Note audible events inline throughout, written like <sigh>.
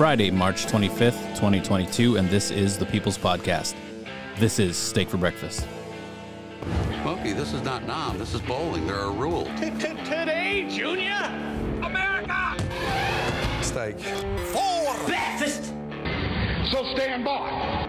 It's Friday, March 25th, 2022, and this is the People's Podcast. This is Steak for Breakfast. Smokey, this is not Nam. This is bowling. There are rules. Today, Junior! America! Steak. For breakfast! So stand by.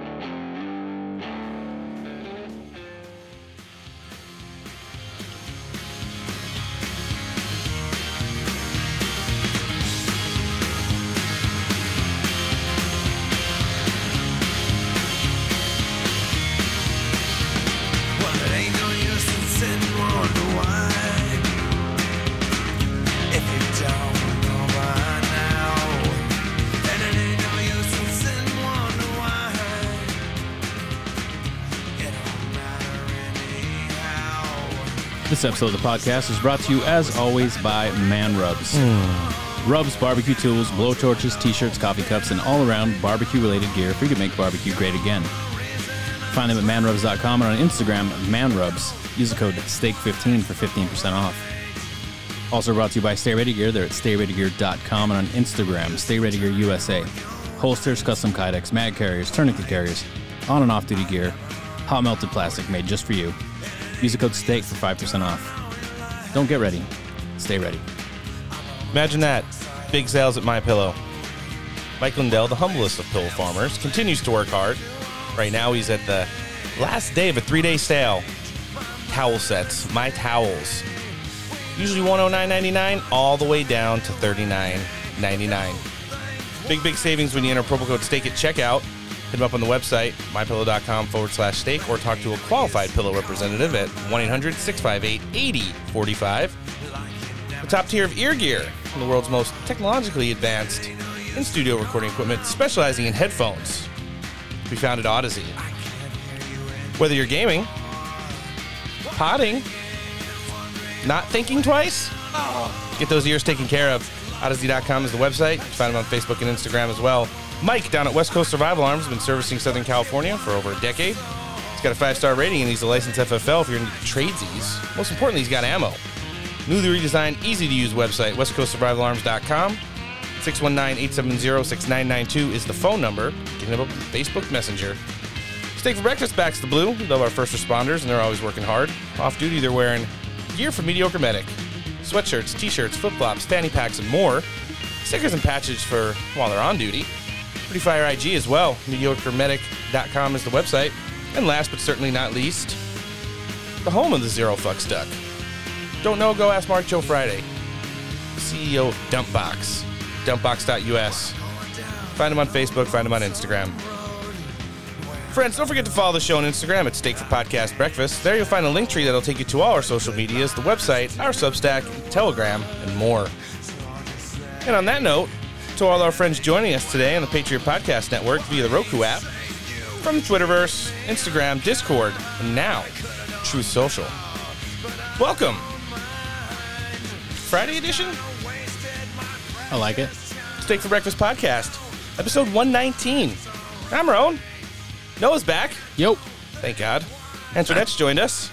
This episode of the podcast is brought to you, as always, by Man Rubs. Rubs, barbecue tools, blow torches, t shirts, coffee cups, and all around barbecue related gear for you to make barbecue great again. Find them at manrubs.com and on Instagram, manrubs. Use the code STEAK15 for 15% off. Also brought to you by Stay Ready Gear. They're at stayreadygear.com and on Instagram, Stay Ready Gear USA. Holsters, custom kydex, mag carriers, tourniquet carriers, on and off duty gear, hot melted plastic made just for you. Use the code STEAK for 5% off. Don't get ready. Stay ready. Imagine that. Big sales at My Pillow. Mike Lindell, the humblest of pillow farmers, continues to work hard. Right now, he's at the last day of a three-day sale. Towel sets, my towels, usually $109.99, all the way down to $39.99. Big, big savings when you enter promo code STEAK at checkout. Hit them up on the website, mypillow.com forward slash steak, or talk to a qualified pillow representative at 1 800 658 8045. The top tier of ear gear, from the world's most technologically advanced in studio recording equipment, specializing in headphones. We found at Audeze. Whether you're gaming, potting, not thinking twice, get those ears taken care of. Audeze.com is the website. You can find them on Facebook and Instagram as well. Mike down at West Coast Survival Arms has been servicing Southern California for over a decade. He's got a five star rating and he's a licensed FFL if you're into tradesies. Most importantly, he's got ammo. Newly redesigned, easy to use website, westcoastsurvivalarms.com. 619-870-6992 is the phone number. Get him up on Facebook Messenger. Steak for Breakfast backs the blue. Love our first responders, and they're always working hard. Off duty, they're wearing gear from Mediocre Medic. Sweatshirts, t-shirts, flip-flops, fanny packs, and more. Stickers and patches for while they're on duty. Pretty Fire IG as well. MediocreMedic.com is the website. And last but certainly not least, the home of the Zero Fucks Duck. Don't know? Go ask Mark Joe Friday, CEO of Dumpbox, dumpbox.us. Find him on Facebook, find him on Instagram. Friends, don't forget to follow the show on Instagram at Steak for Podcast Breakfast. There you'll find a link tree that'll take you to all our social medias, the website, our Substack, Telegram, and more. And on that note, to all our friends joining us today on the Patriot Podcast Network via the Roku app, from the Twitterverse, Instagram, Discord, and now Truth Social. Welcome. Friday edition, I like it. Steak for Breakfast podcast, episode 119. I'm Roan. Noah's back. Yo. Thank God. Antoinette's joined us.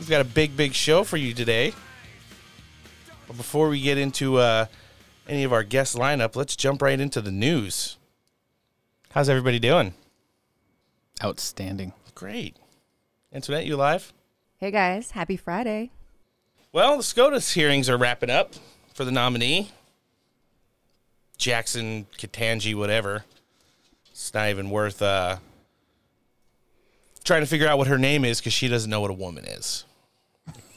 We've got a big, big show for you today. But before we get into uh, any of our guest lineup, let's jump right into the news. How's everybody doing? Outstanding. Great. Antoinette, you live? Hey guys, happy Friday. Well, the SCOTUS hearings are wrapping up for the nominee. Jackson, Ketanji, whatever. It's not even worth uh, trying to figure out what her name is because she doesn't know what a woman is.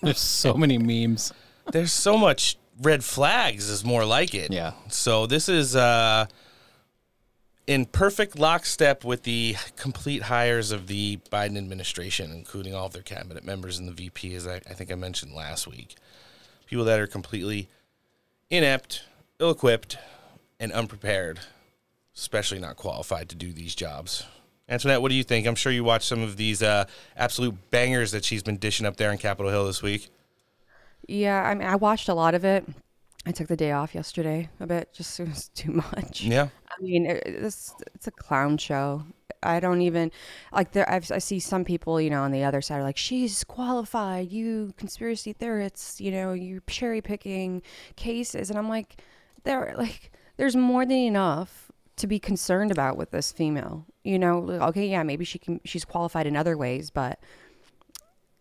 There's so many memes. There's so much red flags, is more like it. Yeah. So this is uh, in perfect lockstep with the complete hires of the Biden administration, including all of their cabinet members and the VP, as I, I think I mentioned last week. People that are completely inept, ill equipped, and unprepared, especially not qualified to do these jobs. Antoinette, what do you think? I'm sure you watched some of these uh, absolute bangers that she's been dishing up there in Capitol Hill this week. Yeah, I mean, I watched a lot of it. I took the day off yesterday a bit, just it was too <laughs> much. Yeah. I mean, it, it's it's a clown show. I don't even like there. I've, I see some people, you know, on the other side are like, "She's qualified. You conspiracy theorists, you know, you cherry picking cases," and I'm like, there <laughs> like there's more than enough to be concerned about with this female. You know, Like, okay, yeah, maybe she can she's qualified in other ways, but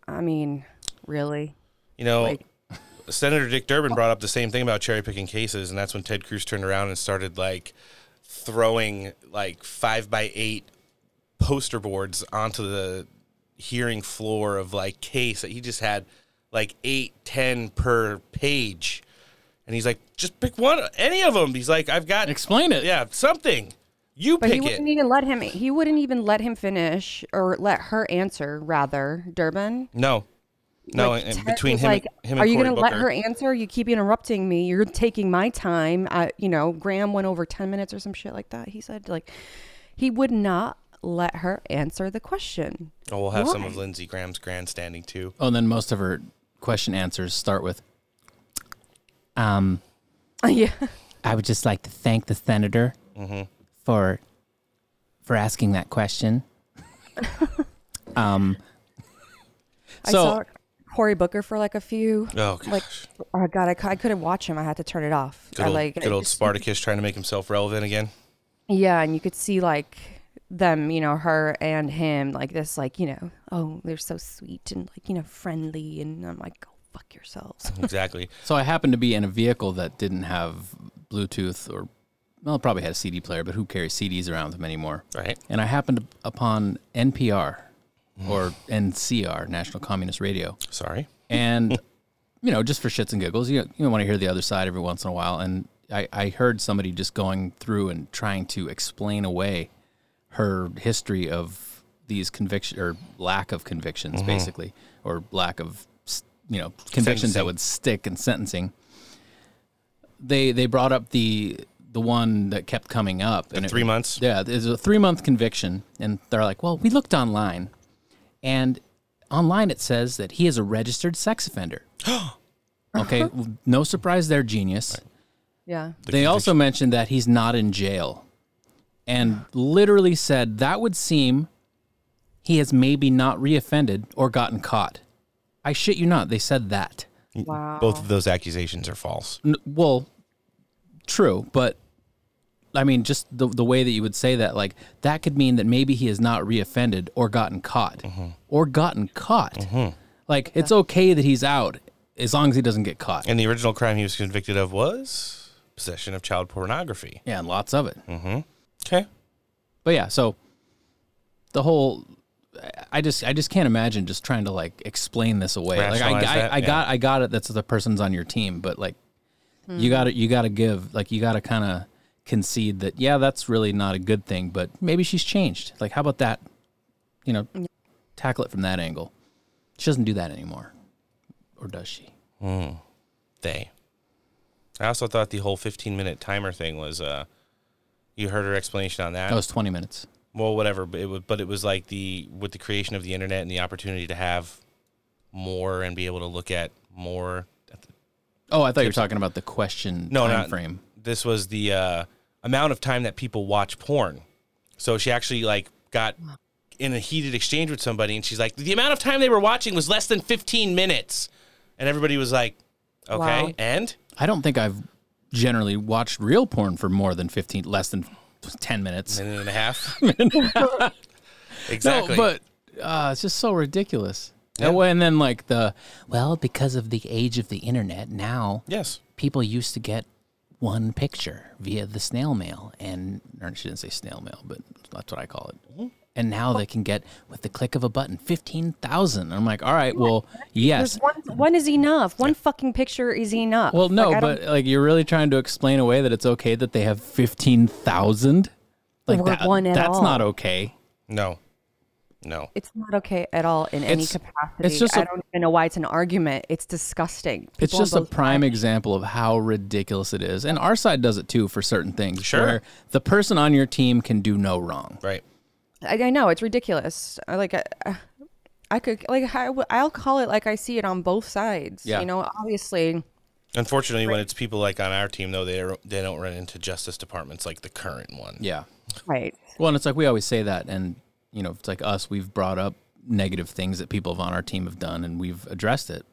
I mean, really? You know, Like- Senator Dick Durbin brought up the same thing about cherry picking cases, and that's when Ted Cruz turned around and started like throwing like five by eight poster boards onto the hearing floor of like case that he just had like eight, ten per page. And he's like, just pick one, any of them. He's like, I've got, Explain it. yeah, something. You But he pick it. wouldn't even let him he wouldn't even let him finish or let her answer rather, Durbin. No, no. Like, and between him, like, and, him are you going to let her answer? You keep interrupting me. You're taking my time. I, you know, Graham went over 10 minutes or some shit like that. He said like he would not let her answer the question. Oh, we'll have some of Lindsey Graham's grandstanding too. Oh, and then most of her question answers start with, um, <laughs> yeah. I would just like to thank the senator for for asking that question. <laughs> um, I so saw Cory Booker for like a few Oh, gosh. like oh god, I, I couldn't watch him. I had to turn it off. Good I old, like good old just- Spartacus trying to make himself relevant again. Yeah, and you could see like them, you know, her and him, like this, like you know, oh, they're so sweet and like you know, friendly, and I'm like, go fuck yourselves. <laughs> Exactly. so I happened to be in a vehicle that didn't have Bluetooth or well, it probably had a CD player, but who carries CDs around with them anymore? Right. And I happened upon NPR or NCR, National Communist Radio. Sorry. and <laughs> you know just for shits and giggles you, you want to hear the other side every once in a while and I, I heard somebody just going through and trying to explain away her history of these conviction or lack of convictions mm-hmm. basically or lack of you know convictions Sentencing. that would stick in sentencing they they brought up the the one that kept coming up and it- three months? yeah there's a three month conviction and they're like well we looked online and online it says that he is a registered sex offender. <gasps> okay, uh-huh. no surprise there, genius. yeah, they also mentioned that he's not in jail and literally said that would seem he has maybe not reoffended or gotten caught. I shit you not, they said that. wow. Both of those accusations are false. N- well, true, but I mean, just the the way that you would say that, like that could mean that maybe he has not reoffended or gotten caught, mm-hmm. or gotten caught. Mm-hmm. Like it's okay that he's out as long as he doesn't get caught. And the original crime he was convicted of was possession of child pornography. yeah, and lots of it. Mm-hmm. Okay. But yeah, so the whole. I just I just can't imagine just trying to like explain this away. Like I, I, that, I yeah. got I got it. That's the person's on your team, but like you hmm. got to you got to give like you got to kind of concede that yeah that's really not a good thing, but maybe she's changed. Like how about that? You know, tackle it from that angle. She doesn't do that anymore, or does she? They. I also thought the whole 15 minute timer thing was, uh, you heard her explanation on that. That was twenty minutes. well, whatever, but it was, but it was like the, with the creation of the internet and the opportunity to have more and be able to look at more. Oh, I thought you were talking about the question No, time not frame. This was the uh, amount of time that people watch porn. So she actually like got in a heated exchange with somebody, and she's like, the amount of time they were watching was less than 15 minutes, and everybody was like, okay, Wow. and I don't think I've generally watched real porn for more than fifteen, less than ten minutes. minute and a half. <laughs> <laughs> exactly. No, but uh, it's just so ridiculous. Oh, and then like the well, because of the age of the internet, now yes, people used to get one picture via the snail mail, and or she didn't say snail mail, but that's what I call it. Mm-hmm. And now they can get with the click of a button fifteen thousand. I'm like, all right, well, yes. One, one is enough. One fucking picture is enough. Well, no, Like, but like you're really trying to explain away that it's okay that they have fifteen thousand. Like that, one at that's all. not okay. no, no. it's not okay at all in any capacity. it's just I a- don't even know why it's an argument. It's disgusting. It's People on just a prime sides- example of how ridiculous it is. And our side does it too for certain things. Sure. Where the person on your team can do no wrong. Right. I, I know it's ridiculous. Like. I, I could like. I, I'll call it like I see it on both sides. Yeah. You know, obviously. Unfortunately, when it's people like on our team, though, they they don't run into justice departments like the current one. Yeah. Right. Well, and it's like we always say that. And, you know, it's like us, we've brought up negative things that people on our team have done and we've addressed it.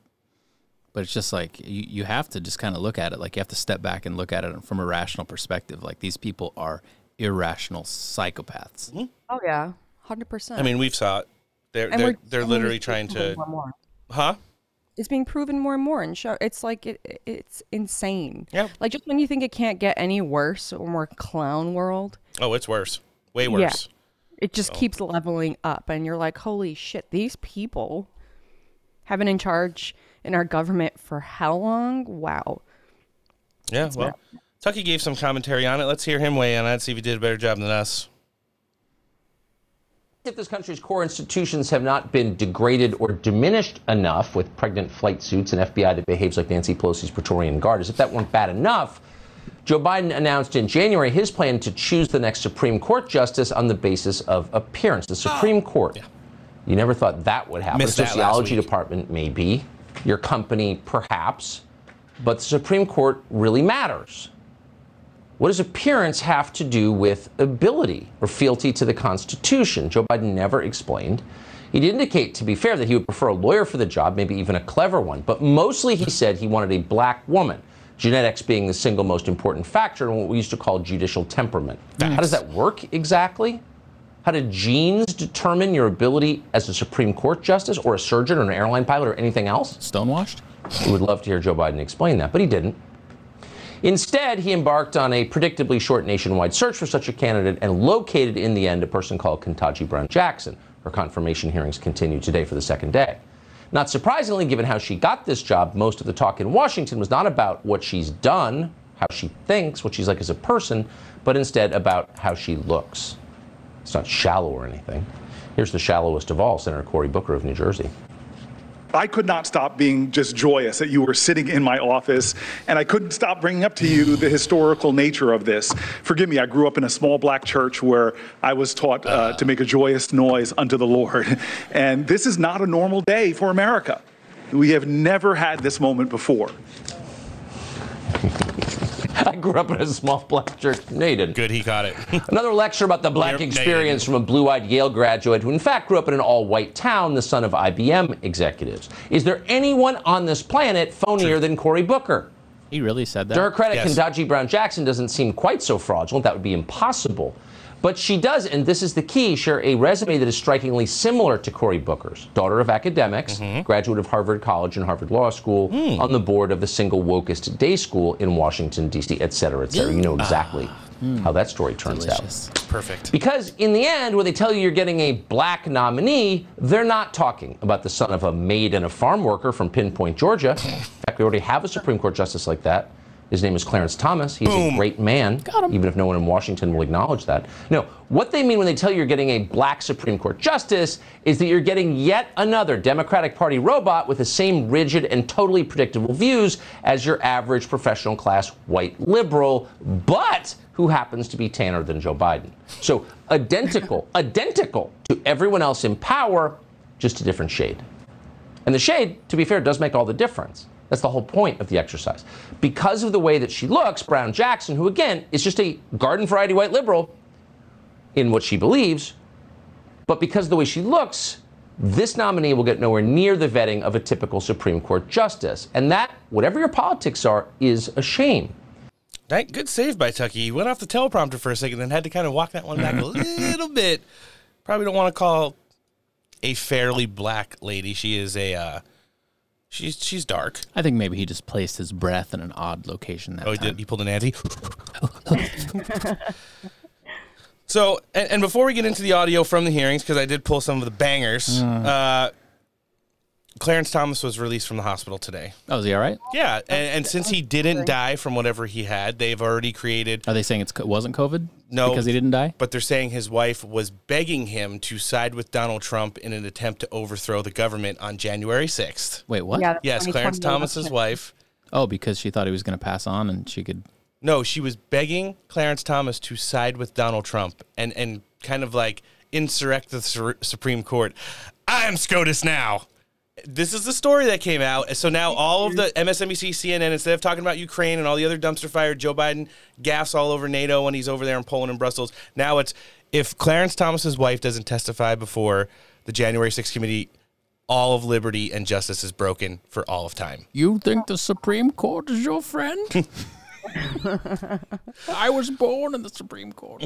But it's just like you, you have to just kind of look at it. Like you have to step back and look at it from a rational perspective. Like these people are irrational psychopaths. Mm-hmm. Oh yeah, hundred percent. I mean, we've saw it. They're And they're, we're- they're literally we're trying to, more and more. huh? It's being proven more and more, and show it's like it, it's insane. Yeah. Like just when you think it can't get any worse or more clown world, Oh, it's worse. Way Yeah. worse. It just keeps leveling up, and you're like, holy shit, these people have been in charge in our government for how long? Wow. Yeah. well, Tucky gave some commentary on it. Let's hear him weigh in on it. See if he did a better job than us. If this country's core institutions have not been degraded or diminished enough with pregnant flight suits and FBI that behaves like Nancy Pelosi's Praetorian Guard, as if that weren't bad enough, Joe Biden announced in January his plan to choose the next Supreme Court justice on the basis of appearance. The Supreme Court. You never thought that would happen. Missed the sociology department, maybe. Your company, perhaps. But the Supreme Court really matters. What does appearance have to do with ability or fealty to the Constitution? Joe Biden never explained. He did indicate, to be fair, that he would prefer a lawyer for the job, maybe even a clever one. But mostly he said he wanted a black woman, genetics being the single most important factor in what we used to call judicial temperament. How does that work exactly? How do genes determine your ability as a Supreme Court justice or a surgeon or an airline pilot or anything else? Stonewashed? We would love to hear Joe Biden explain that, but he didn't. Instead, he embarked on a predictably short nationwide search for such a candidate and located in the end a person called Ketanji Brown Jackson. Her confirmation hearings continue today for the second day. Not surprisingly, given how she got this job, most of the talk in Washington was not about what she's done, how she thinks, what she's like as a person, but instead about how she looks. It's not shallow or anything. Here's the shallowest of all, Senator Cory Booker of New Jersey. I could not stop being just joyous that you were sitting in my office, and I couldn't stop bringing up to you the historical nature of this. Forgive me, I grew up in a small black church where I was taught uh, to make a joyous noise unto the Lord. <laughs> And this is not a normal day for America. We have never had this moment before. <laughs> I grew up in a small black church. No, you didn't. Good, he got it. <laughs> Another lecture about the black Yep, no, you experience from a blue eyed Yale graduate who, in fact, grew up in an all white town, the son of IBM executives. Is there anyone on this planet phonier than Cory Booker? He really said that? To her credit, Yes. Ketanji Brown Jackson doesn't seem quite so fraudulent. That would be impossible. But she does, and this is the key, share a resume that is strikingly similar to Cory Booker's. Daughter of academics, Mm-hmm. graduate of Harvard College and Harvard Law School, Hmm. on the board of the single wokest day school in Washington, D.C., et cetera, et cetera. You know exactly how that story turns out. Perfect. Because in the end, when they tell you you're getting a black nominee, they're not talking about the son of a maid and a farm worker from Pinpoint, Georgia. <laughs> In fact, we already have a Supreme Court justice like that. His name is Clarence Thomas. He's a great man, even if no one in Washington will acknowledge that. No, what they mean when they tell you you're getting a black Supreme Court justice is that you're getting yet another Democratic Party robot with the same rigid and totally predictable views as your average professional class white liberal, but who happens to be tanner than Joe Biden. So identical, <laughs> identical to everyone else in power, just a different shade. And the shade, to be fair, does make all the difference. That's the whole point of the exercise. Because of the way that she looks, Brown Jackson, who again is just a garden variety white liberal in what she believes, but because of the way she looks, this nominee will get nowhere near the vetting of a typical Supreme Court justice. And that, whatever your politics are, is a shame. Right, good save by Tucky. He went off the teleprompter for a second, then had to kind of walk that one back a <laughs> little bit. Probably don't want to call a fairly black lady. She is a uh, she's she's dark. I think maybe he just placed his breath in an odd location that Oh, he time. did. He pulled an Nancy. <laughs> so, and, and before we get into the audio from the hearings, because I did pull some of the bangers, uh, Clarence Thomas was released from the hospital today. Oh, is he all right? Yeah, and, and since he didn't die from whatever he had, they've already created. Are they saying it wasn't COVID? No, Because he didn't die? But they're saying his wife was begging him to side with Donald Trump in an attempt to overthrow the government on January sixth. Wait, what? Yeah, Yes, Clarence Thomas's wife. Oh, because she thought he was going to pass on and she could. No, she was begging Clarence Thomas to side with Donald Trump and and kind of like insurrect the Sur- Supreme Court. I am SCOTUS now. This is the story that came out. So now all of the MSNBC, CNN, instead of talking about Ukraine and all the other dumpster fire, Joe Biden gaffs all over NATO when he's over there in Poland and Brussels. Now it's if Clarence Thomas's wife doesn't testify before the January 6th committee, all of liberty and justice is broken for all of time. You think the Supreme Court is your friend? <laughs> I was born in the Supreme Court.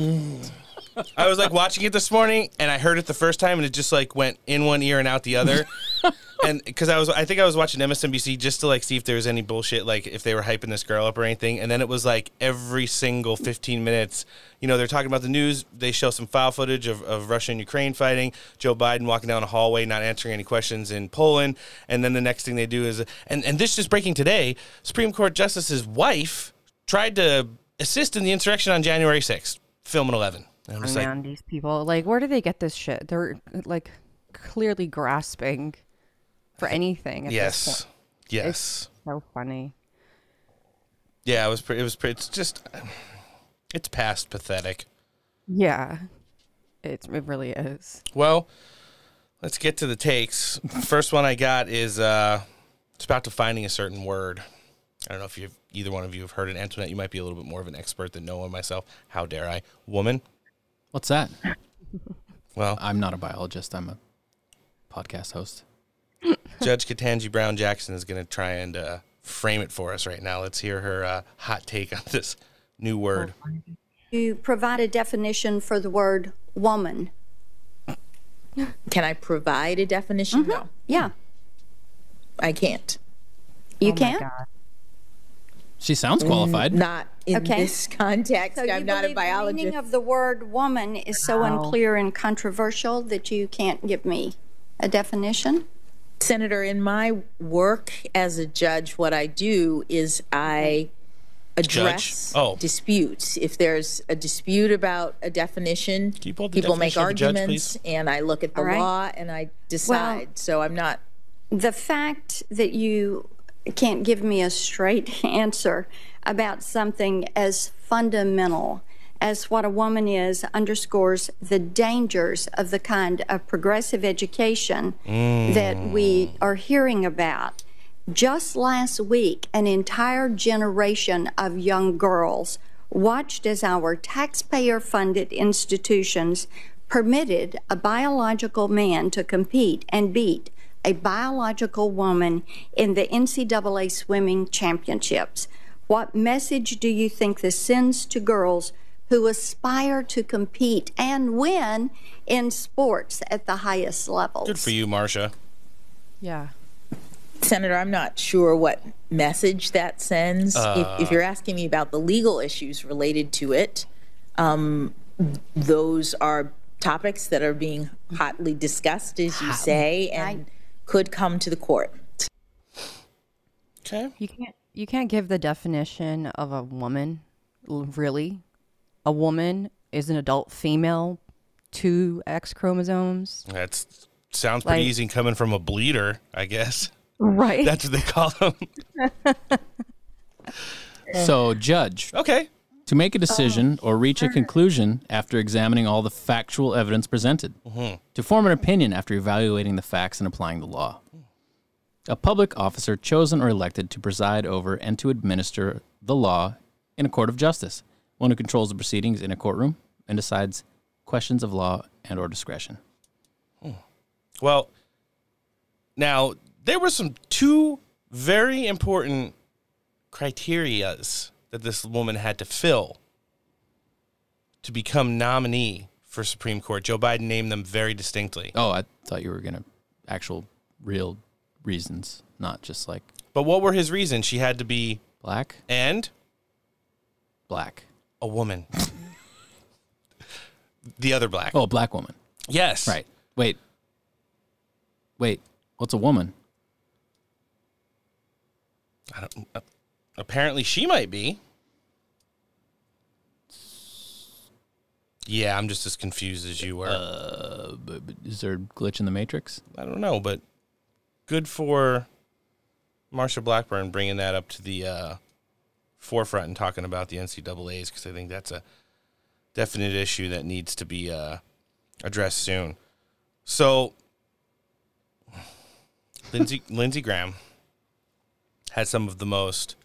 I was like watching it this morning, and I heard it the first time, and it just like went in one ear and out the other. <laughs> and because I was, I think I was watching MSNBC just to like see if there was any bullshit, like if they were hyping this girl up or anything. And then it was like every single 15 minutes, you know, they're talking about the news. They show some file footage of, of Russia and Ukraine fighting, Joe Biden walking down a hallway, not answering any questions in Poland. And then the next thing they do is, and, and this just breaking today, Supreme Court Justice's wife tried to assist in the insurrection on January 6th, film at 11. And I'm just oh, like, Man, these people, like, where do they get this shit? They're like clearly grasping for anything. At This yes, point. yes. It's so funny. Yeah, it was pretty. It was pretty. It's just, it's past pathetic. Yeah, it it really is. Well, let's get to the takes. First one I got is uh, it's about defining a certain word. I don't know if you've either one of you have heard it. Antoinette, you might be a little bit more of an expert than Noah and myself. How dare I? Woman. What's that? Well, I'm not a biologist. I'm a podcast host. Judge Ketanji Brown Jackson is going to try and uh, frame it for us right now. Let's hear her uh, hot take on this new word. You provide a definition for the word woman. Can I provide a definition? No, Yeah, I can't. you Oh can't. She sounds qualified. Not in Okay. this <laughs> context. So I'm not a believe the biologist. meaning of the word woman is so Wow. unclear and controversial that you can't give me a definition? Senator, in my work as a judge, what I do is I address Oh. disputes. If there's a dispute about a definition, you pull up the people make definition of a judge, arguments, and I look at the All right. law and I decide. so I'm not. The fact that you can't give me a straight <laughs> answer about something as fundamental as what a woman is underscores the dangers of the kind of progressive education mm. that we are hearing about. Just last week, an entire generation of young girls watched as our taxpayer funded institutions permitted a biological man to compete and beat a biological woman in the NCAA swimming championships. What message do you think this sends to girls who aspire to compete and win in sports at the highest levels? Good for you, Marsha. Yeah. Senator, I'm not sure what message that sends. if, if you're asking me about the legal issues related to it, um, those are topics that are being hotly discussed, as you say, and could come to the court. Okay. You can't you can't give the definition of a woman really. A woman is an adult female, two X chromosomes. That sounds pretty Like- easy coming from a bleeder, I guess. Right. That's what they call them. <laughs> So, judge, Okay. to make a decision or reach a conclusion after examining all the factual evidence presented, mm-hmm. to form an opinion after evaluating the facts and applying the law. A public officer chosen or elected to preside over and to administer the law in a court of justice, one who controls the proceedings in a courtroom and decides questions of law and or discretion. Hmm. Well, now there were some two very important criterias that this woman had to fill to become nominee for Supreme Court. Joe Biden named them very distinctly. Oh, I thought you were going to actual real reasons, not just like But what were his reasons? She had to be black, and black. A woman. the other black. Oh, a black woman. yes. Right. Wait. Wait. What's a woman? I don't, uh, apparently she might be. Yeah, I'm just as confused as you were. Uh, is there a glitch in the matrix? I don't know, but good for Marsha Blackburn bringing that up to the uh, forefront and talking about the NCAA's because I think that's a definite issue that needs to be uh, addressed soon. So, Lindsey Lindsey Graham had some of the most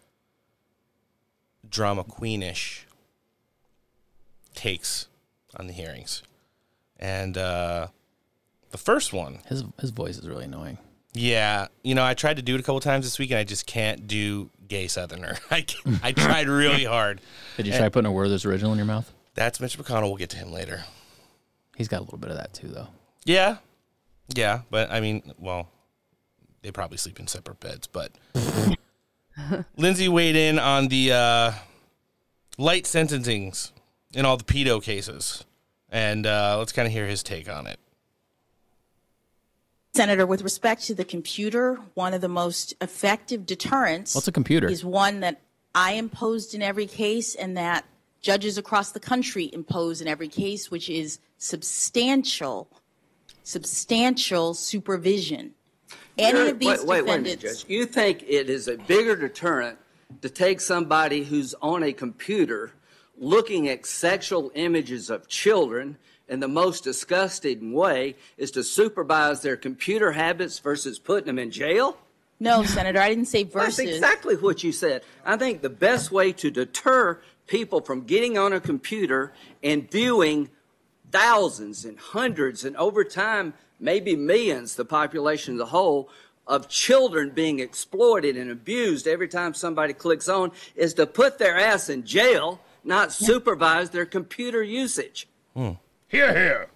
drama queenish takes on the hearings, and uh, The first one, His his voice is really annoying. yeah, you know, I tried to do it a couple times this week, and I just can't do gay Southerner. <laughs> I I tried really hard. Did you try putting a Werther's original in your mouth? That's Mitch McConnell. We'll get to him later. He's got a little bit of that too, though. Yeah, yeah, but I mean, well, they probably sleep in separate beds. But <laughs> Lindsey weighed in on the uh, light sentencings in all the pedo cases, and uh, let's kind of hear his take on it. Senator, with respect to the computer, one of the most effective deterrents What's a computer? is one that I imposed in every case and that judges across the country impose in every case, which is substantial, substantial supervision. Any You're- of these wait, wait, wait a minute, defendants. Judge. You think it is a bigger deterrent to take somebody who's on a computer looking at sexual images of children in the most disgusting way is to supervise their computer habits versus putting them in jail? No, Senator, I didn't say versus. That's versus. exactly what you said. I think the best way to deter people from getting on a computer and viewing thousands and hundreds and over time, maybe millions, the population as a whole, of children being exploited and abused every time somebody clicks on is to put their ass in jail, not supervise their computer usage. Hmm. Here, here.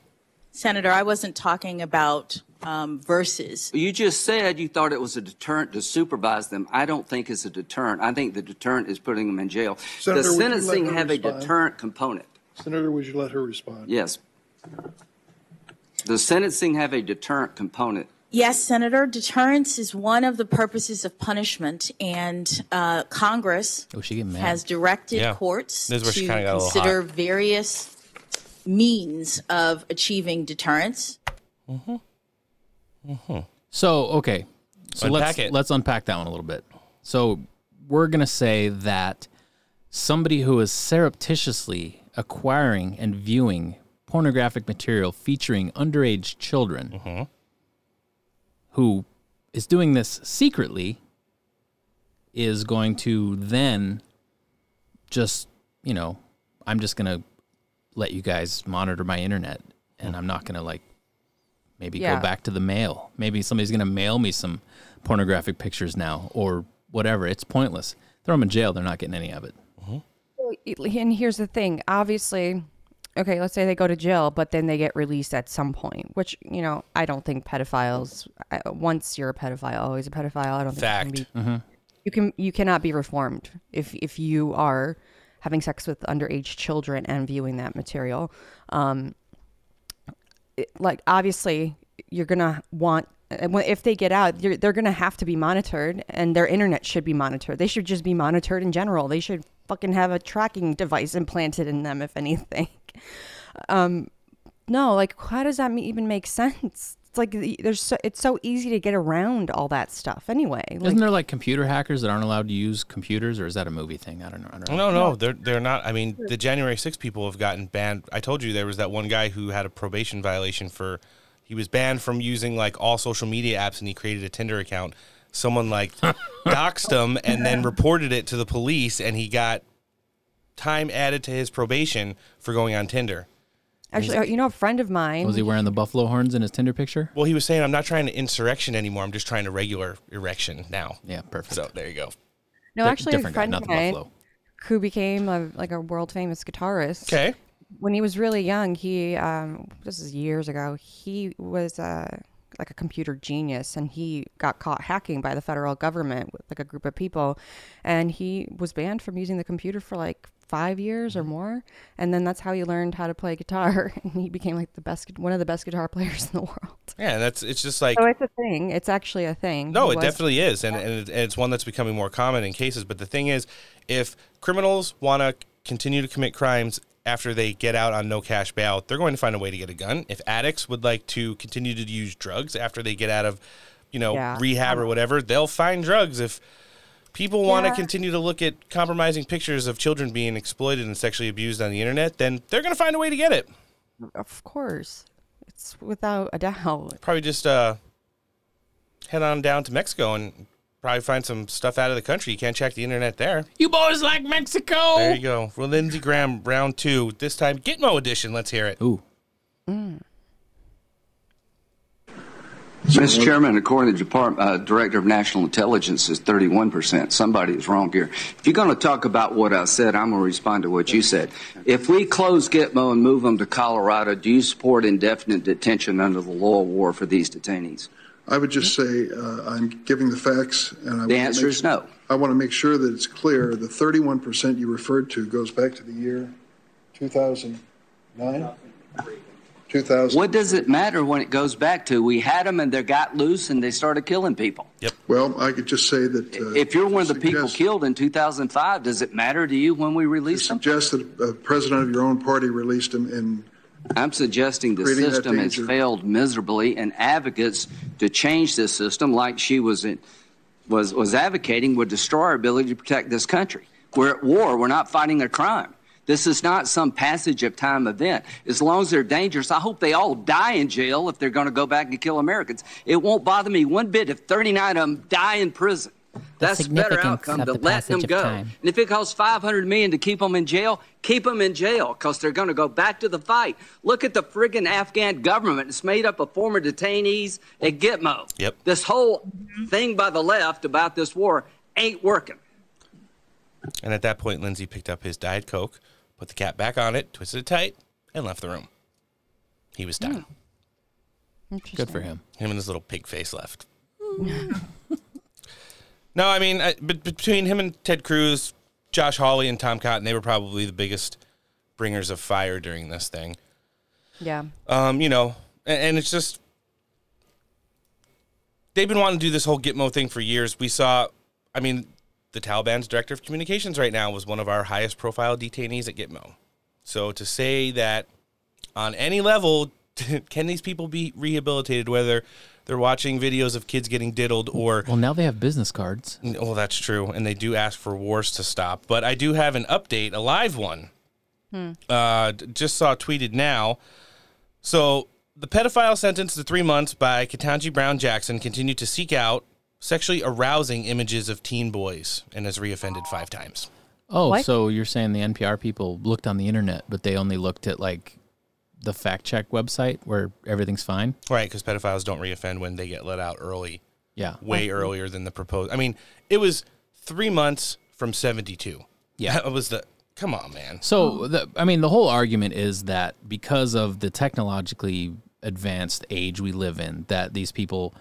Senator, I wasn't talking about um, versus. You just said you thought it was a deterrent to supervise them. I don't think it's a deterrent. I think the deterrent is putting them in jail. Senator, the would you let sentencing her have a deterrent component. Senator, would you let her respond? Yes. Does sentencing have a deterrent component. Yes, Senator, deterrence is one of the purposes of punishment, and uh, Congress Oh, she has directed Yeah. courts This is where she to kinda got a little consider various means of achieving deterrence. So okay, so Unpack let's it. let's unpack that one a little bit. So we're gonna say that somebody who is surreptitiously acquiring and viewing pornographic material featuring underage children, Mm-hmm. who is doing this secretly, is going to then just you know, I'm just gonna let you guys monitor my internet, and I'm not gonna like maybe Yeah. go back to the mail. Maybe somebody's gonna mail me some pornographic pictures now, or whatever. It's pointless. Throw them in jail. They're not getting any of it. Mm-hmm. And here's the thing. Obviously, okay, let's say they go to jail, but then they get released at some point. Which you know, I don't think pedophiles. Once you're a pedophile, always a pedophile. I don't think Fact. You can, be, mm-hmm. you can you cannot be reformed if if you are having sex with underage children and viewing that material. Um, it- like obviously, you're gonna want. If they get out, you're, they're gonna have to be monitored, and their internet should be monitored. They should just be monitored in general. They should fucking have a tracking device implanted in them, if anything. <laughs> Um, no, like how does that even make sense? It's like there's so, it's so easy to get around all that stuff anyway. Like, Isn't there like computer hackers that aren't allowed to use computers, or is that a movie thing? I don't know. I don't know. No, no, they're they're not. I mean, the January 6 people have gotten banned. I told you there was that one guy who had a probation violation for he was banned from using like all social media apps and he created a Tinder account. Someone like <laughs> doxed him and then reported it to the police and he got time added to his probation for going on Tinder. Actually, you know, a friend of mine. Was he wearing the buffalo horns in his Tinder picture? Well, he was saying, I'm not trying to insurrection anymore. I'm just trying to regular erection now. Yeah, perfect. So there you go. No, Di- actually, a different guy, friend of mine who became a, like a world famous guitarist. Okay. When he was really young, he um, this is years ago. He was uh, like a computer genius, and he got caught hacking by the federal government with like a group of people, and he was banned from using the computer for like five years or mm-hmm. more. And then that's how he learned how to play guitar, <laughs> and he became like the best, one of the best guitar <laughs> players in the world. Yeah, that's it's just like So it's a thing. It's actually a thing. No, it definitely is, and, and and it's one that's becoming more common in cases. But the thing is, if criminals want to continue to commit crimes after they get out on no cash bail, they're going to find a way to get a gun. If addicts would like to continue to use drugs after they get out of, you know, Yeah. rehab or whatever, they'll find drugs. If people want to Yeah. continue to look at compromising pictures of children being exploited and sexually abused on the internet, then they're going to find a way to get it. Of course, it's without a doubt. Probably just uh, head on down to Mexico and probably find some stuff out of the country. You can't check the internet there. You boys like Mexico? There you go. Well, Lindsey Graham, round two. This time, Gitmo edition. Let's hear it. Ooh. Mr. Chairman, according to the Depart- uh, Director of National Intelligence, is 31%. Somebody is wrong here. If you're going to talk about what I said, I'm going to respond to what you said. If we close Gitmo and move them to Colorado, do you support indefinite detention under the law of war for these detainees? I would just say uh, I'm giving the facts, and I The answer make is no. I want to make sure that it's clear. The 31% you referred to goes back to the year 2009. 2000. What does it matter when it goes back to? We had them and they got loose and they started killing people. Yep. Well, I could just say that. Uh, If you're one of the people killed in 2005, does it matter to you when we release them? suggest that a president of your own party released him in. I'm suggesting the system has failed miserably, and advocates to change this system, like she was in, was was advocating, would destroy our ability to protect this country. We're at war. We're not fighting a crime. This is not some passage of time event. As long as they're dangerous, I hope they all die in jail if they're going to go back and kill Americans. It won't bother me one bit if 39 of them die in prison. That's a better outcome of to let them go. time. And if it costs 500 million to keep them in jail, keep them in jail because they're going to go back to the fight. Look at the friggin' Afghan government. It's made up of former detainees at Gitmo. Yep. This whole thing by the left about this war ain't working. And at that point, Lindsey picked up his Diet Coke, put the cap back on it, twisted it tight, and left the room. He was done. Good for him. Him and his little pig face left. <laughs> No, I mean, I, but between him and Ted Cruz, Josh Hawley, and Tom Cotton, they were probably the biggest bringers of fire during this thing. Yeah. Um, you know, and, and it's just they've been wanting to do this whole Gitmo thing for years. We saw, I mean, the Taliban's director of communications right now was one of our highest profile detainees at Gitmo. So to say that on any level, <laughs> can these people be rehabilitated, whether they're watching videos of kids getting diddled or Well, now they have business cards. well, that's true, and they do ask for wars to stop. But I do have an update, a live one. Hmm. Uh, just saw tweeted now. So the pedophile sentenced to three months by Ketanji Brown Jackson continued to seek out sexually arousing images of teen boys and has reoffended five times. Oh, What? so you're saying the NPR people looked on the internet, but they only looked at like the fact check website where everything's fine? Right, because pedophiles don't reoffend when they get let out early. Yeah. Way earlier than the proposed. I mean, it was three months from 72. Yeah. That was the. Come on, man. So, the, I mean, the whole argument is that because of the technologically advanced age we live in, that these people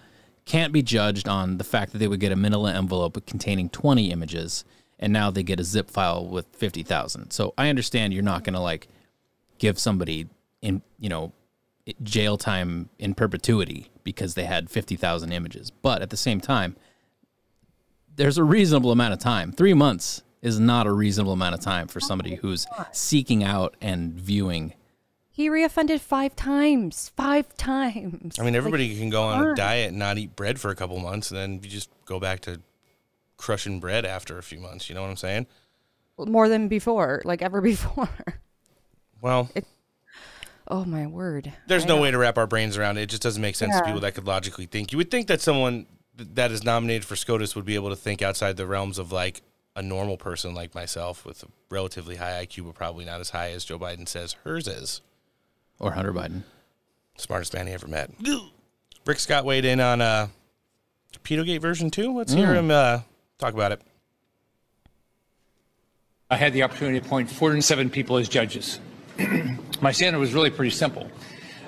can't be judged on the fact that they would get a manila envelope containing 20 images and now they get a zip file with 50,000. So I understand you're not going to like give somebody in, you know, jail time in perpetuity because they had 50,000 images. But at the same time, there's a reasonable amount of time. Three months is not a reasonable amount of time for somebody who's seeking out and viewing. He reoffended five times. Five times. I mean, everybody Like, can go on a diet and not eat bread for a couple months, and then you just go back to crushing bread after a few months. You know what I'm saying? More than before, like ever <laughs> before. Well, Oh my word. there's I no know. way to wrap our brains around it. It just doesn't make sense to people that could logically think. You would think that someone that is nominated for SCOTUS would be able to think outside the realms of like a normal person like myself with a relatively high IQ, but probably not as high as Joe Biden says hers is. Or Hunter Biden. Smartest man he ever met. Rick Scott weighed in on uh, Pedogate version 2. Let's hear Mm. him uh, talk about it. I had the opportunity to appoint 407 people as judges. <clears throat> My standard was really pretty simple.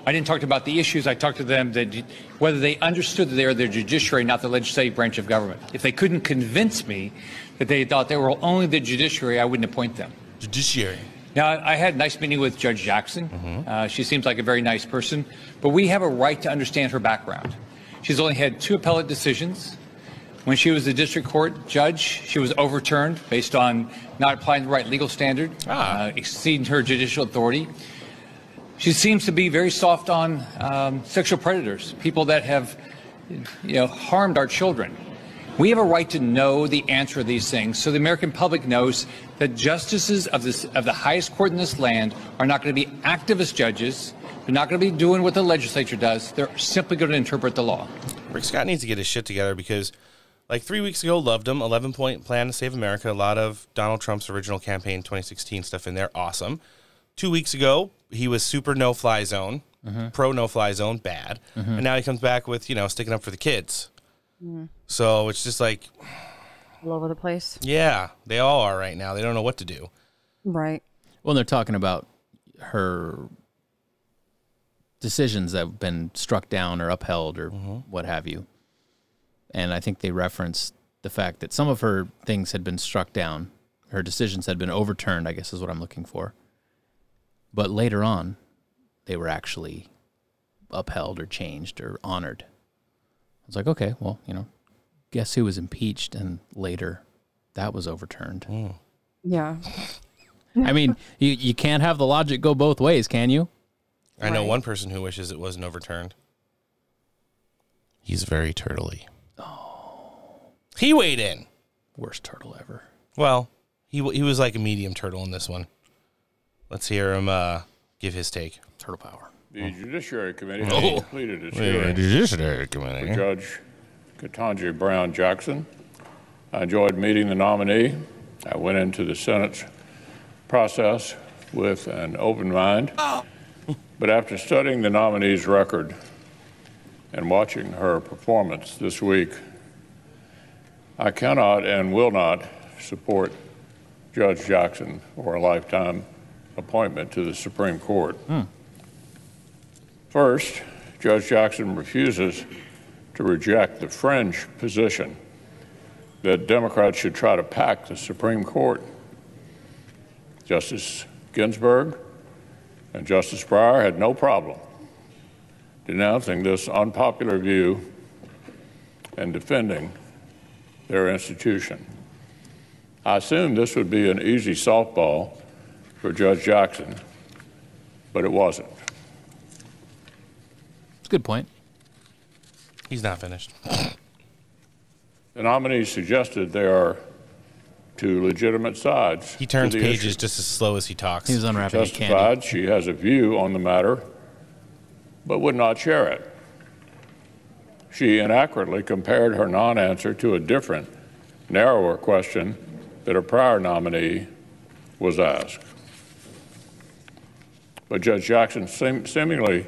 I didn't talk about the issues. I talked to them that whether they understood that they are the judiciary, not the legislative branch of government. If they couldn't convince me that they thought they were only the judiciary, I wouldn't appoint them. Judiciary. Now, I had a nice meeting with Judge Jackson. Uh, she seems like a very nice person, but we have a right to understand her background. She's only had two appellate decisions. When she was a district court judge, she was overturned based on not applying the right legal standard, uh, exceeding her judicial authority. She seems to be very soft on um, sexual predators, people that have, you know, harmed our children. We have a right to know the answer to these things so the American public knows that justices of, this, of the highest court in this land are not going to be activist judges. They're not going to be doing what the legislature does. They're simply going to interpret the law. Rick Scott needs to get his shit together because, like three weeks ago, loved him. Eleven point plan to save America. A lot of Donald Trump's original campaign 2016 stuff in there. Awesome. Two weeks ago, he was super no fly zone. pro no fly zone, bad. Mhm. And now he comes back with, you know, sticking up for the kids. Mm. So it's just like, All over the place. yeah, they all are right now. They don't know what to do. Right. Well, they're talking about her decisions that have been struck down or upheld or what have you. And I think they referenced the fact that some of her things had been struck down, her decisions had been overturned, I guess is what I'm looking for. But later on, they were actually upheld or changed or honored. I was like, okay, well, you know, guess who was impeached and later that was overturned. Yeah. <laughs> I mean, you, you can't have the logic go both ways, can you? I know Right. one person who wishes it wasn't overturned. He's very turtly. Oh. He weighed in. Worst turtle ever. Well, he he was like a medium turtle in this one. Let's hear him uh, give his take. Turtle power. The oh. Judiciary Committee Oh. has completed its Yeah, hearing Judiciary Committee. for Judge Ketanji Brown Jackson. I enjoyed meeting the nominee. I went into the Senate's process with an open mind. Oh. But after studying the nominee's record and watching her performance this week, I cannot and will not support Judge Jackson for a lifetime appointment to the Supreme Court. Hmm. First, Judge Jackson refuses to reject the fringe position that Democrats should try to pack the Supreme Court. Justice Ginsburg and Justice Breyer had no problem denouncing this unpopular view and defending their institution. I assumed this would be an easy softball for Judge Jackson, but it wasn't. It's a good point. He's not finished. The nominees suggested there are two legitimate sides. He turns to the pages issue. just as slow as he talks. He was unwrapping a candy. Testified she has a view on the matter, but would not share it. She inaccurately compared her non answer to a different, narrower question that a prior nominee was asked. But Judge Jackson seem- seemingly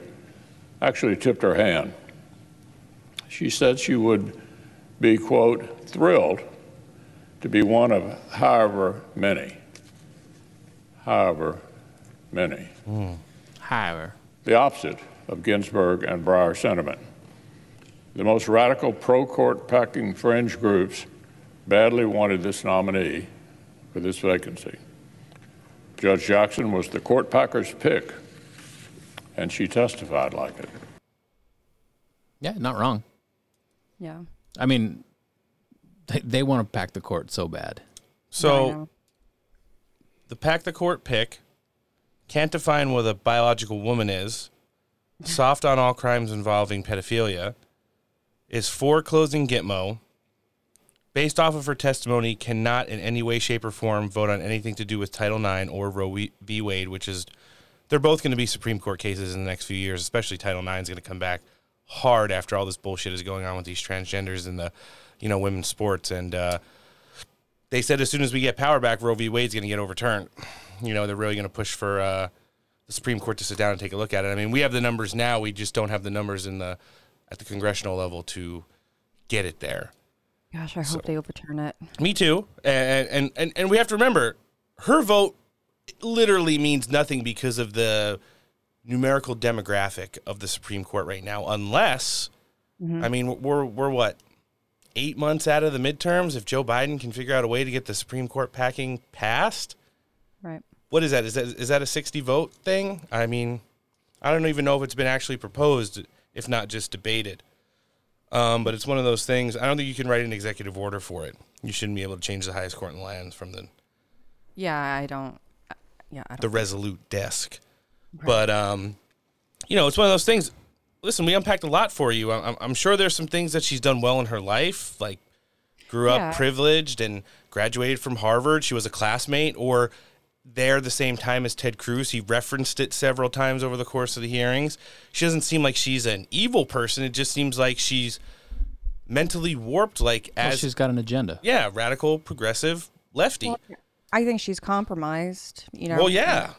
actually tipped her hand. She said she would be, quote, thrilled to be one of however many, however many. Hmm. However. The opposite of Ginsburg and Breyer sentiment. The most radical pro court packing fringe groups badly wanted this nominee for this vacancy. Judge Jackson was the court packer's pick, and she testified like it. Yeah, not wrong. Yeah. I mean, they, they want to pack the court so bad. So, the pack the court pick can't define what a biological woman is, <laughs> soft on all crimes involving pedophilia, is for closing Gitmo, based off of her testimony, cannot in any way, shape, or form vote on anything to do with Title IX or Roe v. Wade, which is, they're both going to be Supreme Court cases in the next few years, especially Title IX is going to come back hard after all this bullshit is going on with these transgenders and the, you know, women's sports. And, uh, they said as soon as we get power back, Roe v. Wade's going to get overturned. You know, they're really going to push for uh, the Supreme Court to sit down and take a look at it. I mean, we have the numbers now. We just don't have the numbers in the at the congressional level to get it there. Gosh, I hope they overturn it. Me too. And and and, and we have to remember, her vote literally means nothing because of the numerical demographic of the Supreme Court right now. Unless, Mhm. I mean, we're we're what eight months out of the midterms. If Joe Biden can figure out a way to get the Supreme Court packing passed, Right. what is that? Is that is that a sixty vote thing? I mean, I don't even know if it's been actually proposed, if not just debated. Um, but it's one of those things. I don't think you can write an executive order for it. You shouldn't be able to change the highest court in the land from the Yeah, I don't. Yeah, I don't. the resolute desk. But um, you know, it's one of those things. Listen, we unpacked a lot for you. I'm, I'm sure there's some things that she's done well in her life, like grew up privileged and graduated from Harvard. She was a classmate or there the same time as Ted Cruz. He referenced it several times over the course of the hearings. She doesn't seem like she's an evil person. It just seems like she's mentally warped, like Well, as she's got an agenda. yeah, radical, progressive, lefty. I think she's compromised. You know. Well, yeah.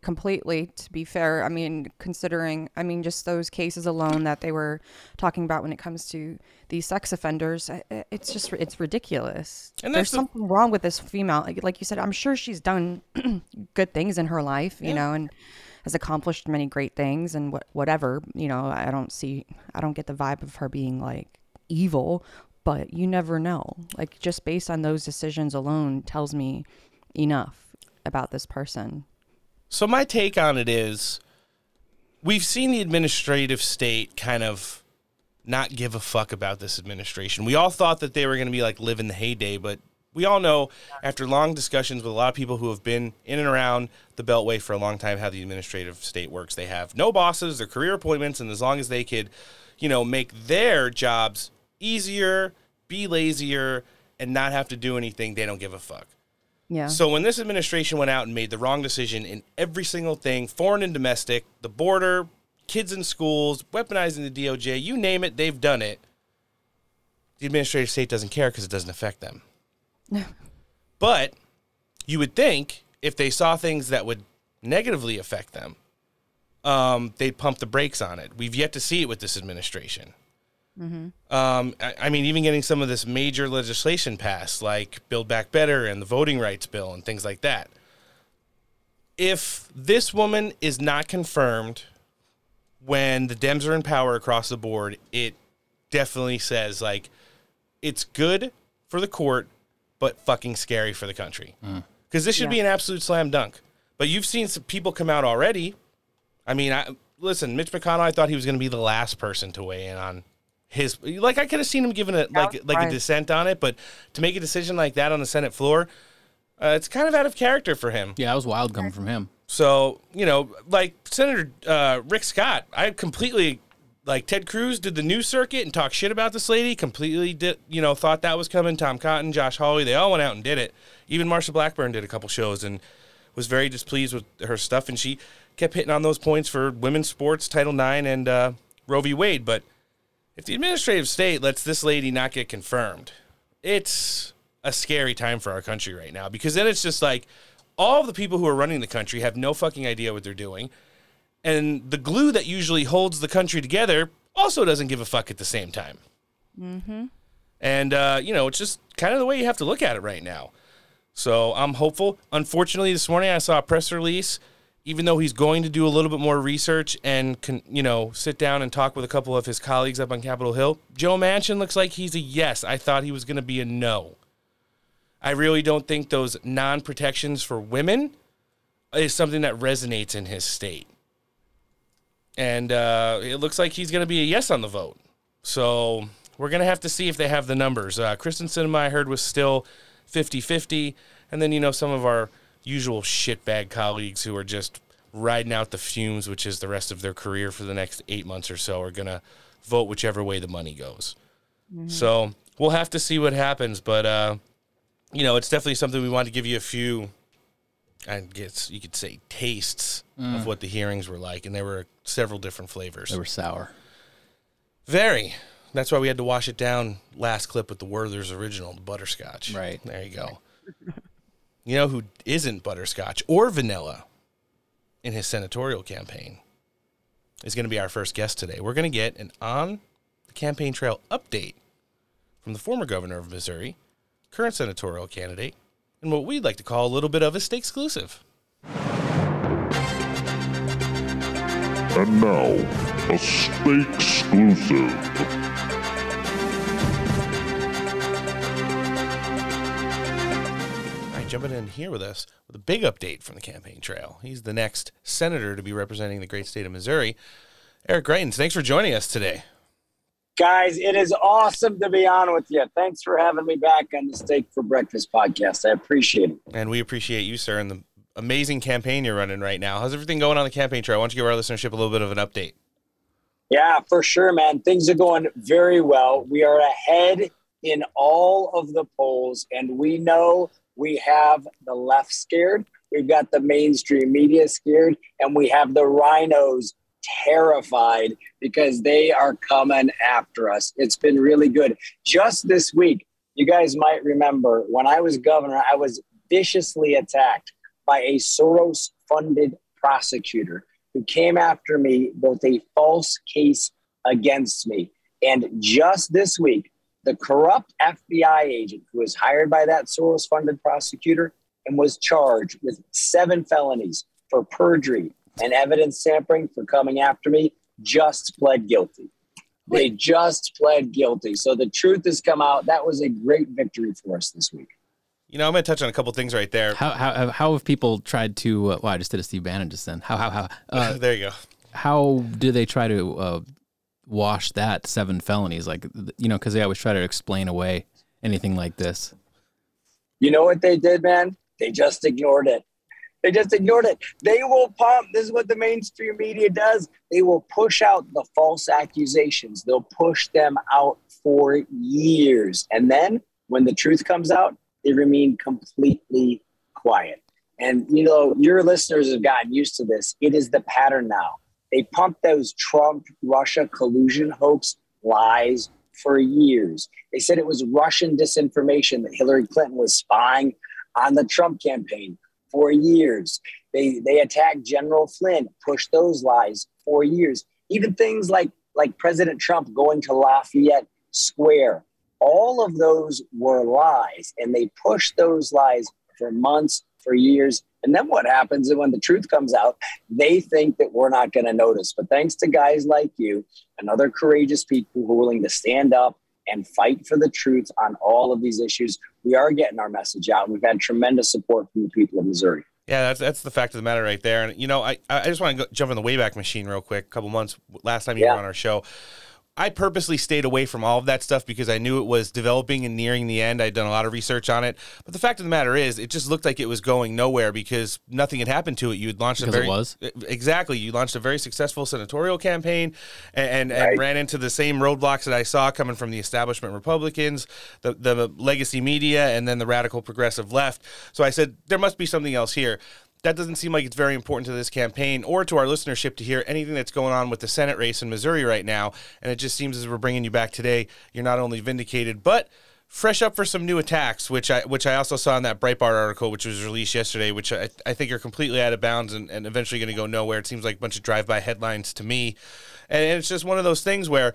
completely to be fair i mean considering i mean just those cases alone that they were talking about when it comes to these sex offenders it's just it's ridiculous And there's the- something wrong with this female like, like you said i'm sure she's done <clears throat> good things in her life you Yeah. know and has accomplished many great things and what whatever you know i don't see i don't get the vibe of her being like evil but you never know like just based on those decisions alone tells me enough about this person So my take on it is we've seen the administrative state kind of not give a fuck about this administration. We all thought that they were going to be like living the heyday, but we all know after long discussions with a lot of people who have been in and around the Beltway for a long time how the administrative state works. They have no bosses, they're career appointments, and as long as they could, you know, make their jobs easier, be lazier, and not have to do anything, they don't give a fuck. yeah So when this administration went out and made the wrong decision in every single thing, foreign and domestic, the border, kids in schools, weaponizing the DOJ, you name it, they've done it. The administrative state doesn't care because it doesn't affect them. <laughs> but you would think if they saw things that would negatively affect them, um, they'd pump the brakes on it. We've yet to see it with this administration. Mm-hmm. Um, I, I mean, even getting some of this major legislation passed, like Build Back Better and the Voting Rights Bill and things like that. If this woman is not confirmed when the Dems are in power across the board, it definitely says like it's good for the court, but fucking scary for the country. Because this should be an absolute slam dunk. But you've seen some people come out already. I mean, I listen, Mitch McConnell. I thought he was going to be the last person to weigh in on his. Like, I could have seen him giving a like like right. a dissent on it, but to make a decision like that on the Senate floor, uh, it's kind of out of character for him. Yeah, it was wild coming from him. So you know, like Senator uh, Rick Scott, I completely like Ted Cruz did the news circuit and talked shit about this lady. Completely did, you know, thought that was coming. Tom Cotton, Josh Hawley, they all went out and did it. Even Marsha Blackburn did a couple shows and was very displeased with her stuff, and she kept hitting on those points for women's sports, Title IX, and uh, Roe v. Wade. But if the administrative state lets this lady not get confirmed, it's a scary time for our country right now because then it's just like all the people who are running the country have no fucking idea what they're doing. And the glue that usually holds the country together also doesn't give a fuck at the same time. Mm-hmm. And, uh, you know, it's just kind of the way you have to look at it right now. So I'm hopeful. Unfortunately, this morning I saw a press release. Even though he's going to do a little bit more research and, can, you know, sit down and talk with a couple of his colleagues up on Capitol Hill, Joe Manchin looks like he's a yes. I thought he was going to be a no. I really don't think those non protections for women is something that resonates in his state. And uh, it looks like he's going to be a yes on the vote. So we're going to have to see if they have the numbers. Uh, Kyrsten Sinema, I heard, was still 50 50. And then, you know, some of our usual shitbag colleagues who are just riding out the fumes, which is the rest of their career for the next eight months or so, are going to vote whichever way the money goes. So we'll have to see what happens. But, uh, you know, it's definitely something we want to give you a few, I guess you could say, tastes Mm. of what the hearings were like. And there were several different flavors. They were sour. Very. That's why we had to wash it down last clip with the Werther's original, the butterscotch. Right. There you go. <laughs> you know who isn't butterscotch or vanilla in his senatorial campaign is going to be our first guest today. We're going to get an on the campaign trail update from the former governor of Missouri, current senatorial candidate, and what we'd like to call a little bit of a state exclusive. And now, a state exclusive. Jumping in here with us with a big update from the campaign trail. He's the next senator to be representing the great state of Missouri. Eric Greitens, thanks for joining us today. Guys, it is awesome to be on with you. Thanks for having me back on the Steak for Breakfast podcast. I appreciate it. And we appreciate you, sir, and the amazing campaign you're running right now. How's everything going on the campaign trail? Why don't you give our listenership a little bit of an update? Yeah, for sure, man. Things are going very well. We are ahead in all of the polls, and we know we have the left scared. We've got the mainstream media scared, and we have the rhinos terrified because they are coming after us. It's been really good. Just this week, you guys might remember when I was governor, I was viciously attacked by a Soros funded prosecutor who came after me with a false case against me. And just this week, the corrupt FBI agent who was hired by that Soros funded prosecutor and was charged with seven felonies for perjury and evidence tampering for coming after me just pled guilty. They just pled guilty. So the truth has come out. That was a great victory for us this week. You know, I'm going to touch on a couple things right there. How, how, how have people tried to? Uh, well, I just did a Steve Bannon just then. How how how? Uh, <laughs> there you go. How do they try to uh, wash that seven felonies? Like you know, because they always try to explain away anything like this. You know what they did, man? They just ignored it. They just ignored it. They will pump. This is what the mainstream media does. They will push out the false accusations. They'll push them out for years. And then when the truth comes out, they remain completely quiet. And, you know, your listeners have gotten used to this. It is the pattern now. They pumped those Trump Russia collusion hoax lies for years. They said it was Russian disinformation that Hillary Clinton was spying on the Trump campaign for years. They they attacked General Flynn, pushed those lies for years. Even things like like President Trump going to Lafayette Square, all of those were lies, and they pushed those lies for months, for years. And then what happens is when the truth comes out, they think that we're not going to notice. But thanks to guys like you and other courageous people who are willing to stand up and fight for the truth on all of these issues, we are getting our message out. We've had tremendous support from the people of Missouri. Yeah, that's that's the fact of the matter right there. And you know, I I just want to go, jump in the Wayback Machine real quick. A couple months last time you Yeah. were on our show, I purposely stayed away from all of that stuff because I knew it was developing and nearing the end. I'd done a lot of research on it, but the fact of the matter is, it just looked like it was going nowhere because nothing had happened to it. You had launched Because a it very was? exactly. You launched a very successful senatorial campaign, and and, Right. and ran into the same roadblocks that I saw coming from the establishment Republicans, the the legacy media, and then the radical progressive left. So I said there must be something else here. That doesn't seem like it's very important to this campaign or to our listenership to hear anything that's going on with the Senate race in Missouri right now. And it just seems as we're bringing you back today, you're not only vindicated, but fresh up for some new attacks, which I which I also saw in that Breitbart article, which was released yesterday, which I, I think are completely out of bounds and, and eventually going to go nowhere. It seems like a bunch of drive-by headlines to me, and, and it's just one of those things where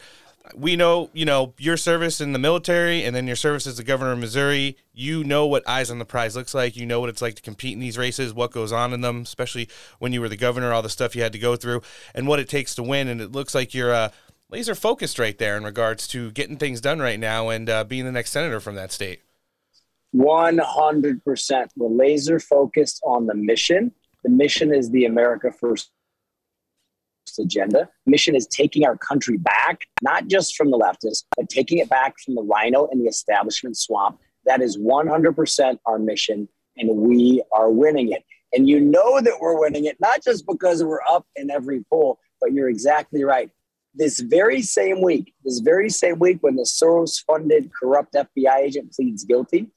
we know, you know, your service in the military and then your service as the governor of Missouri, you know what eyes on the prize looks like. You know what it's like to compete in these races, what goes on in them, especially when you were the governor, all the stuff you had to go through, and what it takes to win. And it looks like you're uh, laser focused right there in regards to getting things done right now and uh, being the next senator from that state. 100%. We're laser focused on the mission. The mission is the America First agenda. Mission is taking our country back, not just from the leftists, but taking it back from the rhino and the establishment swamp. That is 100% our mission, and we are winning it. And you know that we're winning it, not just because we're up in every poll, but you're exactly right. This very same week, this very same week, when the Soros funded corrupt FBI agent pleads guilty,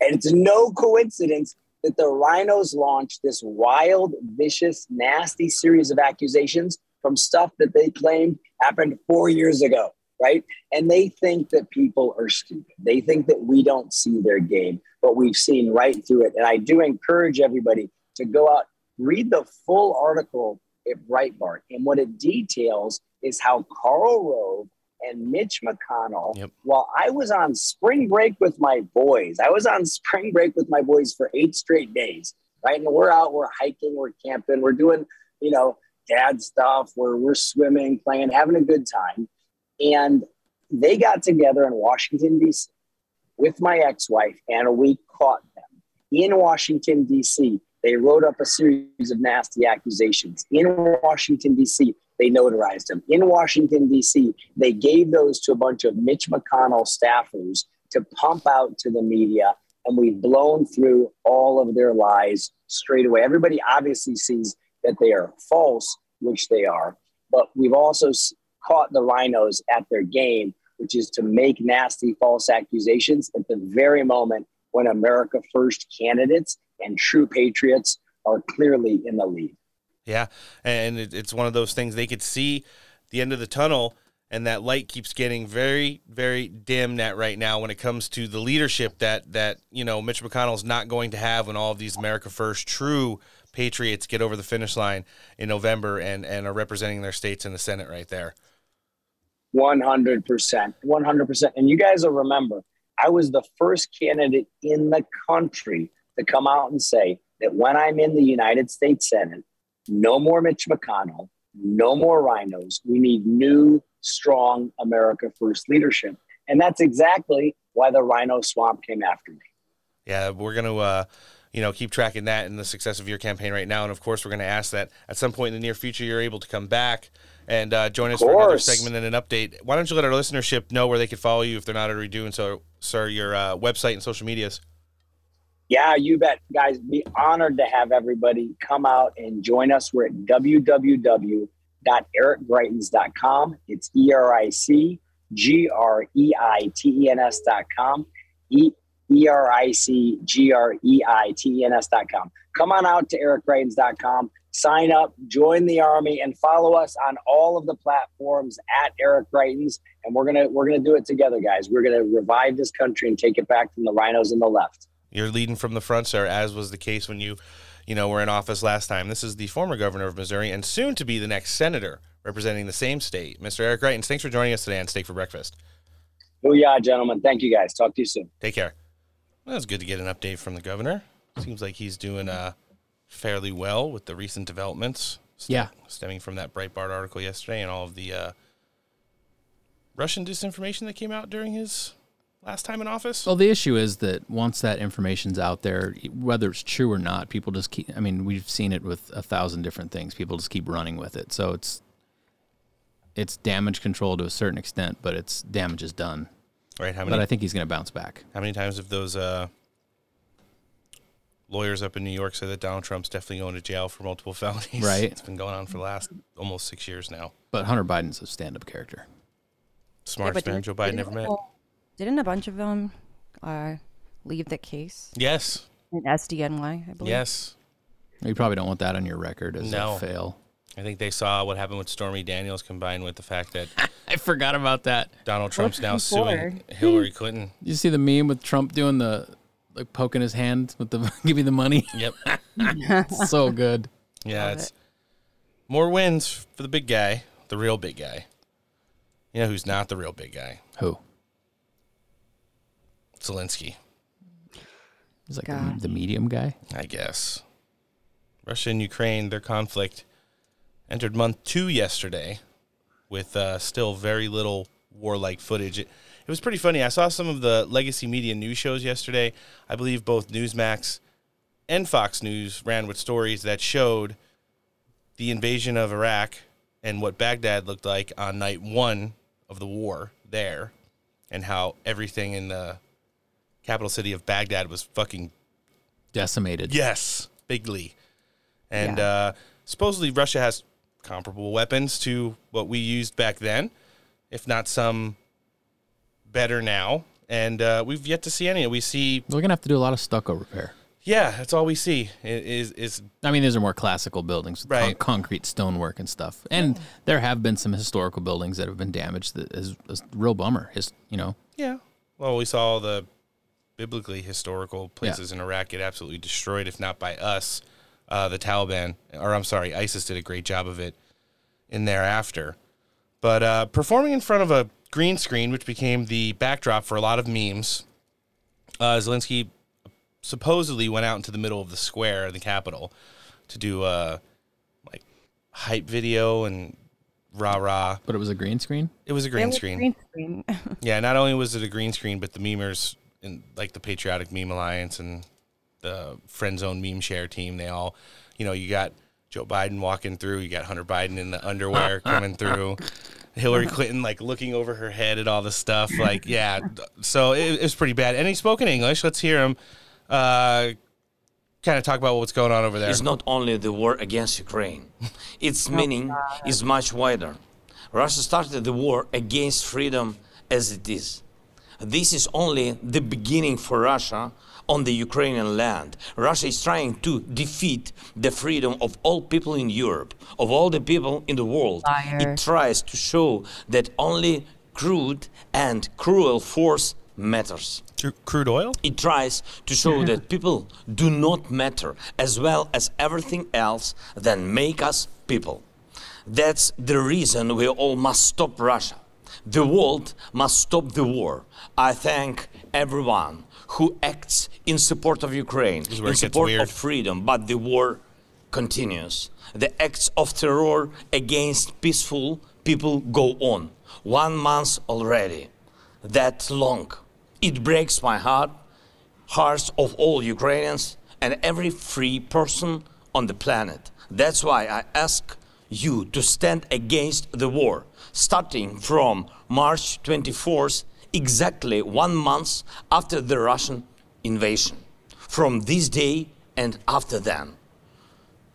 and it's no coincidence that the rhinos launched this wild, vicious, nasty series of accusations from stuff that they claimed happened four years ago, right? And they think that people are stupid. They think that we don't see their game, but we've seen right through it. And I do encourage everybody to go out, read the full article at Breitbart. And what it details is how Karl Rove and Mitch McConnell, while I was on spring break with my boys, I was on spring break with my boys for eight straight days, right? And we're out, we're hiking, we're camping, we're doing, you know, dad stuff where we're swimming, playing, having a good time. And they got together in Washington, D.C. with my ex wife, and we caught them in Washington, D.C. They wrote up a series of nasty accusations. In Washington, D.C., they notarized them. In Washington, D.C., they gave those to a bunch of Mitch McConnell staffers to pump out to the media. And we've blown through all of their lies straight away. Everybody obviously sees that they are false, which they are. But we've also caught the rhinos at their game, which is to make nasty false accusations at the very moment when America First candidates and true patriots are clearly in the lead. Yeah, and it's one of those things they could see the end of the tunnel, and that light keeps getting very, very dim. That right now, when it comes to the leadership that that you know Mitch McConnell's not going to have when all of these America First true Patriots get over the finish line in November and, and are representing their states in the Senate right there. 100%. 100%. And you guys will remember, I was the first candidate in the country to come out and say that when I'm in the United States Senate, no more Mitch McConnell, no more rhinos. We need new, strong America First leadership. And that's exactly why the rhino swamp came after me. Yeah, we're going to, uh, you know, keep tracking that and the success of your campaign right now. And of course, we're going to ask that at some point in the near future, you're able to come back and uh, join us for another segment and an update. Why don't you let our listenership know where they could follow you if they're not already doing so, sir, your uh, website and social medias? Yeah, you bet, guys. Be honored to have everybody come out and join us. We're at www.ericgreitens.com. It's E R I C G R E I T E N S.com. E E R I C G R E I T E N S.com. Come on out to ericgreitens.com. Sign up, join the army, and follow us on all of the platforms at Eric. And we're gonna we're gonna do it together, guys. We're gonna revive this country and take it back from the rhinos and the left. You're leading from the front, sir, as was the case when you, you know, were in office last time. This is the former governor of Missouri and soon to be the next senator representing the same state, Mr. Eric Greitens. Thanks for joining us today on Steak for Breakfast. Booyah, gentlemen. Thank you guys. Talk to you soon. Take care. Well, it's good to get an update from the governor. Seems like he's doing uh, fairly well with the recent developments. st- Yeah. Stemming from that Breitbart article yesterday and all of the uh, Russian disinformation that came out during his last time in office. Well, the issue is that once that information's out there, whether it's true or not, people just keep. I mean, we've seen it with a thousand different things. People just keep running with it. So it's it's damage control to a certain extent, but it's damage is done. Right? How But many? I think he's going to bounce back. How many times have those uh, lawyers up in New York said that Donald Trump's definitely going to jail for multiple <laughs> felonies? Right. It's been going on for the last almost six years now. But Hunter Biden's a stand-up character. Smartest man didn't- Joe Biden didn't- ever met. Didn't a bunch of them uh, leave the case? Yes. In SDNY, I believe. Yes. You probably don't want that on your record as No. a fail. I think they saw what happened with Stormy Daniels combined with the fact that <laughs> I forgot about that. Donald Trump's now What's suing? Hillary Clinton. <laughs> You see the meme with Trump doing the like poking his hand with the <laughs> give me the money. Yep. so good. Yeah, Love it's more wins for the big guy, the real big guy. You know who's not the real big guy? Who? Zelensky. He's like God. the, the medium guy. I guess. Russia and Ukraine, their conflict entered month two yesterday with uh, still very little warlike footage. It, it was pretty funny. I saw some of the legacy media news shows yesterday. I believe both Newsmax and Fox News ran with stories that showed the invasion of Iraq and what Baghdad looked like on night one of the war there, and how everything in the capital city of Baghdad was fucking Decimated. Yes, bigly. And uh, supposedly Russia has comparable weapons to what we used back then, if not some better now. And uh, we've yet to see any. We see, We're gonna have to do a lot of stucco repair. yeah, that's all we see. Is is I mean, these are more classical buildings, with con- Right. concrete stonework and stuff. And there have been some historical buildings that have been damaged. That is, is a real bummer. His, you know, yeah. Well, we saw the biblically historical places in Iraq get absolutely destroyed, if not by us. Uh, the Taliban, or I'm sorry, ISIS did a great job of it in thereafter. But uh, performing in front of a green screen, which became the backdrop for a lot of memes, uh, Zelensky supposedly went out into the middle of the square in the capital to do a like hype video and rah rah. but it was a green screen. It was a It green was screen. Green screen. <laughs> Yeah, not only was it a green screen, but the memers in like the Patriotic Meme Alliance and the Friend Zone Meme Share team, they all, you know, you got Joe Biden walking through, you got Hunter Biden in the underwear <laughs> coming through, Hillary Clinton like looking over her head at all the stuff. Like, yeah, so it, it was pretty bad. And he spoke in English. Let's hear him uh, kind of talk about what's going on over there. It's not only the war against Ukraine. Its meaning is much wider. Russia started the war against freedom as it is. This is only the beginning for Russia on the Ukrainian land. Russia is trying to defeat the freedom of all people in Europe, of all the people in the world. Liar. It tries to show that only crude and cruel force matters. Crude oil? It tries to show mm-hmm. that people do not matter as well as everything else that make us people. That's the reason we all must stop Russia. The world must stop the war. I thank everyone who acts in support of Ukraine, in support of freedom, but the war continues. The acts of terror against peaceful people go on. One month already. That long. It breaks my heart, hearts of all Ukrainians, and every free person on the planet. That's why I ask you to stand against the war, starting from March 24th, exactly one month after the Russian invasion. From this day and after then.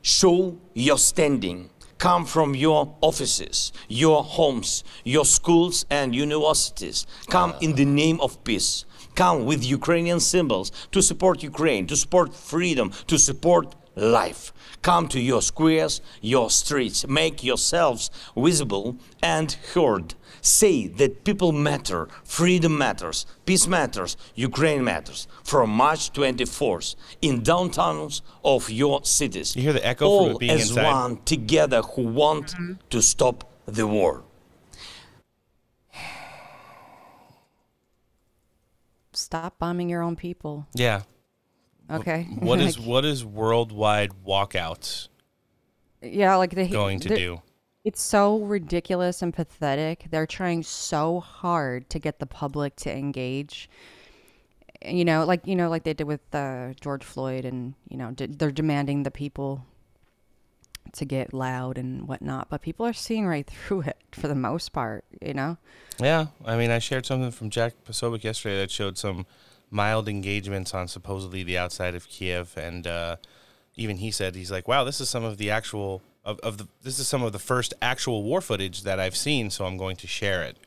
Show your standing. Come from your offices, your homes, your schools and universities. Come in the name of peace. Come with Ukrainian symbols to support Ukraine, to support freedom, to support life. Come to your squares, your streets. Make yourselves visible and heard. Say that people matter, freedom matters, peace matters, Ukraine matters. From March 24th, in downtowns of your cities. You hear the echo all from it being as inside? one together who want mm-hmm. to stop the war. Stop bombing your own people. Yeah. Okay. What is <laughs> what is worldwide walkouts Yeah, like the going to the- do? It's so ridiculous and pathetic. They're trying so hard to get the public to engage. You know, like you know, like they did with uh, George Floyd, and you know, d- they're demanding the people to get loud and whatnot. But people are seeing right <laughs> through it for the most part. You know. Yeah, I mean, I shared something from Jack Posobiec yesterday that showed some mild engagements on supposedly the outside of Kiev, and uh, even he said he's like, "Wow, this is some of the actual of, of the this is some of the first actual war footage that I've seen, so I'm going to share it."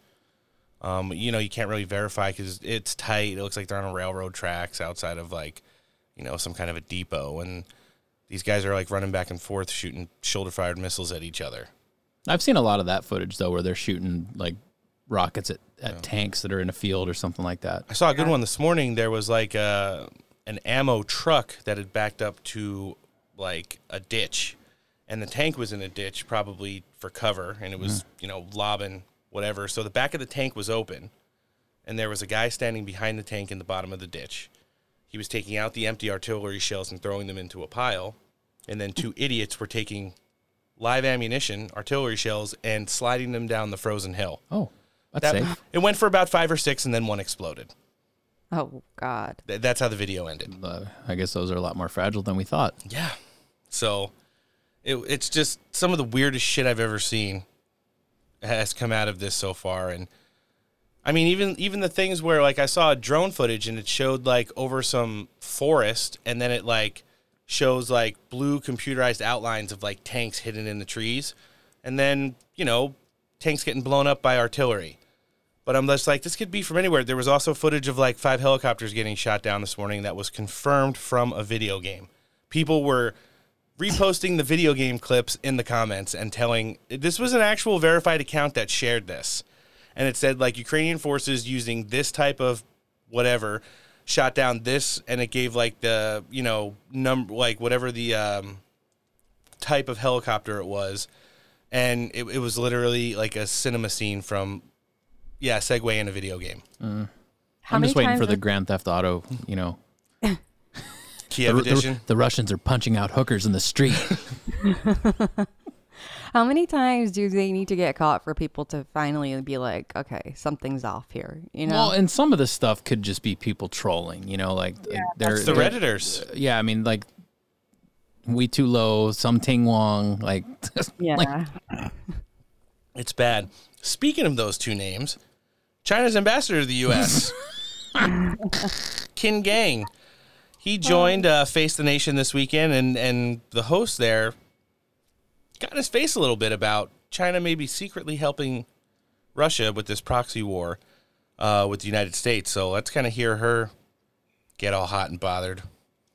Um, you know, you can't really verify because it's tight. It looks like they're on railroad tracks outside of like, you know, some kind of a depot, and these guys are like running back and forth, shooting shoulder fired missiles at each other. I've seen a lot of that footage though, where they're shooting like rockets at, at tanks that are in a field or something like that. I saw a good one this morning. There was like a, an ammo truck that had backed up to like a ditch, and the tank was in a ditch, probably for cover, and it was mm-hmm. you know lobbing whatever. So the back of the tank was open, and there was a guy standing behind the tank in the bottom of the ditch. He was taking out the empty artillery shells and throwing them into a pile, and then two idiots were taking live ammunition, artillery shells, and sliding them down the frozen hill. Oh, that's That- safe. <laughs> It went for about five or six, and then one exploded. Oh God. Th- That's how the video ended. Uh, I guess those are a lot more fragile than we thought. Yeah. So it, it's just some of the weirdest shit I've ever seen has come out of this so far. And I mean, even even the things where like I saw drone footage and it showed like over some forest, and then it like shows like blue computerized outlines of like tanks hidden in the trees, and then you know tanks getting blown up by artillery. But I'm just like, this could be from anywhere. There was also footage of like five helicopters getting shot down this morning that was confirmed from a video game. People were reposting the video game clips in the comments and telling this was an actual verified account that shared this. And it said like Ukrainian forces using this type of whatever shot down this and it gave like the, you know, number like whatever the um type of helicopter it was. And it, it was literally like a cinema scene from yeah, segue in a video game. How I'm just waiting for the have- Grand Theft Auto, you know. <laughs> Kiev the, the- edition? The, Russians are punching out hookers in the street. <laughs> <laughs> How many times do they need to get caught for people to finally be like, okay, something's off here? You know. Well, and some of this stuff could just be people trolling, you know, like like they're It's the they're- Redditors. Yeah, I mean, like we too low, some Ting Wong, like yeah. like, It's bad. Speaking of those two names, China's ambassador to the U.S., Qin <laughs> Gang, he joined uh, Face the Nation this weekend, and and the host there got in his face a little bit about China maybe secretly helping Russia with this proxy war uh, with the United States. So let's kind of hear her get all hot and bothered.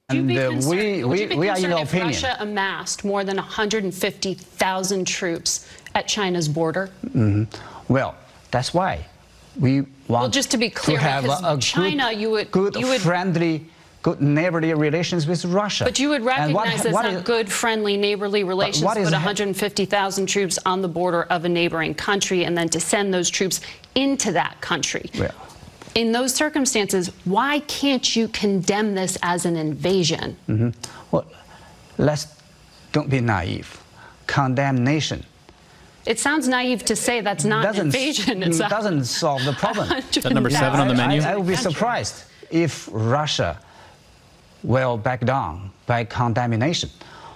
And uh, we, you we, be we are in concerned if opinion. Russia amassed more than 150,000 troops at China's border? Mhm. Well, that's why we want just to be clear, to have a, a China, good, you would- good you would- friendly, good neighborly relations with Russia. But you would And what- recognize it's what not is- good, friendly, neighborly relations what to put 150,000 troops on the border of a neighboring country and then to send those troops into that country. Well, In those circumstances, why can't you condemn this as an invasion? mhm. Well, let's don't be naive. Condemnation It sounds naive to say that's not an doesn't invasion. It's a- doesn't solve the problem. <laughs> That number seven on the menu? I, I would be surprised if Russia will back down by condemnation.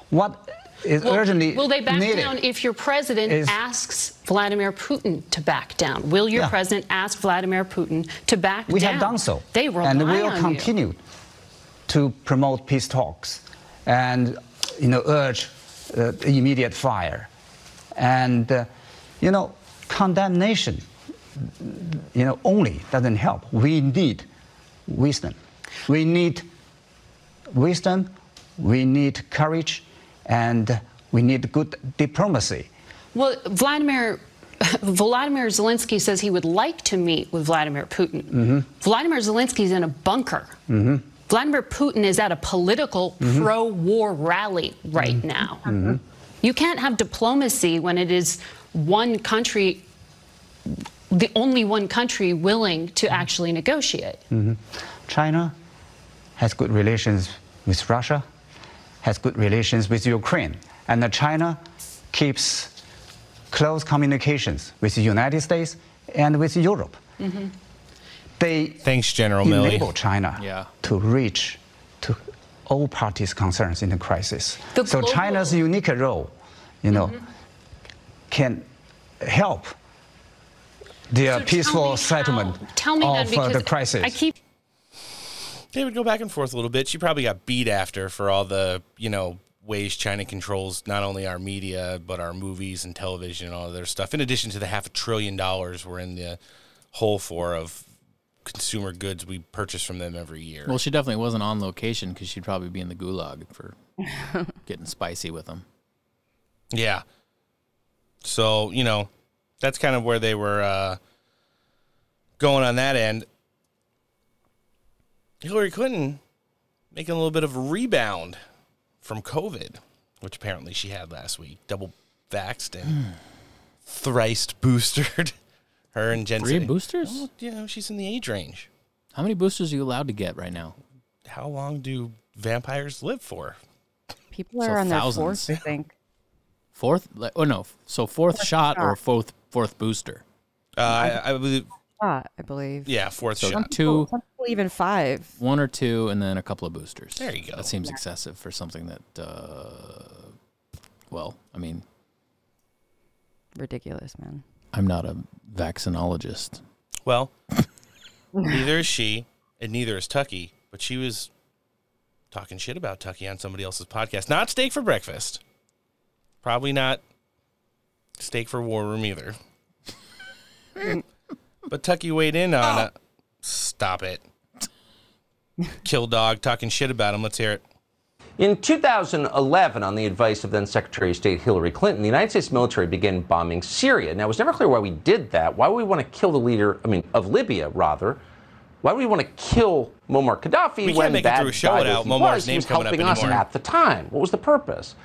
What is Will- urgently Will they back needed down if your president is- asks Vladimir Putin to back down? Will your Yeah. president ask Vladimir Putin to back We down? We have done so. They rely and we will on you. continue to promote peace talks and you know urge uh, immediate fire. And uh, you know condemnation you know only doesn't help. We need wisdom. We need wisdom, we need courage, and we need good diplomacy. Well, Vladimir <laughs> Vladimir Zelensky says he would like to meet with Vladimir Putin. Mhm. Vladimir Zelensky's in a bunker. Mhm. Vladimir Putin is at a political Mhm. pro-war rally right now. You can't have diplomacy when it is one country, the only one country willing to actually negotiate. Mhm. China has good relations with Russia, has good relations with Ukraine, and China keeps close communications with the United States and with Europe. They Thanks, General Milley. enable China Yeah. to reach to all parties' concerns in the crisis. The so global- China's unique role, you know, can help the uh, So tell peaceful me settlement how- tell me then, of uh, the because crisis. I keep They would go back and forth a little bit. She probably got beat after for all the, you know, ways China controls not only our media, but our movies and television and all of their stuff. In addition to the half a trillion dollars we're in the hole for of consumer goods we purchase from them every year. Well, she definitely wasn't on location because she'd probably be in the gulag for <laughs> getting spicy with them. Yeah. So, you know, that's kind of where they were uh, going on that end. Hillary Clinton making a little bit of a rebound from COVID, which apparently she had last week. Double vaxxed and thrice boosted. <laughs> Her and Jen. Three City. boosters? Well, you know, she's in the age range. How many boosters are you allowed to get right now? How long do vampires live for? People So are on their thousands. fourth, I think. Fourth? Oh no. So fourth, Fourth shot, or fourth fourth booster. Uh, I, I believe. Shot, I believe. Yeah, fourth So shot. two, Some people even five. one or two, and then a couple of boosters. There you go. That seems excessive for something that. Uh, well, I mean, Ridiculous, man. I'm not a vaccinologist. Well, <laughs> neither is she, and neither is Tucky. But she was talking shit about Tucky on somebody else's podcast. Not steak for breakfast. Probably not steak for war room either. <laughs> but Tucky weighed in on it. Stop it. Kill dog talking shit about him. Let's hear it. In 2011, on the advice of then Secretary of State Hillary Clinton, the United States military began bombing Syria. Now, it was never clear why we did that. Why would we want to kill the leader, I mean, of Libya, rather? Why would we want to kill Muammar Gaddafi We can't when make it through a show guy without that he Muammar's was, he name was coming up helping us at the time? What was the purpose?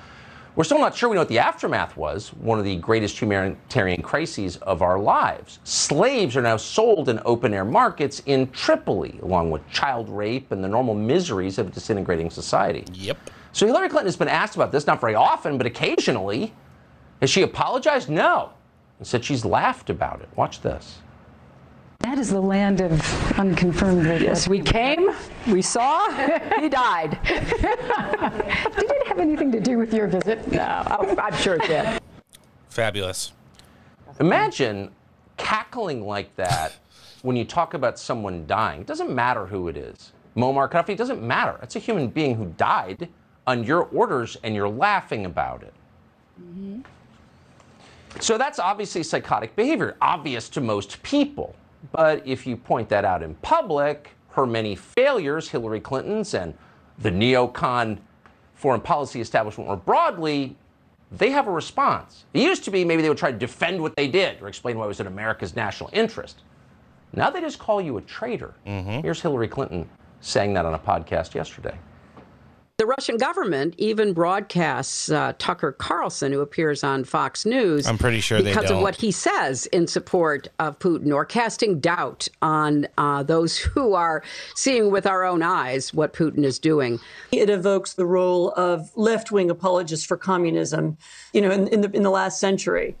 We're still not sure we know what the aftermath was, one of the greatest humanitarian crises of our lives. Slaves are now sold in open air markets in Tripoli, along with child rape and the normal miseries of a disintegrating society. Yep. So Hillary Clinton has been asked about this, not very often, but occasionally. Has she apologized? No. And said she's laughed about it. Watch this. That is the land of unconfirmed rape. Yes, we came, we saw, <laughs> he died. <laughs> Did it have anything to do with your visit? No, I'm I'm sure it did. Fabulous. Imagine cackling like that when you talk about someone dying. It doesn't matter who it is. Muammar Gaddafi, it doesn't matter. It's a human being who died on your orders and you're laughing about it. Mm-hmm. So that's obviously psychotic behavior, obvious to most people. But if you point that out in public, her many failures, Hillary Clinton's and the neocon foreign policy establishment more broadly, they have a response. It used to be maybe they would try to defend what they did or explain why it was in America's national interest. Now they just call you a traitor. Mm-hmm. Here's Hillary Clinton saying that on a podcast yesterday. The Russian government even broadcasts uh, Tucker Carlson, who appears on Fox News. I'm pretty sure they because of what he says in support of Putin, or casting doubt on uh, those <laughs> who are seeing with our own eyes what Putin is doing. It evokes the role of left-wing apologists for communism, you know, in, in, the, in the last century.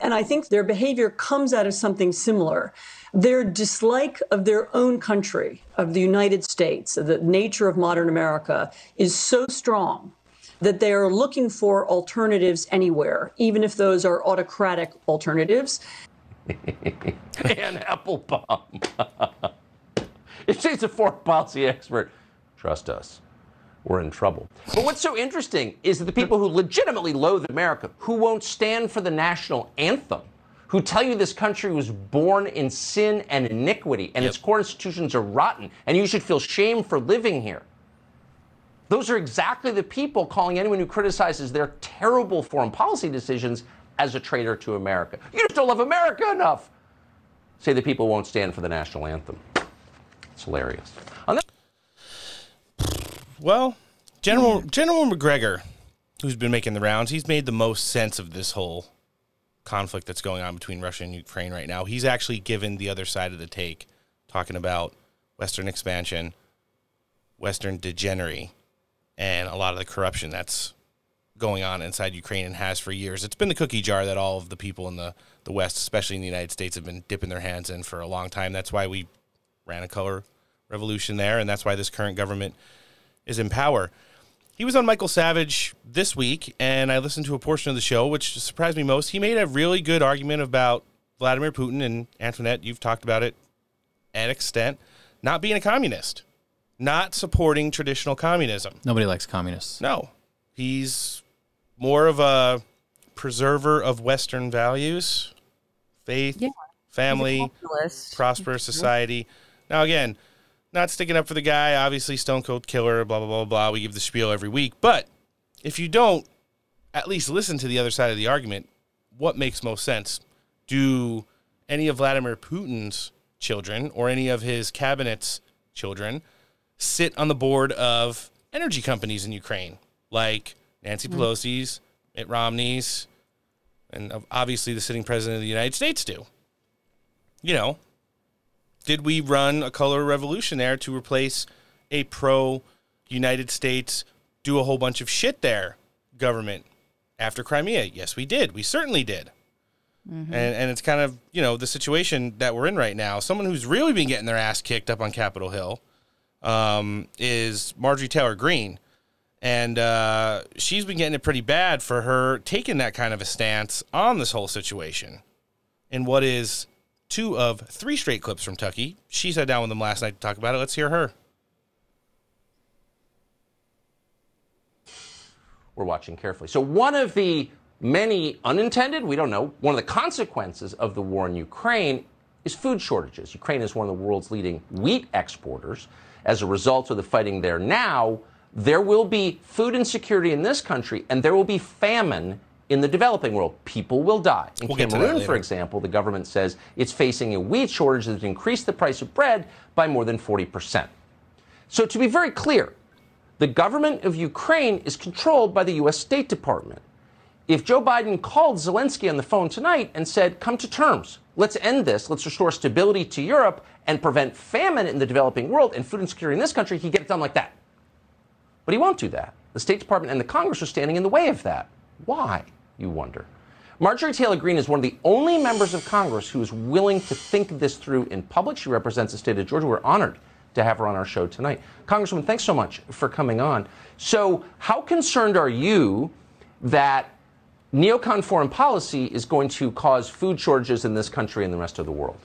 And I think their behavior comes out of something similar. Their dislike of their own country, of the United States, of the nature of modern America, is so strong that they are looking for alternatives anywhere, even if those are autocratic alternatives. <laughs> Anne Applebaum. <laughs> if she's a foreign policy expert, trust us, we're in trouble. But what's so interesting is that the people who legitimately loathe America, who won't stand for the national anthem, who tell you this country was born in sin and iniquity and its core institutions are rotten and you should feel shame for living here. Those are exactly the people calling anyone who criticizes their terrible foreign policy decisions as a traitor to America. You just don't love America enough. Say the people won't stand for the national anthem. It's hilarious. Well, General hmm. General Macgregor, who's been making the rounds, he's made the most sense of this whole conflict that's going on between Russia and Ukraine right now. He's actually given the other side of the take, talking about Western expansion, Western degenery, and a lot of the corruption that's going on inside Ukraine and has for years. It's been the cookie jar that all of the people in the, the West, especially in the United States, have been dipping their hands in for a long time. That's why we ran a color revolution there, and that's why this current government is in power. He was on Michael Savage this week, and I listened to a portion of the show, which surprised me most. He made a really good argument about Vladimir Putin and Antoinette. You've talked about it at extent, not being a communist, not supporting traditional communism. Nobody likes communists. No, he's more of a preserver of Western values, faith, Yeah. family, prosperous society. Now, again, not sticking up for the guy, obviously, stone cold killer, blah, blah, blah, blah. We give the spiel every week. But if you don't at least listen to the other side of the argument, what makes most sense? Do any of Vladimir Putin's children or any of his cabinet's children sit on the board of energy companies in Ukraine, like Nancy Mm. Pelosi's, Mitt Romney's, and obviously the sitting president of the United States do? You know, did we run a color revolution there to replace a pro United States do a whole bunch of shit there government after Crimea? Yes, we did. We certainly did. Mm-hmm. And and it's kind of, you know, the situation that we're in right now. Someone who's really been getting their ass kicked up on Capitol Hill um, is Marjorie Taylor Greene. And uh, she's been getting it pretty bad for her taking that kind of a stance on this whole situation. and what is two of three straight clips from Tucky. She sat down with them last night to talk about it. Let's hear her. we're watching carefully. So, one of the many unintended, we don't know, one of the consequences of the war in Ukraine is food shortages. Ukraine is one of the world's leading wheat exporters. As a result of the fighting there now, there will be food insecurity in this country and there will be famine in the developing world. People will die. In We'll get to that Cameroon, for example, the government says it's facing a wheat shortage that increased the price of bread by more than 40%. So, to be very clear, the government of Ukraine is controlled by the U.S. State Department. If Joe Biden called Zelensky on the phone tonight and said, Come to terms, let's end this, let's restore stability to Europe and prevent famine in the developing world and food insecurity in this country, he'd get it done like that. But he won't do that. The State Department and the Congress are standing in the way of that. Why, you wonder? Marjorie Taylor Greene is one of the only members of Congress who is willing to think this through in public. She represents the state of Georgia. We're honored to have her on our show tonight. Congresswoman, thanks so much for coming on. So, how concerned are you that neocon foreign policy is going to cause food shortages in this country and the rest of the world?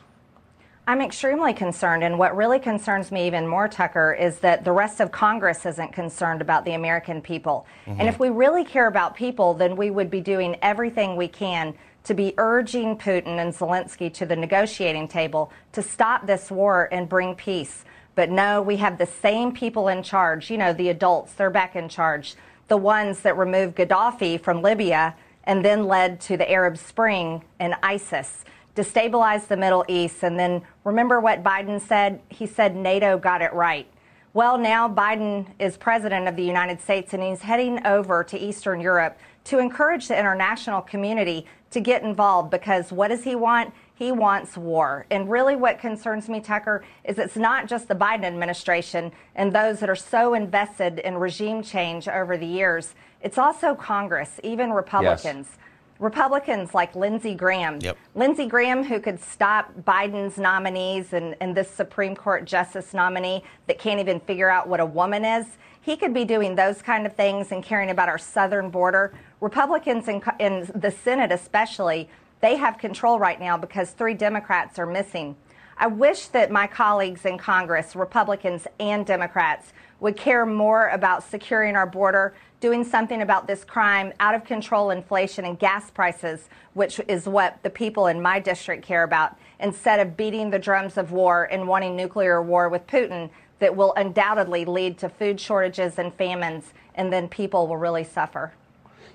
I'm extremely concerned, and what really concerns me even more, Tucker, is that the rest of Congress isn't concerned about the American people. Mhm. And if we really care about people, then we would be doing everything we can to be urging Putin and Zelensky to the negotiating table to stop this war and bring peace. But no, we have the same people in charge. You know, the adults, they're back in charge. The ones that removed Gaddafi from Libya and then led to the Arab Spring and ISIS. Destabilize the Middle East. And then remember what Biden said? He said NATO got it right. Well, now Biden is president of the United States and he's heading over to Eastern Europe to encourage the international community to get involved because what does he want? He wants war. And really, what concerns me, Tucker, is it's not just the Biden administration and those that are so invested in regime change over the years, it's also Congress, even Republicans. Republicans like Lindsey Graham. Yep. Lindsey Graham, who could stop Biden's nominees and, and this Supreme Court justice nominee that can't even figure out what a woman is. He could be doing those kind of things and caring about our southern border. Republicans in, in the Senate, especially, they have control right now because three Democrats are missing. I wish that my colleagues in Congress, Republicans and Democrats, would care more about securing our border, doing something about this crime, out of control inflation and gas prices, which is what the people in my district care about, instead of beating the drums of war and wanting nuclear war with Putin that will undoubtedly lead to food shortages and famines, and then people will really suffer.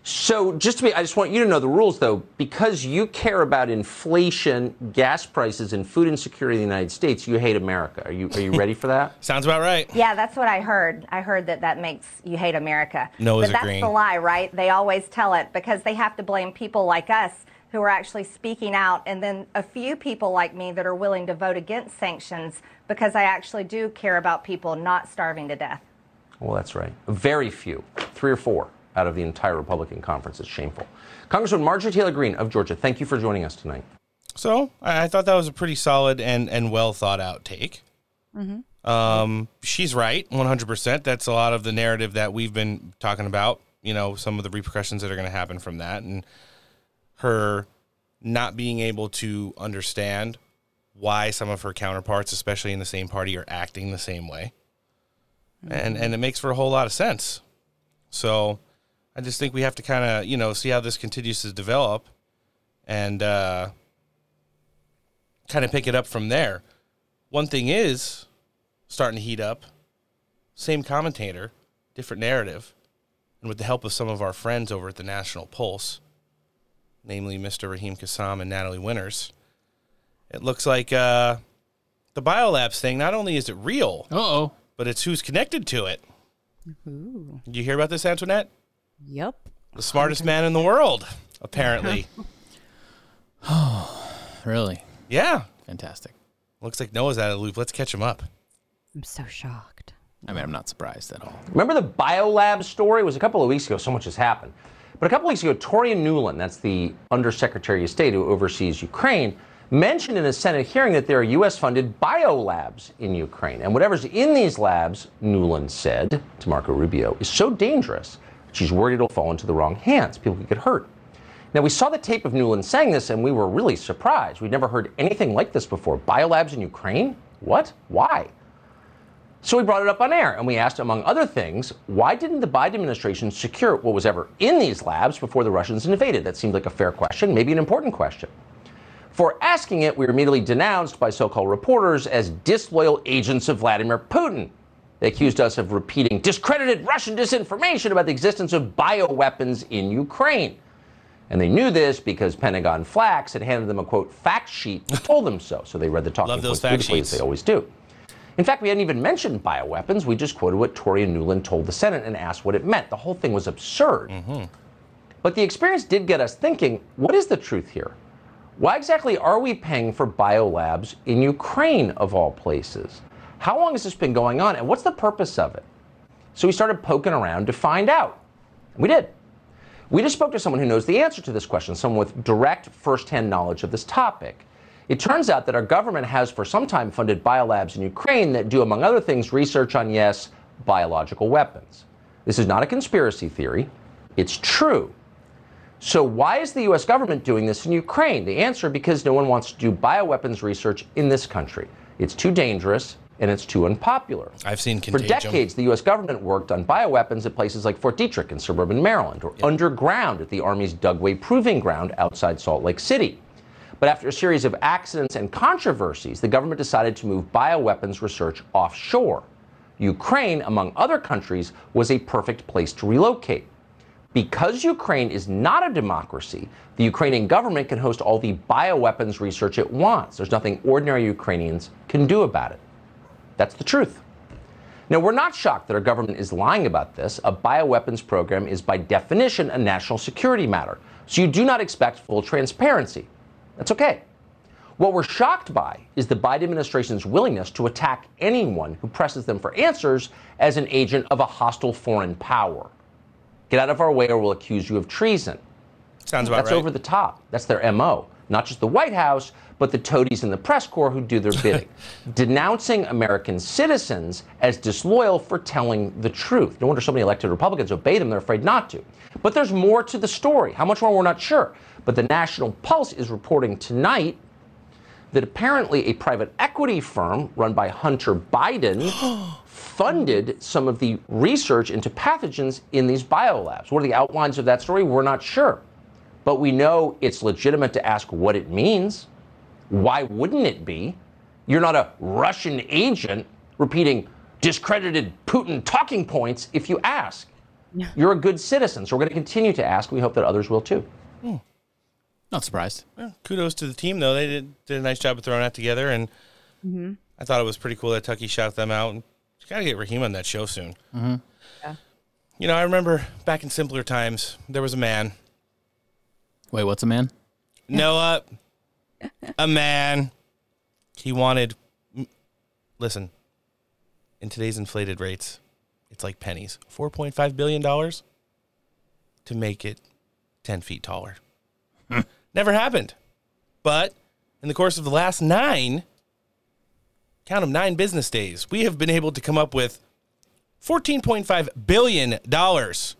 So, just to be, I just want you to know the rules, though, because you care about inflation, gas prices, and food insecurity in the United States. You hate America. Are you Are you ready for that? <laughs> Sounds about right. Yeah, that's what I heard. I heard that that makes you hate America. No but that's agreeing. the lie, right? They always tell it because they have to blame people like us who are actually speaking out, and then a few people like me that are willing to vote against sanctions because I actually do care about people not starving to death. Well, that's right. Very few, three or four out of the entire Republican conference. It's shameful. Congresswoman Marjorie Taylor Greene of Georgia, thank you for joining us tonight. So I I thought that was a pretty solid and, and well thought out take. Mm-hmm. Um, she's right, 100%. That's a lot of the narrative that we've been talking about, you know, some of the repercussions that are going to happen from that. And her not being able to understand why some of her counterparts, especially in the same party, are acting the same way. And, and it makes for a whole lot of sense. So I just think we have to kind of, you know, see how this continues to develop and uh, kind of pick it up from there. One thing is starting to heat up. Same commentator, different narrative. And with the help of some of our friends over at the National Pulse, namely Mr. Raheem Kassam and Natalie Winters, it looks like uh, the biolabs thing, not only is it real, uh-oh, but it's who's connected to it. Ooh. Did you hear about this, Antoinette? Yep. The smartest man in the world, apparently. Oh, <laughs> <sighs> really? Yeah. Fantastic. Looks like Noah's out of the loop. Let's catch him up. I'm so shocked. I mean, I'm not surprised at all. Remember the biolab story? It was a couple of weeks ago. So much has happened. But a couple of weeks ago, Toria Nuland, that's the Undersecretary of State who oversees Ukraine, mentioned in a Senate hearing that there are U.S. funded biolabs in Ukraine. And whatever's in these labs, Newland said to Marco Rubio, is so dangerous. She's worried it'll fall into the wrong hands. People could get hurt. Now, we saw the tape of Nuland saying this and we were really surprised. We'd never heard anything like this before. Biolabs in Ukraine? What? Why? So we brought it up on air and we asked, among other things, why didn't the Biden administration secure what was ever in these labs before the Russians invaded? That seemed like a fair question, maybe an important question. For asking it, we were immediately denounced by so called reporters as disloyal agents of Vladimir Putin. They accused us of repeating discredited Russian disinformation about the existence of bioweapons in Ukraine. And they knew this because Pentagon Flacks had handed them a quote fact sheet <laughs> told them so. So they read the talking Love those points fact as they always do. In fact, we hadn't even mentioned bioweapons. We just quoted what Toria Nuland told the Senate and asked what it meant. The whole thing was absurd. Mm-hmm. But the experience did get us thinking what is the truth here? Why exactly are we paying for biolabs in Ukraine, of all places? How long has this been going on, and what's the purpose of it? So we started poking around to find out. We did. We just spoke to someone who knows the answer to this question, someone with direct firsthand knowledge of this topic. It turns out that our government has for some time funded biolabs in Ukraine that do, among other things, research on, yes, biological weapons. This is not a conspiracy theory, it's true. So, why is the US government doing this in Ukraine? The answer because no one wants to do bioweapons research in this country. It's too dangerous and it's too unpopular. I've seen For decades, the U.S. government worked on bioweapons at places like Fort Detrick in suburban Maryland, or underground at the Army's Dugway Proving Ground outside Salt Lake City. But after a series of accidents and controversies, the government decided to move bioweapons research offshore. Ukraine, among other countries, was a perfect place to relocate. Because Ukraine is not a democracy, the Ukrainian government can host all the bioweapons research it wants. There's nothing ordinary Ukrainians can do about it. That's the truth. Now, we're not shocked that our government is lying about this. A bioweapons program is, by definition, a national security matter. So you do not expect full transparency. That's okay. What we're shocked by is the Biden administration's willingness to attack anyone who presses them for answers as an agent of a hostile foreign power. Get out of our way or we'll accuse you of treason. Sounds about right. That's right. over the top. That's their MO. Not just the White House, but the toadies in the press corps who do their <laughs> bidding. Denouncing American citizens as disloyal for telling the truth. No wonder so many elected Republicans obey them, they're afraid not to. But there's more to the story. How much more, we're not sure. But the National Pulse is reporting tonight that apparently a private equity firm run by Hunter Biden <gasps> funded some of the research into pathogens in these biolabs. What are the outlines of that story? We're not sure. But we know it's legitimate to ask what it means. Why wouldn't it be? You're not a Russian agent repeating discredited Putin talking points if you ask. You're a good citizen, so we're going to continue to ask. We hope that others will too. Not surprised. Well, kudos to the team though. They did, did a nice job of throwing that together, and Mm-hmm. I thought it was pretty cool that Tucky shot them out. And you got to get Raheem on that show soon. Mhm. Yeah. You know, I remember back in simpler times, there was a man. Wait, what's a man? Noah, a man. He wanted. Listen, in today's inflated rates, it's like pennies. Four point five billion dollars to make it ten feet taller. <laughs> Never happened. But in the course of the last nine, count them nine business days, we have been able to come up with fourteen point five billion dollars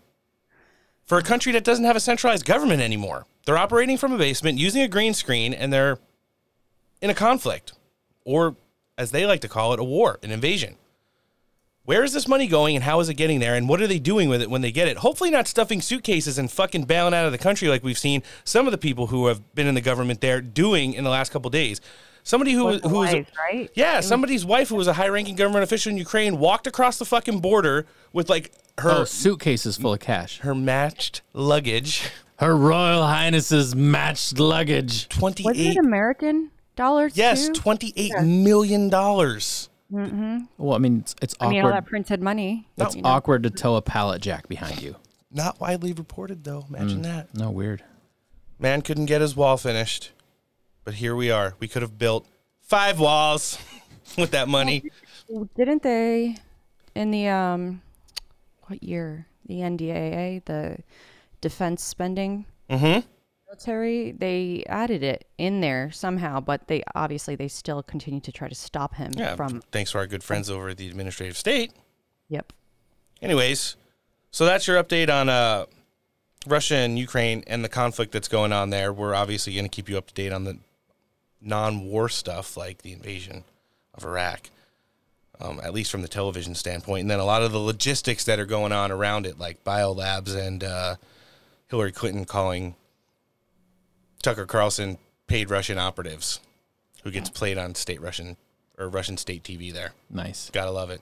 for a country that doesn't have a centralized government anymore. They're operating from a basement using a green screen and they're in a conflict, or as they like to call it, a war, an invasion. Where is this money going and how is it getting there and what are they doing with it when they get it? Hopefully, not stuffing suitcases and fucking bailing out of the country like we've seen some of the people who have been in the government there doing in the last couple days. Somebody who Was the who was wife, right? yeah, somebody's wife who was a high-ranking government official in Ukraine walked across the fucking border with like her oh, suitcases full of cash. her matched luggage. Her Royal Highness's matched luggage. Was it Twenty-eight. American dollars? Yes, too? twenty-eight million dollars. Mm-hmm. Well, I mean, it's, it's I mean, awkward. all that printed money. it's you know. awkward to tow a pallet jack behind you. Not widely reported though. Imagine Mm. that. No, weird. Man couldn't get his wall finished, but here we are. We could have built five walls <laughs> with that money. Didn't they in the um what year? The NDAA, the defense spending Mm-hmm. military, they added it in there somehow, but they obviously they still continue to try to stop him Yeah. from thanks to our good friends over at the administrative state. Yep. Anyways, so that's your update on uh, Russia and Ukraine and the conflict that's going on there. We're obviously going to keep you up to date on the non-war stuff like the invasion of Iraq, um, at least from the television standpoint, and then a lot of the logistics that are going on around it, like biolabs and uh, Hillary Clinton calling Tucker Carlson paid Russian operatives, who gets played on state Russian or Russian state TV there. Nice. Gotta love it.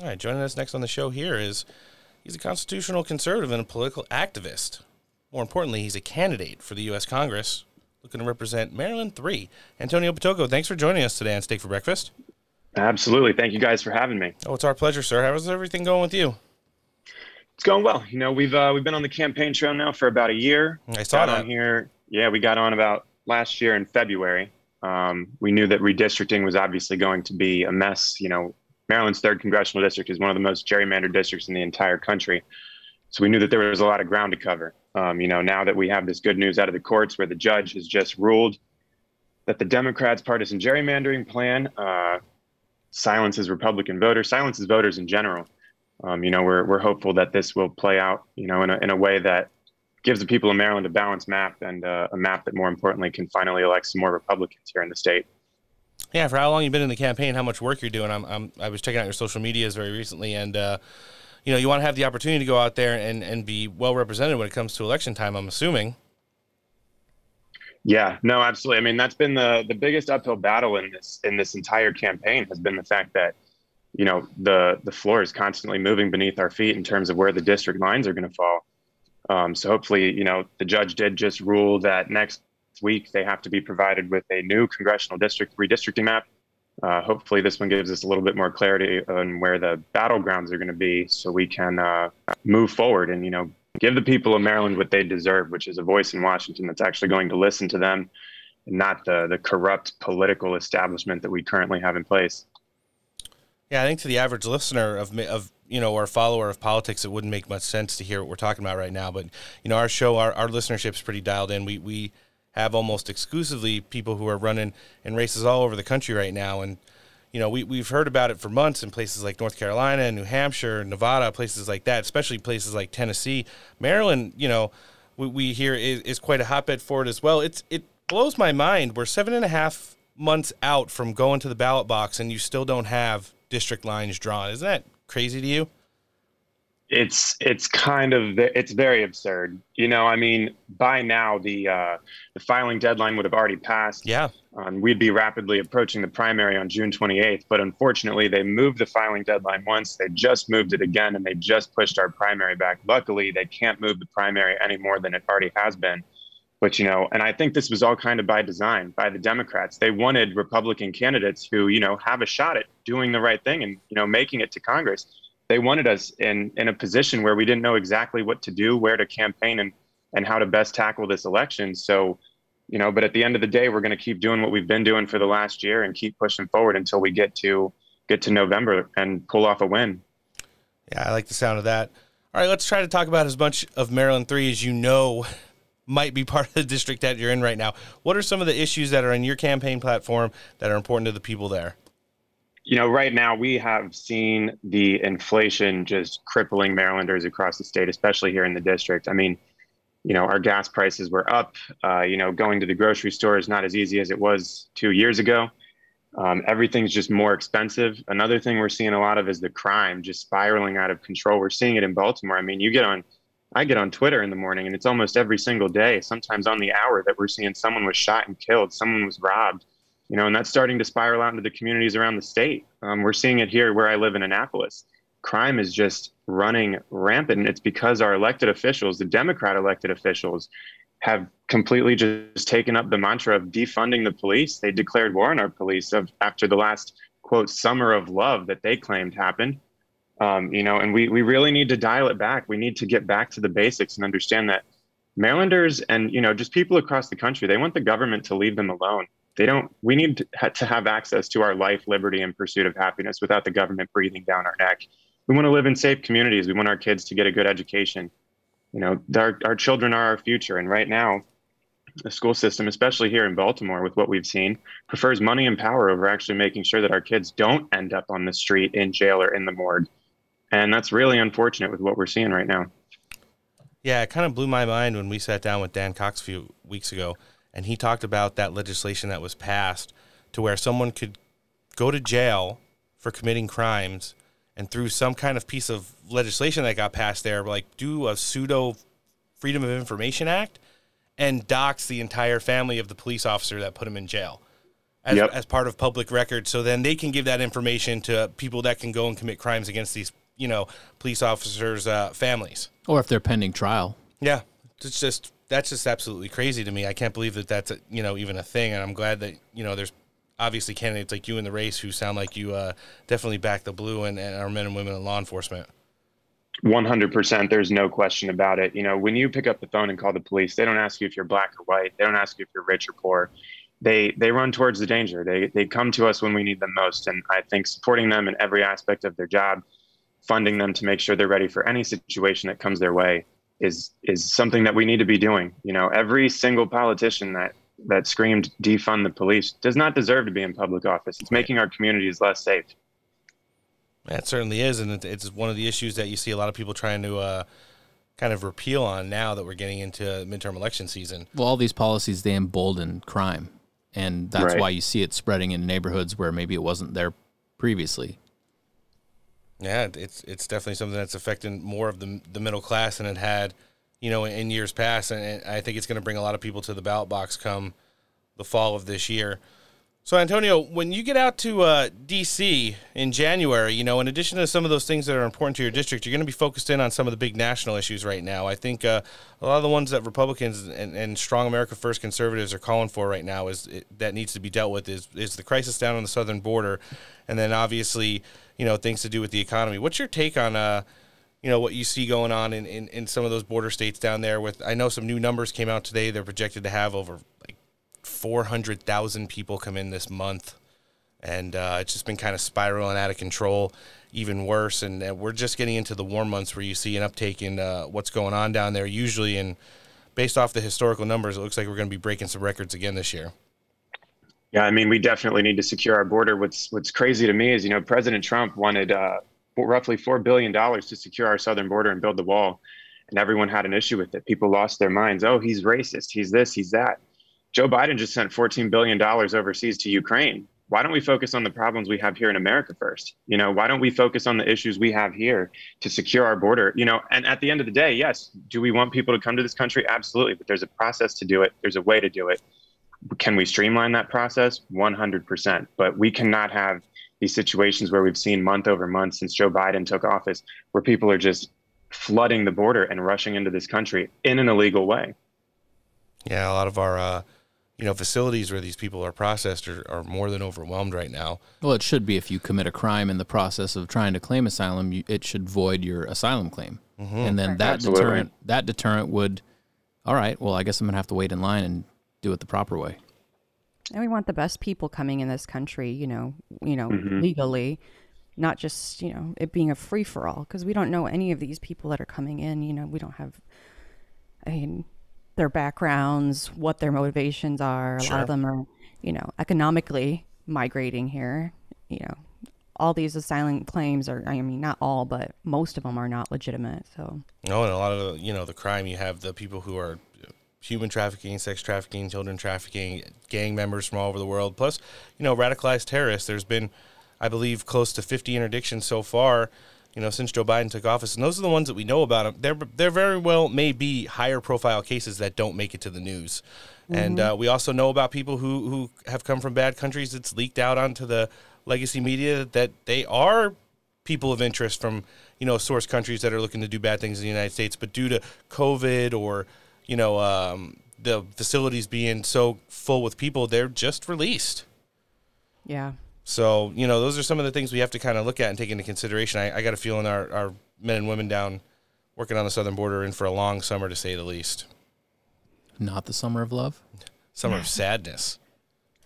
All right, joining us next on the show here is he's a constitutional conservative and a political activist. More importantly, he's a candidate for the U.S. Congress looking to represent Maryland 3. Antonio Pitocco, thanks for joining us today on Steak for Breakfast. Absolutely. Thank you guys for having me. Oh, it's our pleasure, sir. How's everything going with you? It's going well. You know, we've uh, we've been on the campaign trail now for about a year. I saw got that. on here. Yeah, we got on about last year in February. Um, we knew that redistricting was obviously going to be a mess. You know, Maryland's third congressional district is one of the most gerrymandered districts in the entire country. So we knew that there was a lot of ground to cover. Um, you know, now that we have this good news out of the courts where the judge has just ruled that the Democrats' partisan gerrymandering plan uh, silences Republican voters, silences voters in general. Um, you know, we're, we're hopeful that this will play out, you know, in a, in a way that gives the people of Maryland a balanced map and uh, a map that more importantly can finally elect some more Republicans here in the state. Yeah, for how long you've been in the campaign, how much work you're doing. I'm, I'm I was checking out your social medias very recently, and uh, you know, you want to have the opportunity to go out there and, and be well represented when it comes to election time. I'm assuming. Yeah, no, absolutely. I mean, that's been the the biggest uphill battle in this in this entire campaign has been the fact that you know the the floor is constantly moving beneath our feet in terms of where the district lines are going to fall. Um, so hopefully, you know, the judge did just rule that next week they have to be provided with a new congressional district redistricting map. Uh, hopefully, this one gives us a little bit more clarity on where the battlegrounds are going to be, so we can uh, move forward and you know give the people of Maryland what they deserve, which is a voice in Washington that's actually going to listen to them, and not the the corrupt political establishment that we currently have in place. Yeah, I think to the average listener of of you know or follower of politics, it wouldn't make much sense to hear what we're talking about right now. But you know, our show, our our listenership is pretty dialed in. We we have almost exclusively people who are running in races all over the country right now, and you know we we've heard about it for months in places like North Carolina, New Hampshire, Nevada, places like that, especially places like Tennessee, Maryland. You know, we, we hear is, is quite a hotbed for it as well. It's it blows my mind. We're seven and a half months out from going to the ballot box, and you still don't have district lines drawn. Isn't that crazy to you? It's it's kind of it's very absurd. You know, I mean, by now the uh, the filing deadline would have already passed. Yeah, um, we'd be rapidly approaching the primary on June 28th. But unfortunately, they moved the filing deadline once. They just moved it again, and they just pushed our primary back. Luckily, they can't move the primary any more than it already has been. But you know, and I think this was all kind of by design by the Democrats. They wanted Republican candidates who you know have a shot at doing the right thing and you know making it to Congress they wanted us in in a position where we didn't know exactly what to do, where to campaign, and and how to best tackle this election. So, you know, but at the end of the day, we're going to keep doing what we've been doing for the last year and keep pushing forward until we get to get to November and pull off a win. Yeah, I like the sound of that. All right, let's try to talk about as much of Maryland 3 as you know might be part of the district that you're in right now. What are some of the issues that are in your campaign platform that are important to the people there? You know, right now we have seen the inflation just crippling Marylanders across the state, especially here in the district. I mean, you know, our gas prices were up. Uh, you know, going to the grocery store is not as easy as it was two years ago. Um, everything's just more expensive. Another thing we're seeing a lot of is the crime just spiraling out of control. We're seeing it in Baltimore. I mean, you get on, I get on Twitter in the morning, and it's almost every single day, sometimes on the hour, that we're seeing someone was shot and killed, someone was robbed you know, and that's starting to spiral out into the communities around the state. Um, we're seeing it here where I live in Annapolis. Crime is just running rampant, and it's because our elected officials, the Democrat elected officials, have completely just taken up the mantra of defunding the police. They declared war on our police of, after the last quote summer of love that they claimed happened. Um, you know, and we we really need to dial it back. We need to get back to the basics and understand that Marylanders and you know just people across the country they want the government to leave them alone they don't we need to have access to our life liberty and pursuit of happiness without the government breathing down our neck. We want to live in safe communities. We want our kids to get a good education. You know our, our children are our future and right now the school system especially here in baltimore with what we've seen prefers money and power over actually making sure that our kids don't end up on the street in jail or in the morgue. And that's really unfortunate with what we're seeing right now. Yeah it kind of blew my mind when we sat down with dan cox a few weeks ago and he talked about that legislation that was passed to where someone could go to jail for committing crimes and through some kind of piece of legislation that got passed there like do a pseudo freedom of information act and dox the entire family of the police officer that put him in jail as, yep. as part of public record. So then they can give that information to people that can go and commit crimes against these you know police officers uh, families. Or if they're pending trial. Yeah it's just that's just absolutely crazy to me. I can't believe that that's a, you know even a thing, and I'm glad that you know there's obviously candidates like you in the race who sound like you uh, definitely back the blue and, and our men and women in law enforcement. 100%. There's no question about it. You know, when you pick up the phone and call the police, they don't ask you if you're black or white. They don't ask you if you're rich or poor. They they run towards the danger. They they come to us when we need them most. And I think supporting them in every aspect of their job, funding them to make sure they're ready for any situation that comes their way is is something that we need to be doing. You know, every single politician that that screamed defund the police does not deserve to be in public office. It's making our communities less safe. That certainly is, and it's one of the issues that you see a lot of people trying to uh, kind of repeal on now that we're getting into midterm election season. Well, all these policies they embolden crime, and that's right. why you see it spreading in neighborhoods where maybe it wasn't there previously. Yeah, it's it's definitely something that's affecting more of the the middle class than it had, you know, in years past, and I think it's going to bring a lot of people to the ballot box come the fall of this year. So, Antonio, when you get out to uh, D.C. in January, you know, in addition to some of those things that are important to your district, you're going to be focused in on some of the big national issues right now. I think uh, a lot of the ones that Republicans and, and strong America First conservatives are calling for right now is that needs to be dealt with is is the crisis down on the southern border, and then obviously, you know, things to do with the economy. What's your take on? Uh, you know what you see going on in, in, in some of those border states down there with i know some new numbers came out today they're projected to have over like 400,000 people come in this month. And uh, it's just been kind of spiraling out of control, even worse. And uh, we're just getting into the warm months where you see an uptake in uh, what's going on down there. Usually, and based off the historical numbers, it looks like we're going to be breaking some records again this year. Yeah, I mean, we definitely need to secure our border. What's What's crazy to me is, you know, President Trump wanted uh, roughly four billion dollars to secure our southern border and build the wall, and everyone had an issue with it. People lost their minds. Oh, he's racist. He's this. He's that. Joe Biden just sent $14 billion overseas to Ukraine. Why don't we focus on the problems we have here in America first? You know, why don't we focus on the issues we have here to secure our border? You know, and at the end of the day, yes, do we want people to come to this country? Absolutely. But there's a process to do it, there's a way to do it. Can we streamline that process? 100%. But we cannot have these situations where we've seen month over month since Joe Biden took office, where people are just flooding the border and rushing into this country in an illegal way. Yeah, a lot of our uh, you know, facilities where these people are processed are, are more than overwhelmed right now. Well, it should be if you commit a crime in the process of trying to claim asylum, you, it should void your asylum claim, mm-hmm. and then that Absolutely. deterrent that deterrent would, all right, well, I guess I'm gonna have to wait in line and do it the proper way. And we want the best people coming in this country, you know, you know, mm-hmm. legally, not just you know it being a free for all because we don't know any of these people that are coming in. You know, we don't have. I mean, their backgrounds, what their motivations are. A sure. lot of them are, you know, economically migrating here. You know, all these asylum claims are, I mean, not all, but most of them are not legitimate. So, no, and a lot of the, you know, the crime, you have the people who are human trafficking, sex trafficking, children trafficking, gang members from all over the world, plus, you know, radicalized terrorists. There's been, I believe, close to 50 interdictions so far you know, since Joe Biden took office, and those are the ones that we know about. There, there very well may be higher profile cases that don't make it to the news, mm-hmm. and uh, we also know about people who who have come from bad countries. It's leaked out onto the legacy media that they are people of interest from you know source countries that are looking to do bad things in the United States, but due to COVID or you know um, the facilities being so full with people, they're just released. Yeah. So, you know, those are some of the things we have to kind of look at and take into consideration. I, I got a feeling our, our men and women down working on the southern border in for a long summer, to say the least. Not the summer of love? Summer of <laughs> sadness,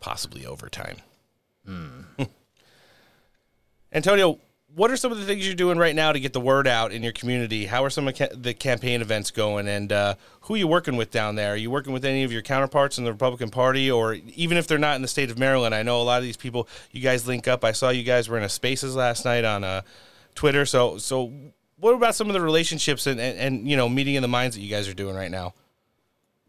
possibly overtime. Mm. <laughs> Antonio, what are some of the things you're doing right now to get the word out in your community? How are some of the campaign events going, and uh, who are you working with down there? Are you working with any of your counterparts in the Republican Party, or even if they're not in the state of Maryland? I know a lot of these people. You guys link up. I saw you guys were in a Spaces last night on uh, Twitter. So, so what about some of the relationships and, and, and you know meeting in the minds that you guys are doing right now?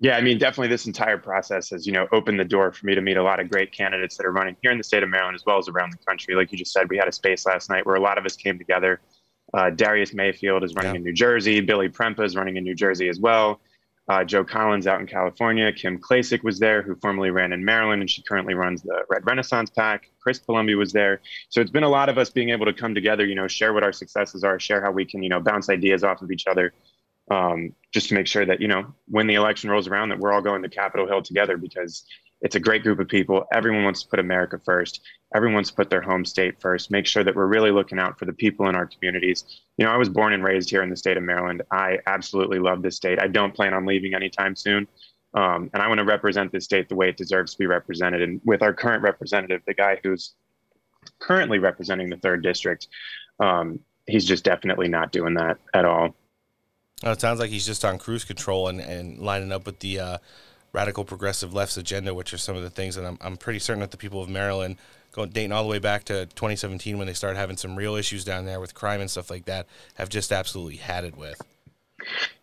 Yeah, I mean, definitely this entire process has, you know, opened the door for me to meet a lot of great candidates that are running here in the state of Maryland as well as around the country. Like you just said, we had a space last night where a lot of us came together. Uh, Darius Mayfield is running yeah. in New Jersey. Billy Prempeh is running in New Jersey as well. Uh, Joe Collins out in California. Kim Klacik was there, who formerly ran in Maryland, and she currently runs the Red Renaissance PAC. Chris Palombi was there. So it's been a lot of us being able to come together, you know, share what our successes are, share how we can, you know, bounce ideas off of each other um, just to make sure that you know when the election rolls around that we're all going to Capitol Hill together because it's a great group of people. Everyone wants to put America first. Everyone wants to put their home state first. Make sure that we're really looking out for the people in our communities. You know, I was born and raised here in the state of Maryland. I absolutely love this state. I don't plan on leaving anytime soon. Um, and I want to represent this state the way it deserves to be represented. And with our current representative, the guy who's currently representing the third district, um, he's just definitely not doing that at all. Oh, it sounds like he's just on cruise control and, and lining up with the uh, radical progressive left's agenda, which are some of the things that I'm, I'm pretty certain that the people of Maryland, going dating all the way back to 2017 when they started having some real issues down there with crime and stuff like that, have just absolutely had it with.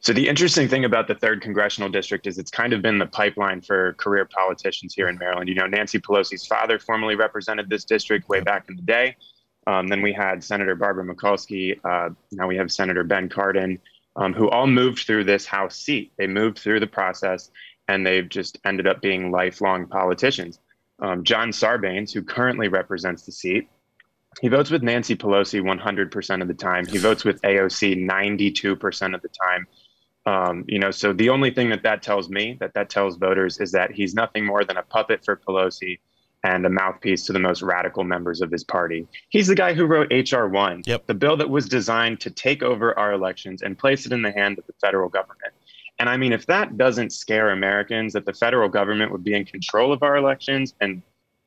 So the interesting thing about the third congressional district is it's kind of been the pipeline for career politicians here in Maryland. You know, Nancy Pelosi's father formerly represented this district way back in the day. Um, then we had Senator Barbara Mikulski. Uh, now we have Senator Ben Cardin um, who all moved through this House seat. They moved through the process and they've just ended up being lifelong politicians. um, John Sarbanes, who currently represents the seat, he votes with Nancy Pelosi 100% of the time. He votes with AOC 92% of the time. Um, you know, so the only thing that that tells me, that that tells voters, is that he's nothing more than a puppet for Pelosi and a mouthpiece to the most radical members of his party. He's the guy who wrote H.R. 1, yep. the bill that was designed to take over our elections and place it in the hand of the federal government. And I mean, if that doesn't scare Americans that the federal government would be in control of our elections and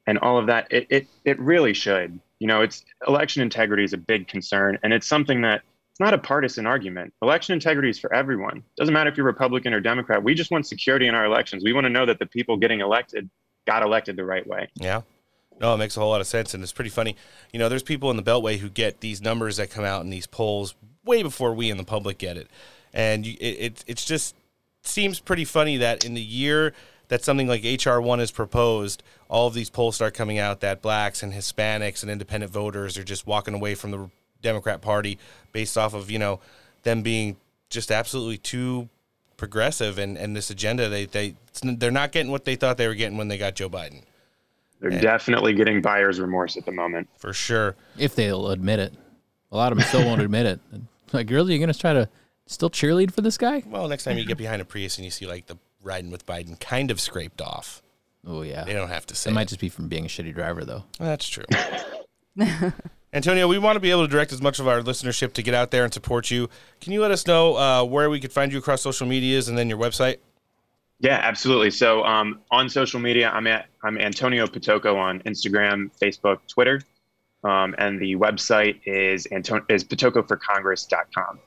and all of that, it it, it really should. You know, it's election integrity is a big concern, and it's something that it's not a partisan argument. Election integrity is for everyone. Doesn't matter if you're Republican or Democrat. We just want security in our elections. We want to know that the people getting elected got elected the right way. Yeah. No, it makes a whole lot of sense, and it's pretty funny. You know, there's people in the Beltway who get these numbers that come out in these polls way before we in the public get it, and you, it, it it's just seems pretty funny that in the year that something like HR one is proposed, all of these polls start coming out that blacks and Hispanics and independent voters are just walking away from the Democrat Party based off of you know them being just absolutely too progressive and, and this agenda they they they're not getting what they thought they were getting when they got Joe Biden. They're and definitely getting buyer's remorse at the moment. For sure. If they'll admit it. A lot of them still won't admit it. <laughs> Like, really, you're going to try to still cheerlead for this guy? Well, next time you get behind a Prius and you see like the riding with Biden kind of scraped off. Oh yeah. They don't have to say. It might just be from being a shitty driver though. That's true. <laughs> Antonio, we want to be able to direct as much of our listenership to get out there and support you. Can you let us know uh, where we could find you across social medias and then your website? Yeah, absolutely. So um, on social media, I'm at I'm Antonio Pitocco on Instagram, Facebook, Twitter, um, and the website is Anton- is pitoccoforcongress.com.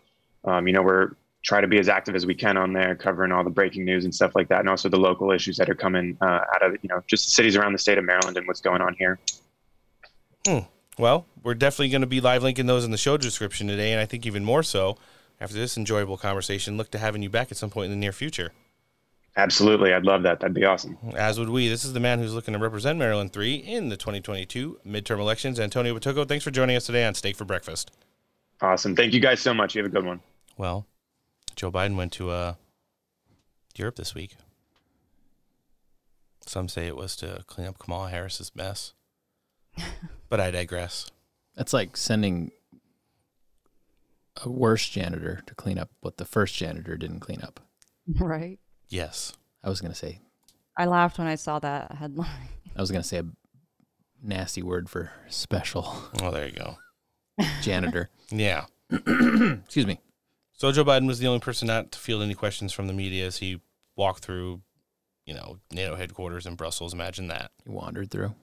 Um, you know, we're try to be as active as we can on there, covering all the breaking news and stuff like that, and also the local issues that are coming uh, out of you know just the cities around the state of Maryland and what's going on here. Hmm. Well, we're definitely going to be live linking those in the show description today, and I think even more so after this enjoyable conversation. Look to having you back at some point in the near future. Absolutely, I'd love that. That'd be awesome. As would we. This is the man who's looking to represent Maryland three in the 2022 midterm elections. Antonio Pitocco, thanks for joining us today on Steak for Breakfast. Awesome. Thank you guys so much. You have a good one. Well, Joe Biden went to uh, Europe this week. Some say it was to clean up Kamala Harris's mess, but I digress. That's like sending a worse janitor to clean up what the first janitor didn't clean up. <laughs> Right. Yes. I was going to say. I laughed when I saw that headline. I was going to say a nasty word for special. Oh, there you go. <laughs> Janitor. yeah. <clears throat> Excuse me. So Joe Biden was the only person not to field any questions from the media as he walked through, you know, NATO headquarters in Brussels. Imagine that. He wandered through.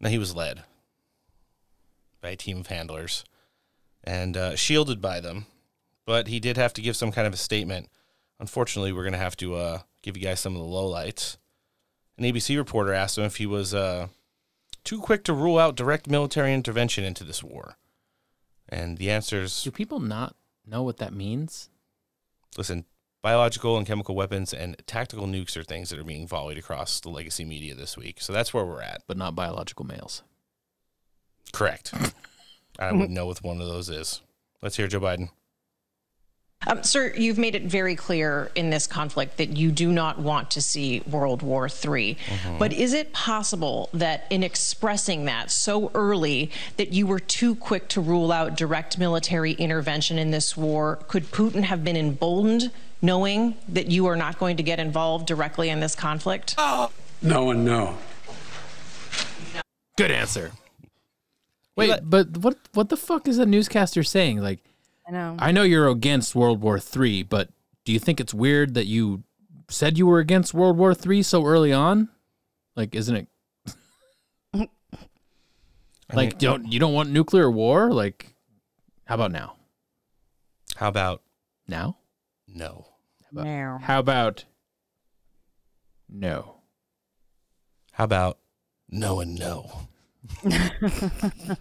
Now he was led by a team of handlers and uh, shielded by them, but he did have to give some kind of a statement. Unfortunately, we're going to have to uh, give you guys some of the lowlights. An ABC reporter asked him if he was uh, too quick to rule out direct military intervention into this war. And the answer is Do people not know what that means? Listen, biological and chemical weapons and tactical nukes are things that are being volleyed across the legacy media this week. So that's where we're at. But not biological males. Correct. I wouldn't know what one of those is. Let's hear Joe Biden. Um, sir, you've made it very clear in this conflict that you do not want to see World War III. Mhm. But is it possible that in expressing that so early that you were too quick to rule out direct military intervention in this war? Could Putin have been emboldened knowing that you are not going to get involved directly in this conflict? No and no. Good answer. Wait, but what what the fuck is a newscaster saying? Like, I know. I know you're against World War Three, but do you think it's weird that you said you were against World War Three so early on? Like, isn't it? <laughs> like, mean- don't you don't want nuclear war? Like, how about now? How about now? No. How about, how about no? How about no and no? <laughs>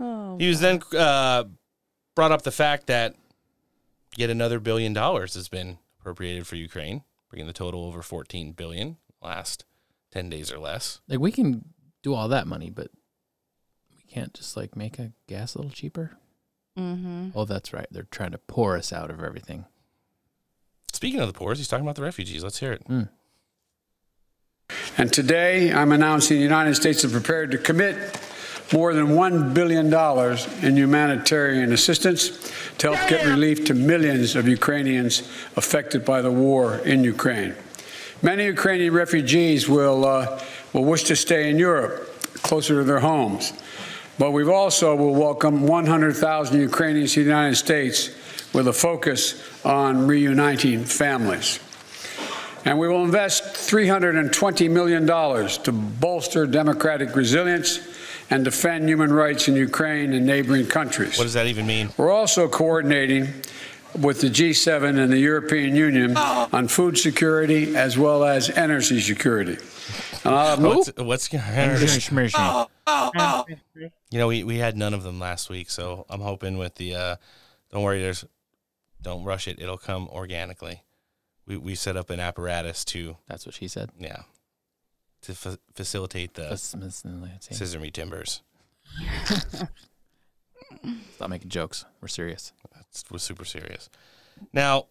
oh, He was then uh, brought up the fact that yet another billion dollars has been appropriated for Ukraine, bringing the total over 14 billion last 10 days or less. Like, we can do all that money, but we can't just like make a gas a little cheaper. Mm-hmm. Oh, that's right. They're trying to pour us out of everything. Speaking of the poor, he's talking about the refugees. Let's hear it. And today, I'm announcing the United States is prepared to commit more than $1 billion in humanitarian assistance to help get relief to millions of Ukrainians affected by the war in Ukraine. Many Ukrainian refugees will, uh, will wish to stay in Europe, closer to their homes. But we've also will welcome 100,000 Ukrainians to the United States with a focus on reuniting families. And we will invest $320 million to bolster democratic resilience and defend human rights in Ukraine and neighboring countries. What does that even mean? We're also coordinating with the G7 and the European Union on food security as well as energy security. And I'll have What's, what's you know we, we had none of them last week, so I'm hoping with the uh, don't worry, there's don't rush it, it'll come organically. We we set up an apparatus to That's what she said. yeah to fa- facilitate the Facilitate. scissor me timbers. <laughs> Stop making jokes. We're serious. We're super serious. Now,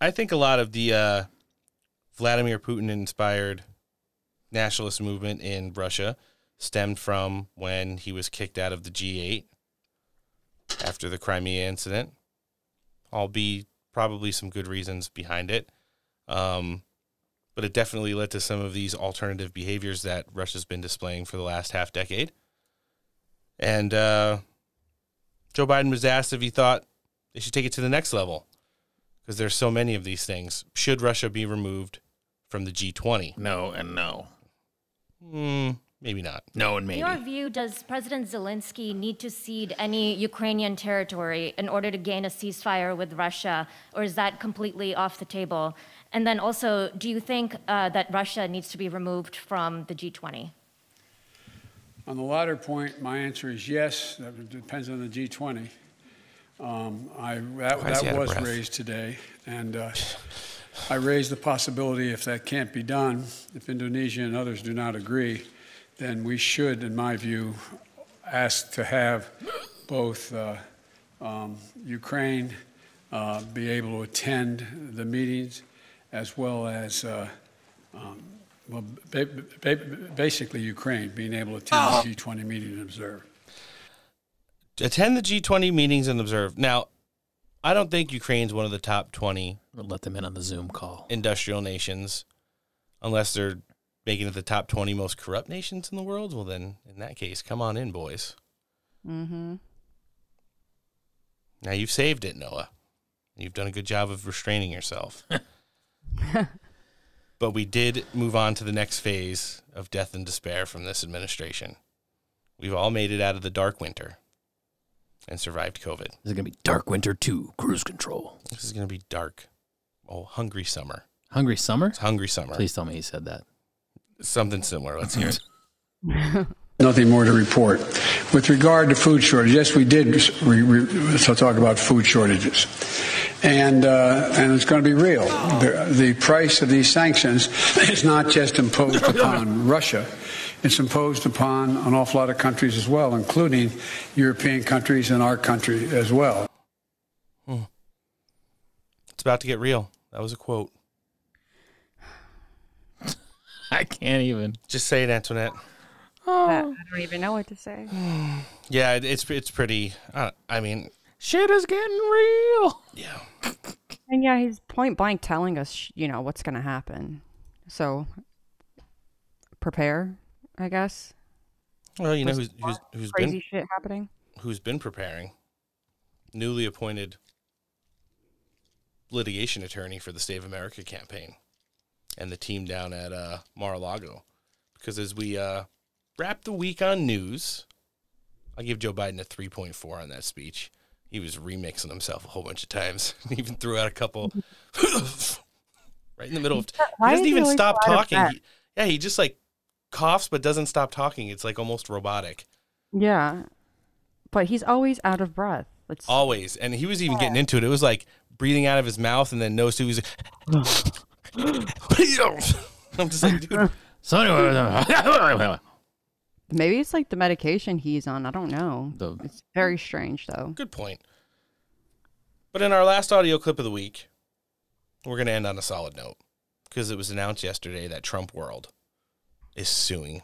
I think a lot of the uh, Vladimir Putin inspired nationalist movement in Russia stemmed from when he was kicked out of the G8 after the Crimea incident. I'll be probably some good reasons behind it. Um, but it definitely led to some of these alternative behaviors that Russia's been displaying for the last half decade. And uh, Joe Biden was asked if he thought they should take it to the next level because there's so many of these things. Should Russia be removed from the G20? No and no. Hmm, maybe not. No and maybe. In your view, does President Zelensky need to cede any Ukrainian territory in order to gain a ceasefire with Russia, or is that completely off the table? And then also, do you think uh, that Russia needs to be removed from the G20? On the latter point, my answer is yes. That depends on the G20. Um, I, that Why is he that was raised today, and uh, I raised the possibility if that can't be done, if Indonesia and others do not agree, then we should, in my view, ask to have both uh, um, Ukraine uh, be able to attend the meetings as well as uh, um, well, ba- ba- basically Ukraine being able to attend the G20 meeting and observe. Attend the G20 meetings and observe. Now, I don't think Ukraine's one of the top 20 We'll let them in on the Zoom call. industrial nations unless they're making it the top 20 most corrupt nations in the world. Well, then, in that case, come on in, boys. Mm-hmm. Now you've saved it, Noah. You've done a good job of restraining yourself. <laughs> but we did move on to the next phase of death and despair from this administration. We've all made it out of the dark winter and survived COVID. This is gonna be Dark Winter too, Cruise Control. This is going to be dark. Oh, hungry summer. Hungry Summer. It's hungry summer. Please tell me he said that. Something similar. Let's hear it. <laughs> Nothing more to report. With regard to food shortage, yes, we did re- re- so talk about food shortages, and uh, and it's going to be real. The, the price of these sanctions <laughs> is not just imposed upon <laughs> Russia; it's imposed upon an awful lot of countries as well, including European countries and our country as well. It's about to get real. That was a quote. I can't even. Just say it, Antoinette. I don't even know what to say. <sighs> Yeah, it, it's it's pretty. Uh, I mean, Shit is getting real. Yeah. And yeah, he's point blank telling us, you know, what's going to happen. So prepare, I guess. Well, you know who's some who's, more who's crazy been shit happening. who's been preparing? Newly appointed litigation attorney for the State of America campaign, and the team down at uh, Mar-a-Lago. Because as we uh, wrap the week on news, I'll give Joe Biden a three point four on that speech. He was remixing himself a whole bunch of times. <laughs> He even threw out a couple <laughs> <laughs> right in the middle of. He doesn't even stop so talking. He- yeah, he just like coughs but doesn't stop talking. It's like almost robotic. Yeah. But he's always out of breath. It's Always. And he was even getting into it. It was like breathing out of his mouth and then nose to his. <laughs> I'm just like, dude. So anyway, maybe it's like the medication he's on. I don't know. The- it's very strange though. Good point. But in our last audio clip of the week, we're going to end on a solid note because it was announced yesterday that Trump World is suing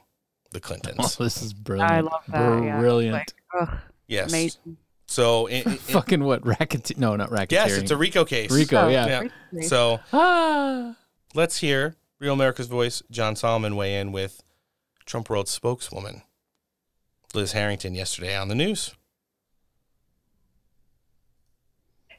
the Clintons. <laughs> Oh, this is brilliant. I love that. yeah. Brilliant. Like, ugh, yes. amazing. So, in, in- <laughs> Fucking what? Racketeer? No, not racketeering. yes, it's a RICO case. RICO, yeah. yeah. So Ah. Let's hear Real America's Voice, John Solomon, weigh in with Trump World spokeswoman Liz Harrington yesterday on the news.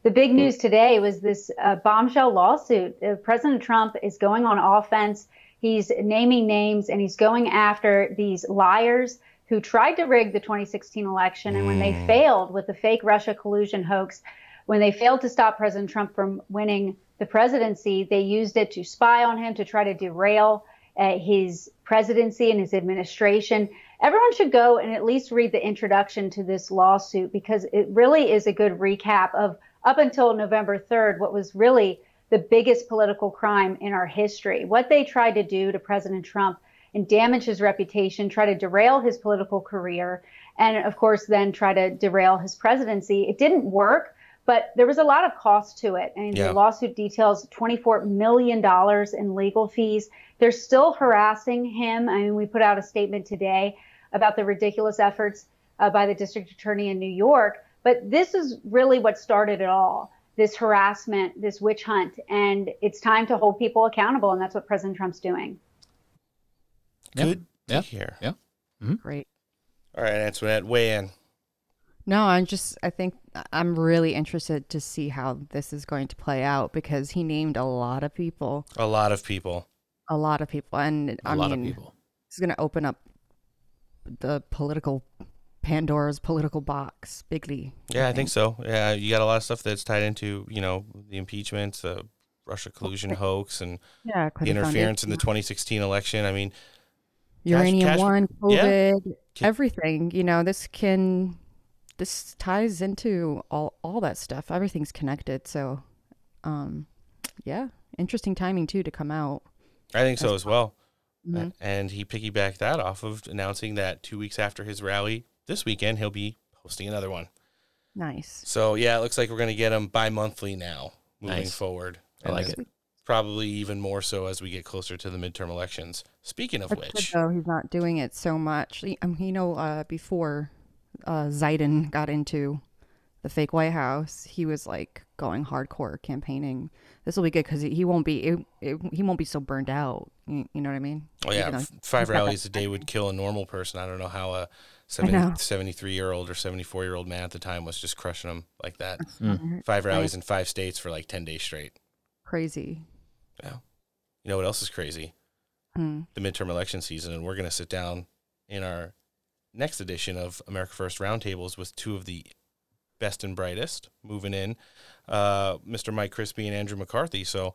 The big news today was this uh, bombshell lawsuit. Uh, President Trump is going on offense. He's naming names and he's going after these liars who tried to rig the 2016 election. And when they failed with the fake Russia collusion hoax, when they failed to stop President Trump from winning the presidency, they used it to spy on him, to try to derail uh, his presidency and his administration. Everyone should go and at least read the introduction to this lawsuit because it really is a good recap of up until November 3rd, what was really the biggest political crime in our history. What they tried to do to President Trump and damage his reputation, try to derail his political career, and of course, then try to derail his presidency. It didn't work, but there was a lot of cost to it. And Yeah. the lawsuit details $24 million in legal fees. They're still harassing him. I mean, we put out a statement today about the ridiculous efforts uh, by the district attorney in New York. But this is really what started it all this harassment, this witch hunt. And it's time to hold people accountable. And that's what President Trump's doing. Good to Yeah. hear. Yeah. Great. All right, Antoinette, weigh in. No, I'm just, I think I'm really interested to see how this is going to play out because he named a lot of people, A lot of people. a lot of people. And A I lot of mean, people. It's going to open up the political, Pandora's political box bigly. Yeah, I think so. Yeah, you got a lot of stuff that's tied into, you know, the impeachment, the Russia collusion hoax, and Yeah, the interference in the 2016 election. I mean, Uranium Cash- one, Yeah. COVID, everything. You know, this can, this ties into all, all that stuff. Everything's connected. So, um, yeah, interesting timing too to come out. I think so as well. Mhm. And he piggybacked that off of announcing that two weeks after his rally this weekend, he'll be hosting another one. Nice. So yeah, it looks like we're going to get him bi-monthly now moving Nice. forward. I like it. Probably even more so as we get closer to the midterm elections. Speaking of That's good, which, though he's not doing it so much. Y- Um, you know, uh, before uh, Zayden got into the fake White House, he was like going hardcore campaigning. This will be good because he won't be it, it, he won't be so burned out. You, you know what I mean? oh yeah, f- five rallies a day would kill a normal person. I don't know how a know. 73 year old or 74 year old man at the time was just crushing them like that. Mm. Five Right. rallies in five states for like 10 days straight. Crazy. Yeah. You know what else is crazy? Hmm. The midterm election season. And we're going to sit down in our next edition of America First Roundtables with two of the best and brightest moving in, uh, Mr. Mike Crispi and Andrew McCarthy. So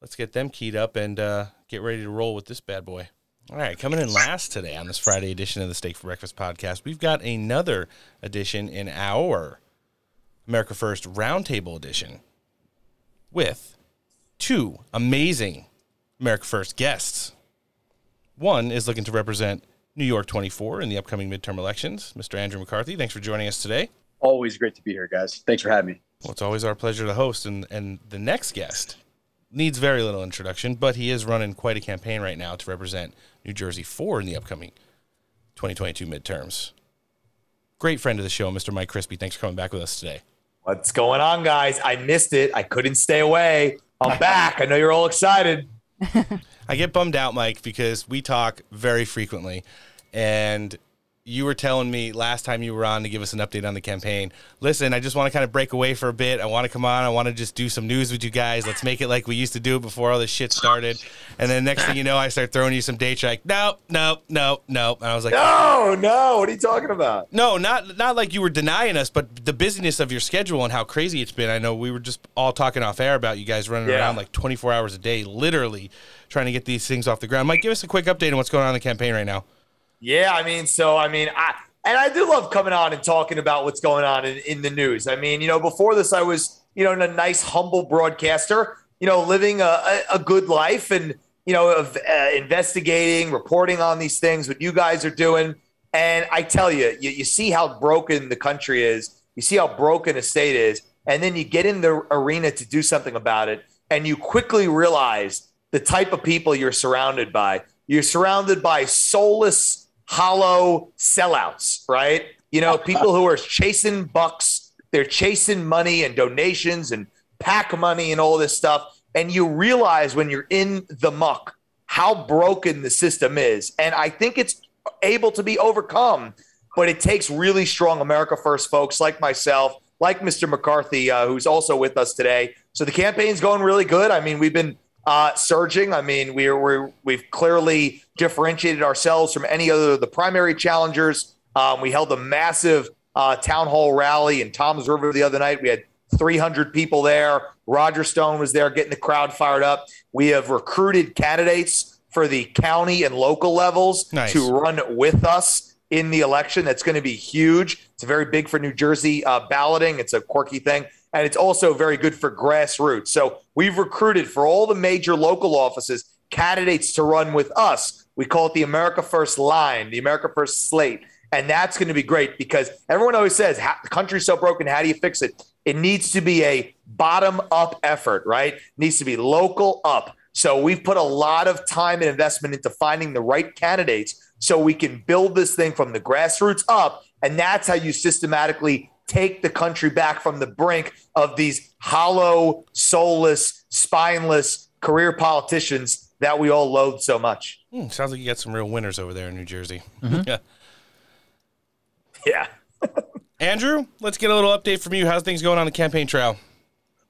let's get them keyed up and uh, get ready to roll with this bad boy. All right, coming in last today on this Friday edition of the Steak for Breakfast podcast, we've got another edition in our America First Roundtable edition with two amazing America First guests. One is looking to represent New York 24 in the upcoming midterm elections. Mr. Andrew McCarthy, thanks for joining us today. Always great to be here, guys. Thanks for having me. Well, it's always our pleasure to host. And, and the next guest needs very little introduction, but he is running quite a campaign right now to represent New Jersey 4 in the upcoming 2022 midterms. Great friend of the show, Mr. Mike Crispi. Thanks for coming back with us today. What's going on, guys? I missed it. I couldn't stay away. I'm back. I know you're all excited. <laughs> I get bummed out, Mike, because we talk very frequently. And you were telling me last time you were on to give us an update on the campaign. Listen, I just want to kind of break away for a bit. I want to come on. I want to just do some news with you guys. Let's make it like we used to do it before all this shit started. And then next thing you know, I start throwing you some dates. You're like, nope, nope, nope, nope. And I was like, No, no. What are you talking about? no, not not like you were denying us, but the busyness of your schedule and how crazy it's been. I know we were just all talking off air about you guys running Yeah. around like 24 hours a day, literally trying to get these things off the ground. Mike, give us a quick update on what's going on in the campaign right now. Yeah, I mean, so I mean, I and I do love coming on and talking about what's going on in, in the news. I mean, you know, before this, I was you know in a nice, humble broadcaster, you know, living a, a, a good life and you know of uh, investigating, reporting on these things. What you guys are doing, and I tell you, you, you see how broken the country is. You see how broken a state is, and then you get in the arena to do something about it, and you quickly realize the type of people you're surrounded by you're surrounded by soulless, hollow sellouts, right? You know, people who are chasing bucks, they're chasing money and donations and pack money and all this stuff. And you realize when you're in the muck how broken the system is. And I think it's able to be overcome, but it takes really strong America First folks like myself, like Mr. McCarthy, uh, who's also with us today. So the campaign's going really good. I mean, we've been uh, surging. I mean, we're, we're we've clearly differentiated ourselves from any other of the primary challengers. Um, we held a massive uh, town hall rally in Toms River the other night. We had 300 people there. Roger Stone was there getting the crowd fired up. We have recruited candidates for the county and local levels Nice. to run with us in the election. That's going to be huge. It's very big for New Jersey uh, balloting. It's a quirky thing. And it's also very good for grassroots. So we've recruited for all the major local offices candidates to run with us. We call it the America First line, the America First slate. And that's going to be great because everyone always says the country's so broken. How do you fix it? It needs to be a bottom up effort, right? It needs to be local up. So we've put a lot of time and investment into finding the right candidates so we can build this thing from the grassroots up. And that's how you systematically take the country back from the brink of these hollow, soulless, spineless career politicians that we all loathe so much. Hmm, sounds like you got some real winners over there in New Jersey. Mm-hmm. <laughs> Yeah. Yeah. <laughs> Andrew, let's get a little update from you. How's things going on the campaign trail?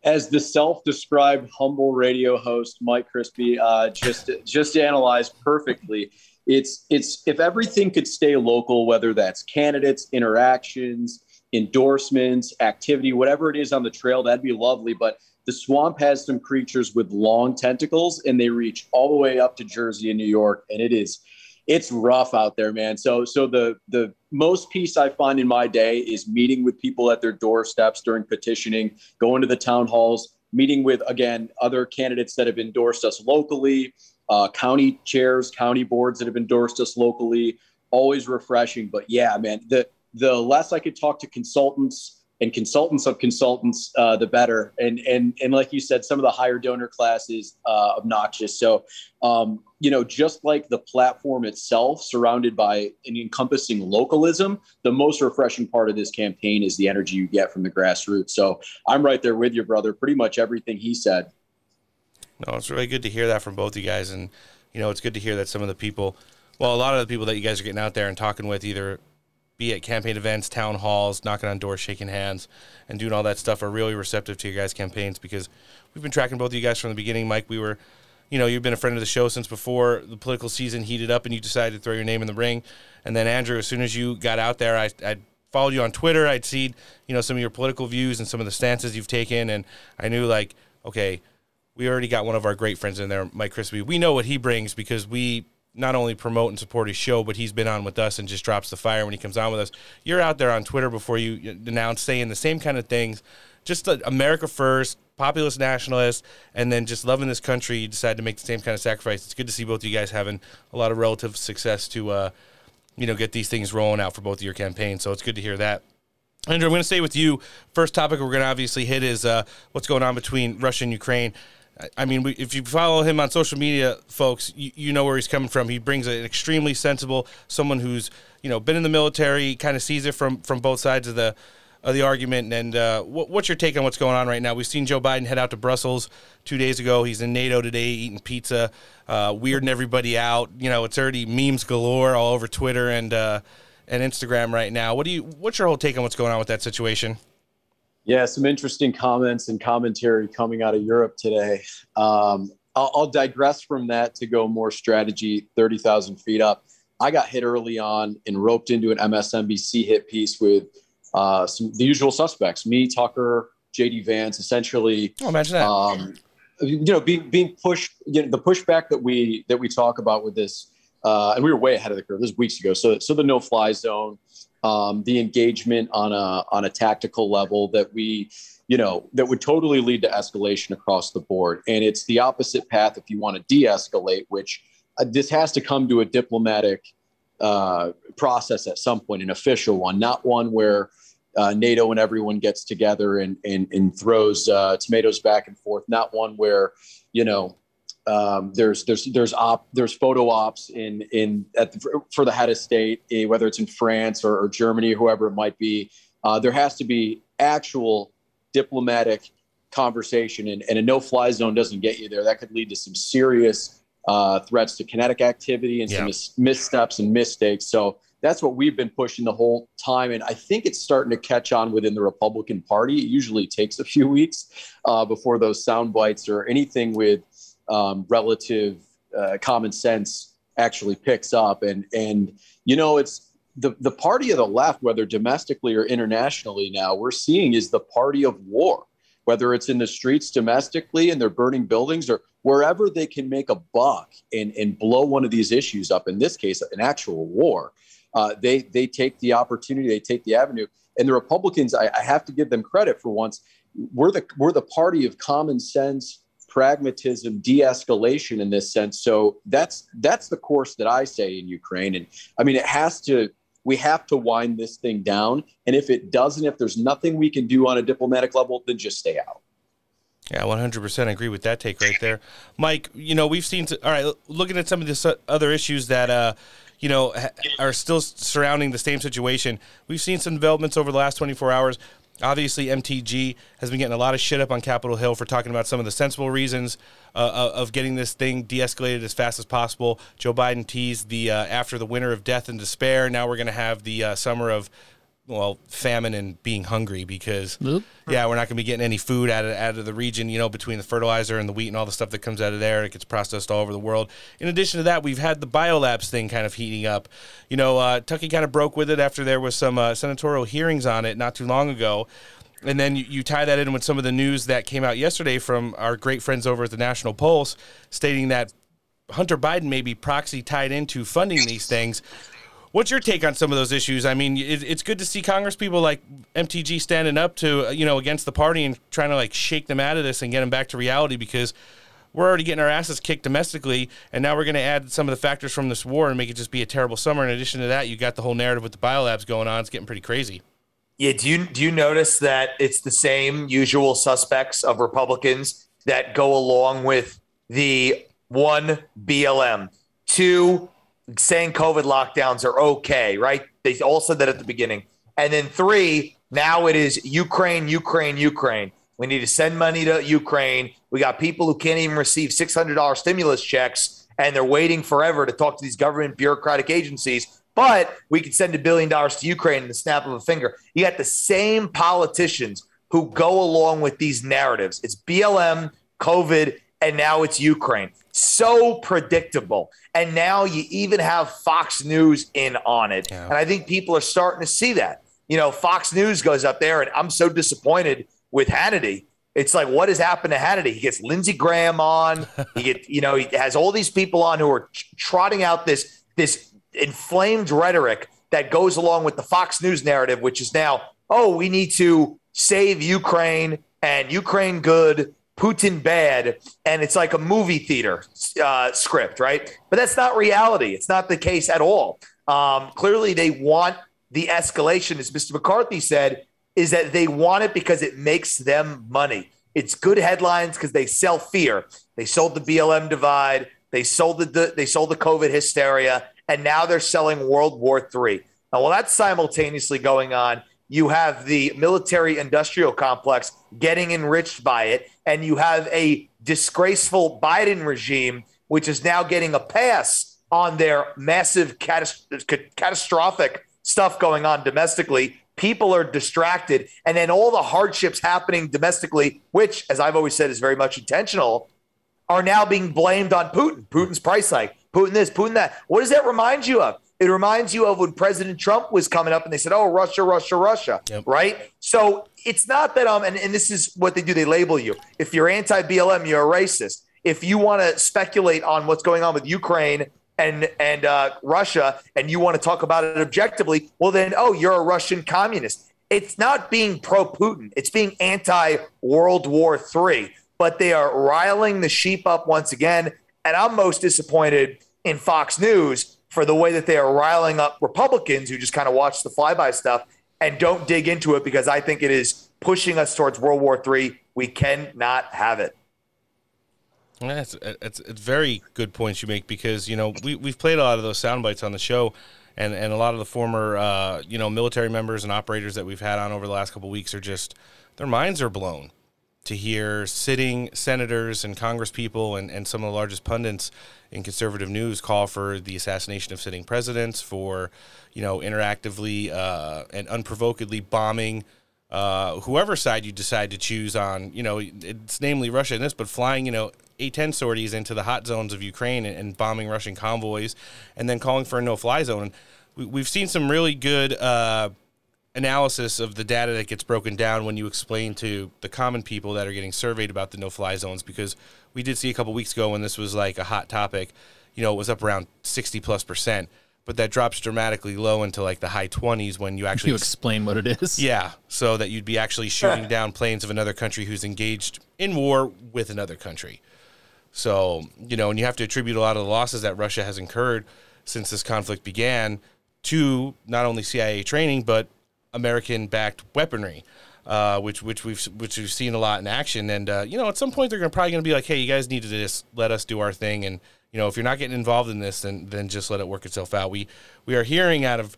As the self-described humble radio host, Mike Crispi, uh, just just analyzed perfectly. It's it's if everything could stay local, whether that's candidates, interactions, endorsements, activity, whatever it is on the trail, that'd be lovely. But the swamp has some creatures with long tentacles, and they reach all the way up to Jersey and New York, and it is it's rough out there, man. So so the the most peace I find in my day is meeting with people at their doorsteps during petitioning, going to the town halls, meeting with again other candidates that have endorsed us locally, uh, county chairs, county boards that have endorsed us locally. Always refreshing. But yeah, man, the the less I could talk to consultants and consultants of consultants, uh, the better. And and and like you said, some of the higher donor classes uh, obnoxious. So um, you know, just like the platform itself, surrounded by an encompassing localism, the most refreshing part of this campaign is the energy you get from the grassroots. So I'm right there with you, brother. Pretty much everything he said. No, it's really good to hear that from both you guys, and you know, it's good to hear that some of the people, well, a lot of the people that you guys are getting out there and talking with, either be at campaign events, town halls, knocking on doors, shaking hands, and doing all that stuff, are really receptive to your guys' campaigns because we've been tracking both of you guys from the beginning. Mike, we were, you know, you've been a friend of the show since before the political season heated up, and you decided to throw your name in the ring. And then Andrew, as soon as you got out there, I, I followed you on Twitter. I'd seen, you know, some of your political views and some of the stances you've taken, and I knew like, okay, we already got one of our great friends in there, Mike Crispi. We know what he brings because we not only promote and support his show, but he's been on with us and just drops the fire when he comes on with us. You're out there on Twitter before you announce saying the same kind of things, just America first, populist nationalist, and then just loving this country. You decide to make the same kind of sacrifice. It's good to see both of you guys having a lot of relative success to, uh, you know, get these things rolling out for both of your campaigns. So it's good to hear that. Andrew, I'm going to stay with you. First topic we're going to obviously hit is uh, what's going on between Russia and Ukraine. I- mean, we, if you follow him on social media, folks, you, you know where he's coming from. He brings an extremely sensible, someone who's you know been in the military, kind of sees it from from both sides of the of the argument. And uh, what, what's your take on what's going on right now? We've seen Joe Biden head out to Brussels two days ago. He's in NATO today, eating pizza, uh, weirding everybody out. You know, it's already memes galore all over Twitter and uh, and Instagram right now. What do you? What's your whole take on what's going on with that situation? Yeah, some interesting comments and commentary coming out of Europe today. Um, I'll, I'll digress from that to go more strategy 30,000 feet up. I got hit early on and roped into an MSNBC hit piece with uh, some the usual suspects, me, Tucker, JD Vance, essentially. Oh, imagine that. Um, you know, being being pushed, you know, the pushback that we that we talk about with this, uh, and we were way ahead of the curve. This is weeks ago. So so the no fly zone, um, the engagement on a on a tactical level that we, you know, that would totally lead to escalation across the board. And it's the opposite path if you want to de-escalate, which uh, this has to come to a diplomatic uh, process at some point, an official one, not one where uh, NATO and everyone gets together and and, and throws uh, tomatoes back and forth. Not one where you know um, there's there's there's op there's photo ops in in at the, for the head of state, eh, whether it's in France or, Germany or Germany, whoever it might be. Uh, there has to be actual diplomatic conversation, and, and a no-fly zone doesn't get you there. That could lead to some serious uh, threats to kinetic activity and some Yeah. mis- missteps and mistakes. So that's what we've been pushing the whole time, and I think it's starting to catch on within the Republican Party. It usually takes a few weeks uh, before those sound bites or anything with um, relative uh, common sense actually picks up. And and you know, it's the the party of the left, whether domestically or internationally, now we're seeing is the party of war. Whether it's in the streets domestically and they're burning buildings or wherever they can make a buck and, and blow one of these issues up, in this case, an actual war, uh, they they take the opportunity, they take the avenue. And the Republicans, I, I have to give them credit for once. We're the we're the party of common sense, pragmatism, de-escalation in this sense. So that's that's the course that I say in Ukraine. And I mean, it has to. We have to wind this thing down. And if it doesn't, if there's nothing we can do on a diplomatic level, then just stay out. Yeah, 100% agree with that take right there. Mike, you know, we've seen, all right, looking at some of the other issues that, uh, you know, are still surrounding the same situation. We've seen some developments over the last 24 hours. Obviously, MTG has been getting a lot of shit up on Capitol Hill for talking about some of the sensible reasons uh, of getting this thing de-escalated as fast as possible. Joe Biden teased the uh, after the winter of death and despair. Now we're going to have the uh, summer of well, famine and being hungry because yeah, we're not going to be getting any food out of out of the region. You know, between the fertilizer and the wheat and all the stuff that comes out of there, it gets processed all over the world. In addition to that, we've had the biolabs thing kind of heating up. You know, uh, Tucky kind of broke with it after there was some uh, senatorial hearings on it not too long ago. And then you, you tie that in with some of the news that came out yesterday from our great friends over at the National Pulse, stating that Hunter Biden may be proxy tied into funding these things. What's your take on some of those issues? I mean, it, it's good to see Congress people like MTG standing up to uh, you know against the party and trying to like shake them out of this and get them back to reality because we're already getting our asses kicked domestically, and now we're going to add some of the factors from this war and make it just be a terrible summer. In addition to that, you got the whole narrative with the biolabs going on. It's getting pretty crazy. Yeah, do you do you notice that it's the same usual suspects of Republicans that go along with the one BLM, two saying COVID lockdowns are okay, right? They all said that at the beginning. And then three, now it is Ukraine, Ukraine, Ukraine. We need to send money to Ukraine. We got people who can't even receive $600 stimulus checks and they're waiting forever to talk to these government bureaucratic agencies. But we could send a billion dollars to Ukraine in the snap of a finger. You got the same politicians who go along with these narratives. It's BLM, COVID, and now it's Ukraine. So predictable. And now you even have Fox News in on it. And I think people are starting to see that. You know, Fox News goes up there, and I'm so disappointed with Hannity. It's like, what has happened to Hannity? He gets Lindsey Graham on. He get, <laughs> you know, he has all these people on who are trotting out this this inflamed rhetoric that goes along with the Fox News narrative, which is now, oh, we need to save Ukraine and Ukraine good, Putin bad, and it's like a movie theater uh, script, right? But that's not reality. It's not the case at all. Um, clearly, they want the escalation, as Mr. McCarthy said, is that they want it because it makes them money. It's good headlines because they sell fear. They sold the BLM divide. They sold the they sold the COVID hysteria, and now they're selling World War III. Now, while that's simultaneously going on, you have the military industrial complex getting enriched by it, and you have a disgraceful Biden regime, which is now getting a pass on their massive catas- catastrophic stuff going on domestically. People are distracted, and then all the hardships happening domestically, which, as I've always said, is very much intentional, are now being blamed on Putin. Putin's price hike, Putin this, Putin that. What does that remind you of? It reminds you of when President Trump was coming up and they said, oh, Russia, Russia, Russia, right? So it's not that, um, and, and this is what they do they label you. If you're anti BLM, you're a racist. If you want to speculate on what's going on with Ukraine and, and uh, Russia and you want to talk about it objectively, well, then, oh, you're a Russian communist. It's not being pro Putin, it's being anti World War III, but they are riling the sheep up once again. And I'm most disappointed in Fox News for the way that they are riling up Republicans who just kind of watch the flyby stuff and don't dig into it because I think it is pushing us towards World War III. We cannot have it. Yeah, it's, it's, very good points you make because you know we we've played a lot of those sound bites on the show, and and a lot of the former uh, you know military members and operators that we've had on over the last couple of weeks are just their minds are blown to hear sitting senators and congresspeople and, and some of the largest pundits in conservative news call for the assassination of sitting presidents for you know interactively uh, and unprovokedly bombing uh, whoever side you decide to choose on, you know, it's namely Russia in this, but flying, you know, A-10 sorties into the hot zones of Ukraine and, and bombing Russian convoys, and then calling for a no-fly zone. We, we've seen some really good uh, analysis of the data that gets broken down when you explain to the common people that are getting surveyed about the no-fly zones, because we did see a couple weeks ago when this was like a hot topic, you know, it was up around 60 plus percent but that drops dramatically low into like the high 20s when you actually You explain what it is. <laughs> Yeah, so that you'd be actually shooting <laughs> down planes of another country who's engaged in war with another country. So, you know, and you have to attribute a lot of the losses that Russia has incurred since this conflict began to not only CIA training but American-backed weaponry, uh, which which we've which we've seen a lot in action. And uh, you know, at some point they're gonna, probably going to be like, "Hey, you guys need to just let us do our thing." And you know, if you're not getting involved in this, then then just let it work itself out. We we are hearing out of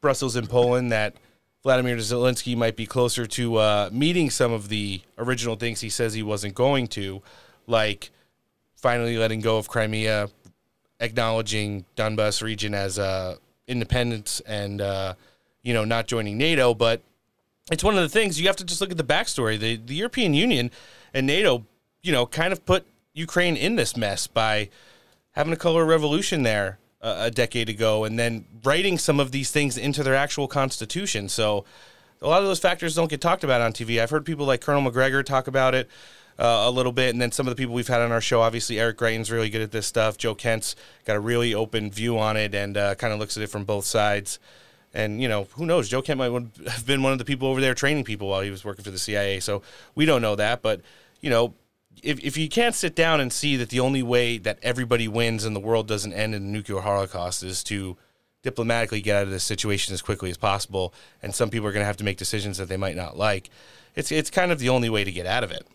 Brussels and Poland that Vladimir Zelensky might be closer to uh, meeting some of the original things he says he wasn't going to, like finally letting go of Crimea, acknowledging Donbas region as uh, independence, and uh, you know not joining NATO. But it's one of the things you have to just look at the backstory. The the European Union and NATO, you know, kind of put Ukraine in this mess by having a color revolution there uh, a decade ago and then writing some of these things into their actual constitution. So a lot of those factors don't get talked about on TV. I've heard people like Colonel Macgregor talk about it uh, a little bit, and then some of the people we've had on our show. Obviously, Eric Greitens really good at this stuff. Joe Kent's got a really open view on it and uh, kind of looks at it from both sides. And you know, who knows? Joe Kent might <laughs> have been one of the people over there training people while he was working for the CIA. So we don't know that, but you know, if, if you can't sit down and see that the only way that everybody wins and the world doesn't end in a nuclear holocaust is to diplomatically get out of this situation as quickly as possible, and some people are going to have to make decisions that they might not like, it's it's kind of the only way to get out of it.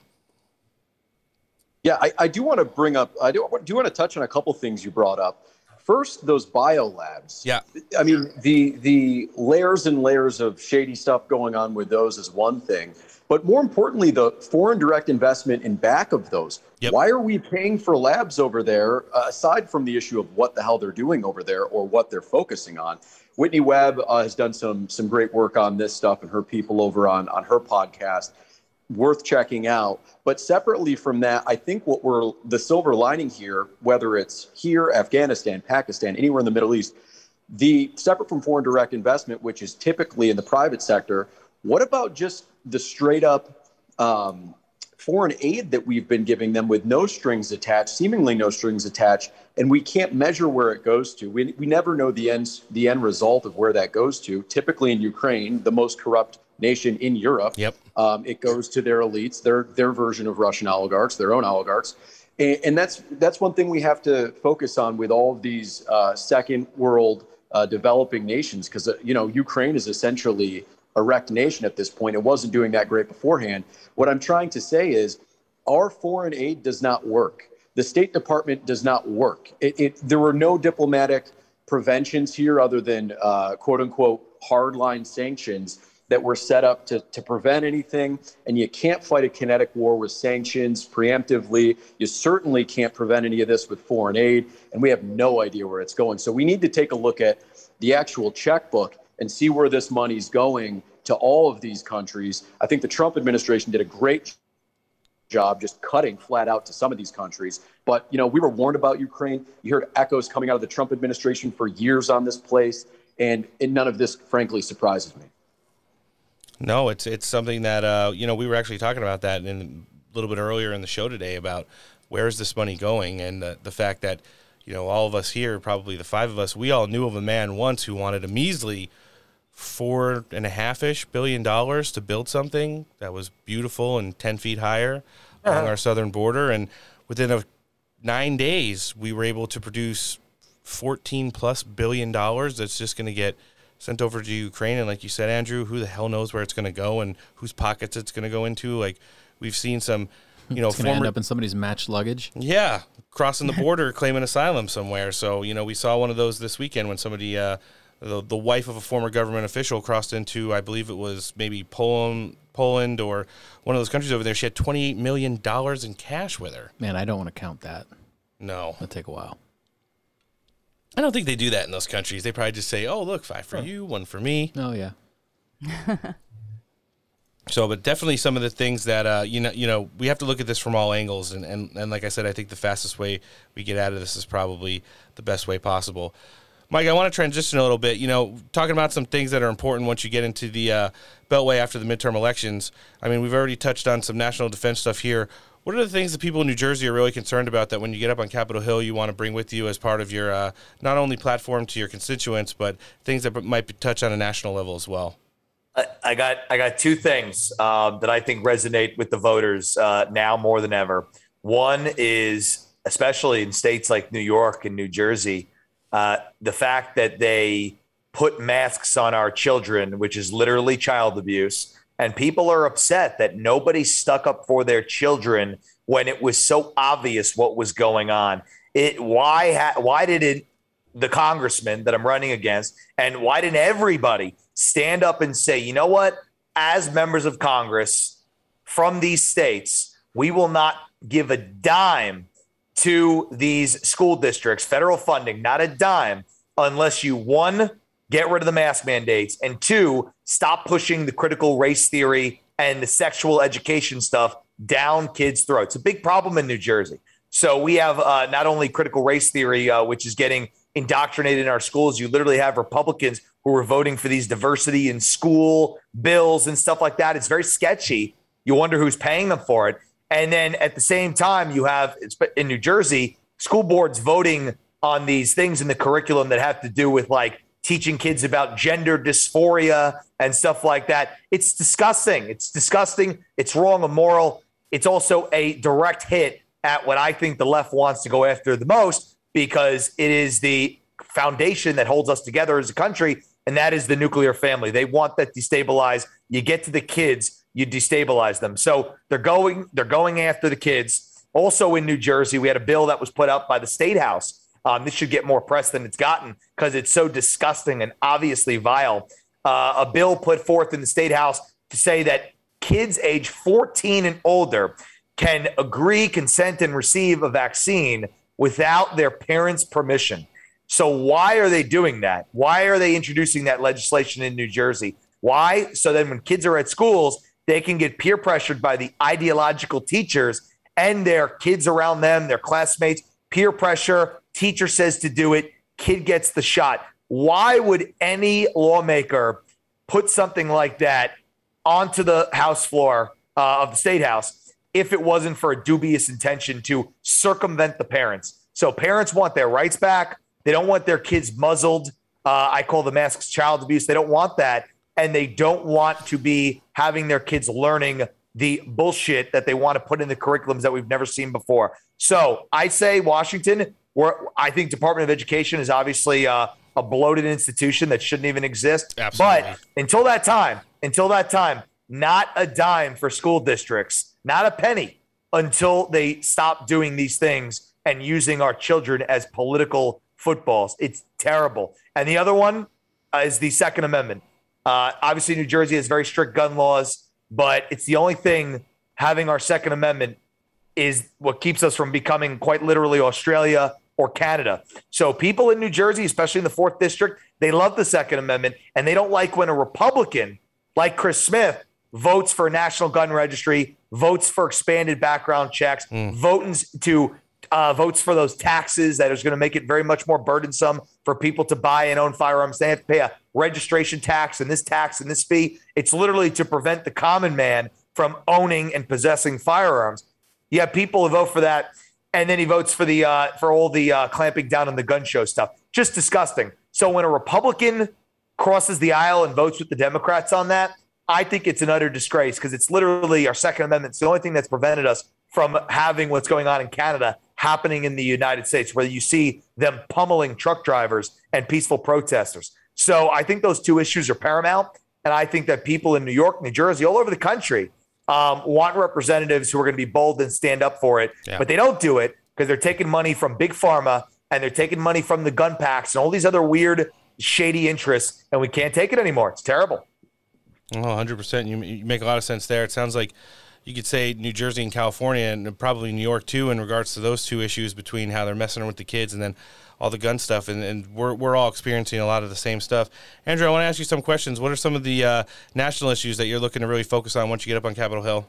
Yeah, I, I do want to bring up. I do, do want to touch on a couple things you brought up. First, those biolabs. Yeah. I mean, the the layers and layers of shady stuff going on with those is one thing, but more importantly, the foreign direct investment in back of those. Yep. Why are we paying for labs over there, uh, aside from the issue of what the hell they're doing over there or what they're focusing on? Whitney Webb uh, has done some some great work on this stuff, and her people over on on her podcast worth checking out. But separately from that, I think what we're the silver lining here, whether it's here, Afghanistan, Pakistan, anywhere in the Middle East, the separate from foreign direct investment, which is typically in the private sector, what about just the straight up um, foreign aid that we've been giving them with no strings attached, seemingly no strings attached, and we can't measure where it goes to. We, we never know the end the end result of where that goes to. Typically in Ukraine, the most corrupt nation in Europe. Yep. Um, it goes to their elites, their their version of Russian oligarchs, their own oligarchs, and, and that's that's one thing we have to focus on with all of these uh, second world uh, developing nations, because uh, you know Ukraine is essentially a wrecked nation at this point. It wasn't doing that great beforehand. What I'm trying to say is, our foreign aid does not work. The State Department does not work. It, it there were no diplomatic preventions here other than uh, quote unquote hardline sanctions that were set up to, to prevent anything. And you can't fight a kinetic war with sanctions preemptively. You certainly can't prevent any of this with foreign aid. And we have no idea where it's going. So we need to take a look at the actual checkbook and see where this money's going to all of these countries. I think the Trump administration did a great job just cutting flat out to some of these countries. But, you know, we were warned about Ukraine. You heard echoes coming out of the Trump administration for years on this place. And, and none of this, frankly, surprises me. No, it's it's something that uh, you know we were actually talking about that in a little bit earlier in the show today about where is this money going and the, the fact that you know all of us here, probably the five of us, we all knew of a man once who wanted a measly four and a half ish billion dollars to build something that was beautiful and ten feet higher along Uh-huh. our southern border, and within a nine days we were able to produce fourteen plus billion dollars. That's just going to get sent over to Ukraine. And like you said, Andrew, who the hell knows where it's going to go and whose pockets it's going to go into? Like we've seen some you know, gonna end up in somebody's matched luggage. yeah, crossing the <laughs> border, claiming asylum somewhere. So you know, we saw one of those this weekend when somebody, uh, the the wife of a former government official, crossed into, I believe it was maybe Poland, Poland or one of those countries over there. She had twenty eight million dollars in cash with her. Man, I don't want to count that. No, it'll take a while. I don't think they do that in those countries. They probably just say, "Oh, look, five for you, one for me." Oh yeah. <laughs> So, but definitely some of the things that uh, you know, you know, we have to look at this from all angles, and, and and like I said, I think the fastest way we get out of this is probably the best way possible. Mike, I want to transition a little bit. You know, talking about some things that are important once you get into the uh, Beltway after the midterm elections. I mean, we've already touched on some national defense stuff here. What are the things that people in New Jersey are really concerned about that when you get up on Capitol Hill, you want to bring with you as part of your uh, not only platform to your constituents, but things that might touch on a national level as well? I- I got I got two things um, that I think resonate with the voters uh, now more than ever. One is especially in states like New York and New Jersey, uh, the fact that they put masks on our children, which is literally child abuse, and people are upset that nobody stuck up for their children when it was so obvious what was going on. It why ha- why did it the congressman that I'm running against, and why didn't everybody stand up and say, you know what, as members of Congress from these states, we will not give a dime to these school districts, federal funding, not a dime, unless you one, get rid of the mask mandates, and two, stop pushing the critical race theory and the sexual education stuff down kids' throats. A big problem in New Jersey. So we have uh, not only critical race theory, uh, which is getting indoctrinated in our schools. You literally have Republicans who are voting for these diversity in school bills and stuff like that. It's very sketchy. You wonder who's paying them for it. And then at the same time, you have in New Jersey school boards voting on these things in the curriculum that have to do with like teaching kids about gender dysphoria and stuff like that. It's disgusting. It's disgusting. It's wrong, immoral. It's also a direct hit at what I think the left wants to go after the most because it is the foundation that holds us together as a country, and that is the nuclear family. They want that destabilized. You get to the kids, you destabilize them. So they're going, they're going after the kids. Also in New Jersey, we had a bill that was put up by the state house. Um, this should get more press than it's gotten because it's so disgusting and obviously vile. Uh, a bill put forth in the state house to say that kids age 14 and older can agree, consent, and receive a vaccine without their parents' permission. So, why are they doing that? Why are they introducing that legislation in New Jersey? Why? So then, when kids are at schools, they can get peer pressured by the ideological teachers and their kids around them, their classmates, peer pressure. Teacher says to do it, kid gets the shot. Why would any lawmaker put something like that onto the House floor uh, of the State House if it wasn't for a dubious intention to circumvent the parents? So parents want their rights back. They don't want their kids muzzled. Uh, I call the masks child abuse. They don't want that. And they don't want to be having their kids learning the bullshit that they want to put in the curriculums that we've never seen before. So I say Washington, where I think Department of Education is obviously uh, a bloated institution that shouldn't even exist. Absolutely. But until that time, until that time, not a dime for school districts, not a penny until they stop doing these things and using our children as political footballs. It's terrible. And the other one uh, is the Second Amendment. Uh, obviously, New Jersey has very strict gun laws, but it's the only thing having our Second Amendment is what keeps us from becoming quite literally Australia or Canada. So people in New Jersey, especially in the fourth district, they love the Second Amendment and they don't like when a Republican like Chris Smith votes for a national gun registry, votes for expanded background checks, votes to uh, votes for those taxes that is going to make it very much more burdensome for people to buy and own firearms. They have to pay a registration tax and this tax and this fee. It's literally to prevent the common man from owning and possessing firearms. You have people who vote for that, and then he votes for the uh, for all the uh, clamping down on the gun show stuff. Just disgusting. So when a Republican crosses the aisle and votes with the Democrats on that, I think it's an utter disgrace because it's literally our Second Amendment. It's the only thing that's prevented us from having what's going on in Canada happening in the United States, where you see them pummeling truck drivers and peaceful protesters. So I think those two issues are paramount. And I think that people in New York, New Jersey, all over the country um, want representatives who are going to be bold and stand up for it, Yeah. but they don't do it because they're taking money from big pharma and they're taking money from the gun packs and all these other weird, shady interests, and we can't take it anymore. It's terrible. Oh, 100%. You, you make a lot of sense there. It sounds like you could say New Jersey and California, and probably New York too, in regards to those two issues between how they're messing with the kids and then all the gun stuff. And, and we're, we're all experiencing a lot of the same stuff. Andrew, I want to ask you some questions. What are some of the uh, national issues that you're looking to really focus on once you get up on Capitol Hill?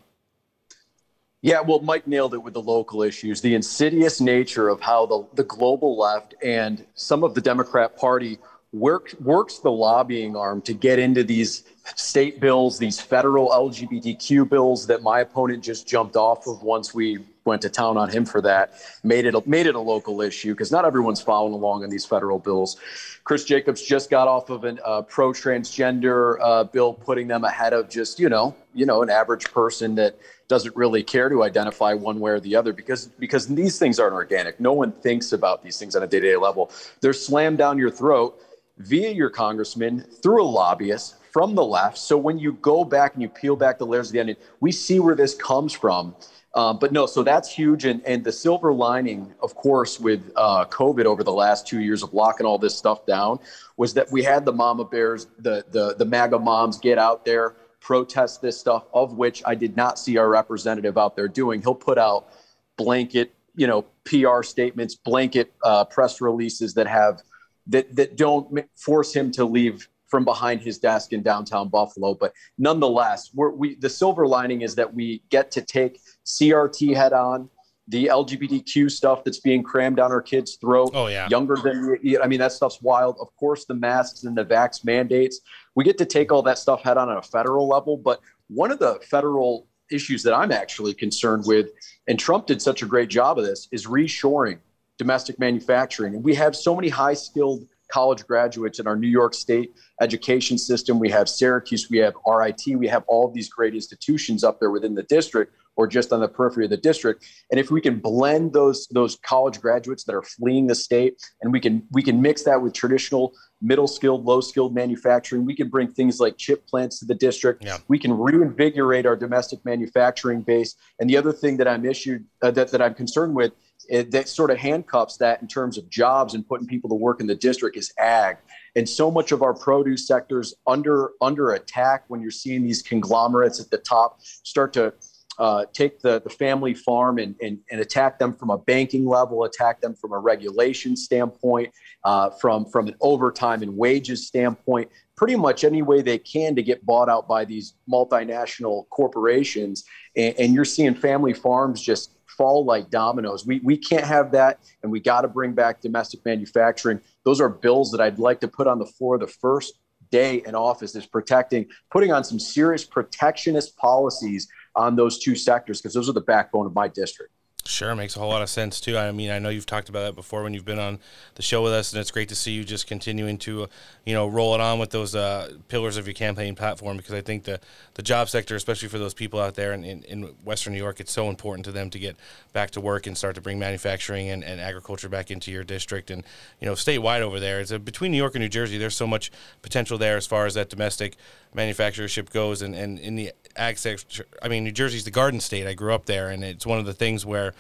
Yeah, well, Mike nailed it with the local issues, the insidious nature of how the, the global left and some of the Democrat Party work, works the lobbying arm to get into these state bills, these federal LGBTQ bills that my opponent just jumped off of once we went to town on him for that, made it a, made it a local issue because not everyone's following along on these federal bills. Chris Jacobs just got off of a uh, pro transgender uh, bill, putting them ahead of just you know you know an average person that doesn't really care to identify one way or the other because because these things aren't organic. No one thinks about these things on a day to day level. They're slammed down your throat via your congressman through a lobbyist from the left. So when you go back and you peel back the layers of the onion, we see where this comes from. Um, but no, so that's huge. And, and the silver lining, of course, with uh, COVID over the last two years of locking all this stuff down was that we had the mama bears, the, the, the MAGA moms get out there, protest this stuff, of which I did not see our representative out there doing. He'll put out blanket, you know, PR statements, blanket uh, press releases that have that that don't force him to leave from behind his desk in downtown Buffalo. But nonetheless, we're, we the silver lining is that we get to take CRT head on. The LGBTQ stuff that's being crammed down our kids' throat. Oh, yeah. Younger than I mean, that stuff's wild. Of course, the masks and the vax mandates. We get to take all that stuff head on at a federal level. But one of the federal issues that I'm actually concerned with, and Trump did such a great job of this, is reshoring domestic manufacturing. And we have so many high skilled college graduates in our New York State education system. We have Syracuse, we have RIT, we have all these great institutions up there within the district or just on the periphery of the district. And if we can blend those those college graduates that are fleeing the state and we can we can mix that with traditional middle skilled, low skilled manufacturing, we can bring things like chip plants to the district. We can reinvigorate our domestic manufacturing base. And the other thing that I'm issued uh, that, that I'm concerned with it, that sort of handcuffs that in terms of jobs and putting people to work in the district is ag. And so much of our produce sectors under under attack when you're seeing these conglomerates at the top start to uh, take the, the family farm and, and, and attack them from a banking level, attack them from a regulation standpoint, uh, from, from an overtime and wages standpoint, pretty much any way they can to get bought out by these multinational corporations. And, and you're seeing family farms just fall like dominoes. We, we can't have that, and we got to bring back domestic manufacturing. Those are bills that I'd like to put on the floor the first day in office is protecting, putting on some serious protectionist policies on those two sectors because those are the backbone of my district. Sure, makes a whole lot of sense too. I mean, I know you've talked about that before when you've been on the show with us, and it's great to see you just continuing to, you know, roll it on with those uh, pillars of your campaign platform. Because I think the the job sector, especially for those people out there in, in, in Western New York, it's so important to them to get back to work and start to bring manufacturing and, and agriculture back into your district and you know statewide over there. It's a, between New York and New Jersey. There's so much potential there as far as that domestic manufacturership goes, and, and in the ag sector. I mean, New Jersey's the garden state. I grew up there, and it's one of the things where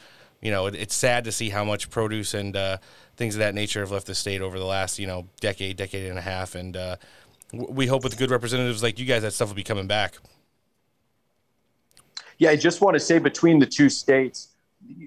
you know, it, it's sad to see how much produce and uh, things of that nature have left the state over the last, you know, decade, decade and a half. And uh, w- we hope with good representatives like you guys, that stuff will be coming back. Yeah, I just want to say between the two states,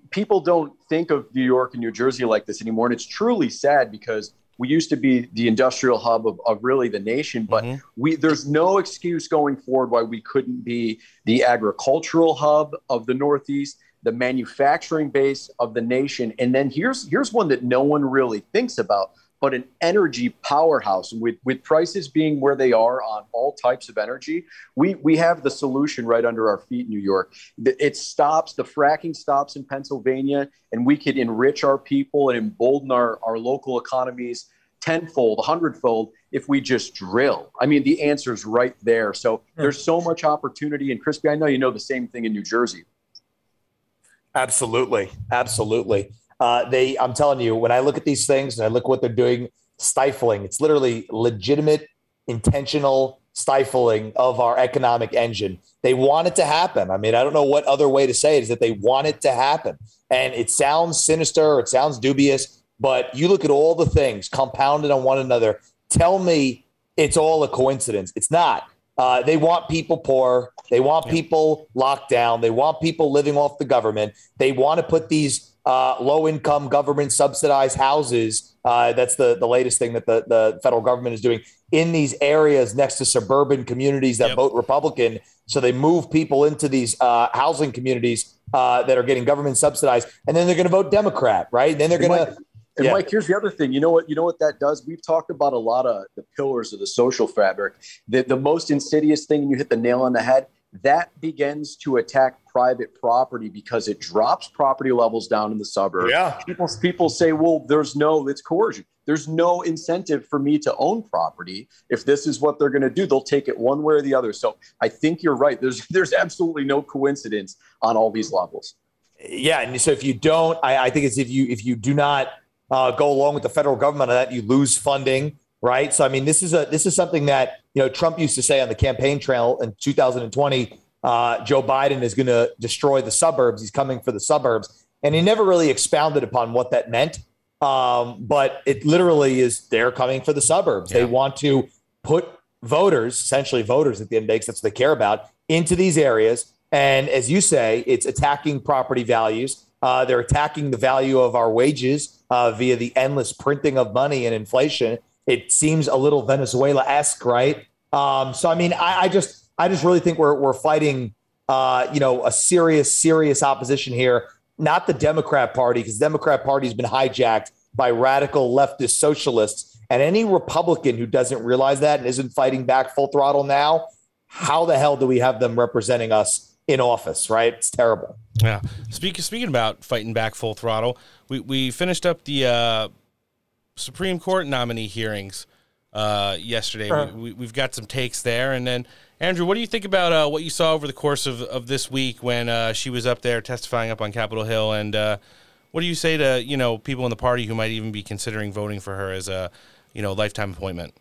people don't think of New York and New Jersey like this anymore. And it's truly sad because we used to be the industrial hub of, of really the nation, but we there's no excuse going forward why we couldn't be the agricultural hub of the Northeast, the manufacturing base of the nation. And then here's here's one that no one really thinks about, but an energy powerhouse. With with prices being where they are on all types of energy, we we have the solution right under our feet, in New York. It stops the fracking stops in Pennsylvania, and we could enrich our people and embolden our, our local economies tenfold, a hundredfold if we just drill. I mean, the answer is right there. So hmm. there's so much opportunity. And Crispi, I know you know the same thing in New Jersey. Absolutely, absolutely. Uh, they, I'm telling you, when I look at these things and I look what they're doing, stifling. It's literally legitimate, intentional stifling of our economic engine. They want it to happen. I mean, I don't know what other way to say it is that they want it to happen. And it sounds sinister, it sounds dubious, but you look at all the things compounded on one another. Tell me it's all a coincidence. It's not. Uh, they want people poor. They want people locked down. They want people living off the government. They want to put these uh, low income government subsidized houses. Uh, that's the, the latest thing that the, the federal government is doing in these areas next to suburban communities that vote Republican. So they move people into these uh, housing communities uh, that are getting government subsidized, and then they're going to vote Democrat, right? And then they're going to. And Yeah. Mike, here's the other thing. You know what? You know what that does. We've talked about a lot of the pillars of the social fabric. The, the most insidious thing, and you hit the nail on the head. That begins to attack private property because it drops property levels down in the suburbs. Yeah. People people say, well, there's no, it's coercion. There's no incentive for me to own property. If this is what they're going to do, they'll take it one way or the other. So I think you're right. There's <laughs> there's absolutely no coincidence on all these levels. Yeah, and so if you don't, I, I think it's if you if you do not uh, go along with the federal government on that, you lose funding, right? So I mean, this is a this is something that you know Trump used to say on the campaign trail in 2020. Uh, Joe Biden is going to destroy the suburbs. He's coming for the suburbs, and he never really expounded upon what that meant. Um, but it literally is they're coming for the suburbs. They want to put voters, essentially voters at the end of the day, that's what they care about, into these areas. And as you say, it's attacking property values. Uh, they're attacking the value of our wages uh, via the endless printing of money and inflation. It seems a little Venezuela-esque, right? Um, so, I mean, I, I just, I just really think we're we're fighting, uh, you know, a serious, serious opposition here. Not the Democrat Party, because the Democrat Party has been hijacked by radical leftist socialists. And any Republican who doesn't realize that and isn't fighting back full throttle now, how the hell do we have them representing us in office? Right? It's terrible. Yeah. Speaking speaking about fighting back full throttle, we we finished up the uh, Supreme Court nominee hearings uh, yesterday. Sure. We, we, we've got some takes there, and then Andrew, what do you think about uh, what you saw over the course of, of this week when uh, she was up there testifying up on Capitol Hill, and uh, what do you say to you know people in the party who might even be considering voting for her as a you know lifetime appointment?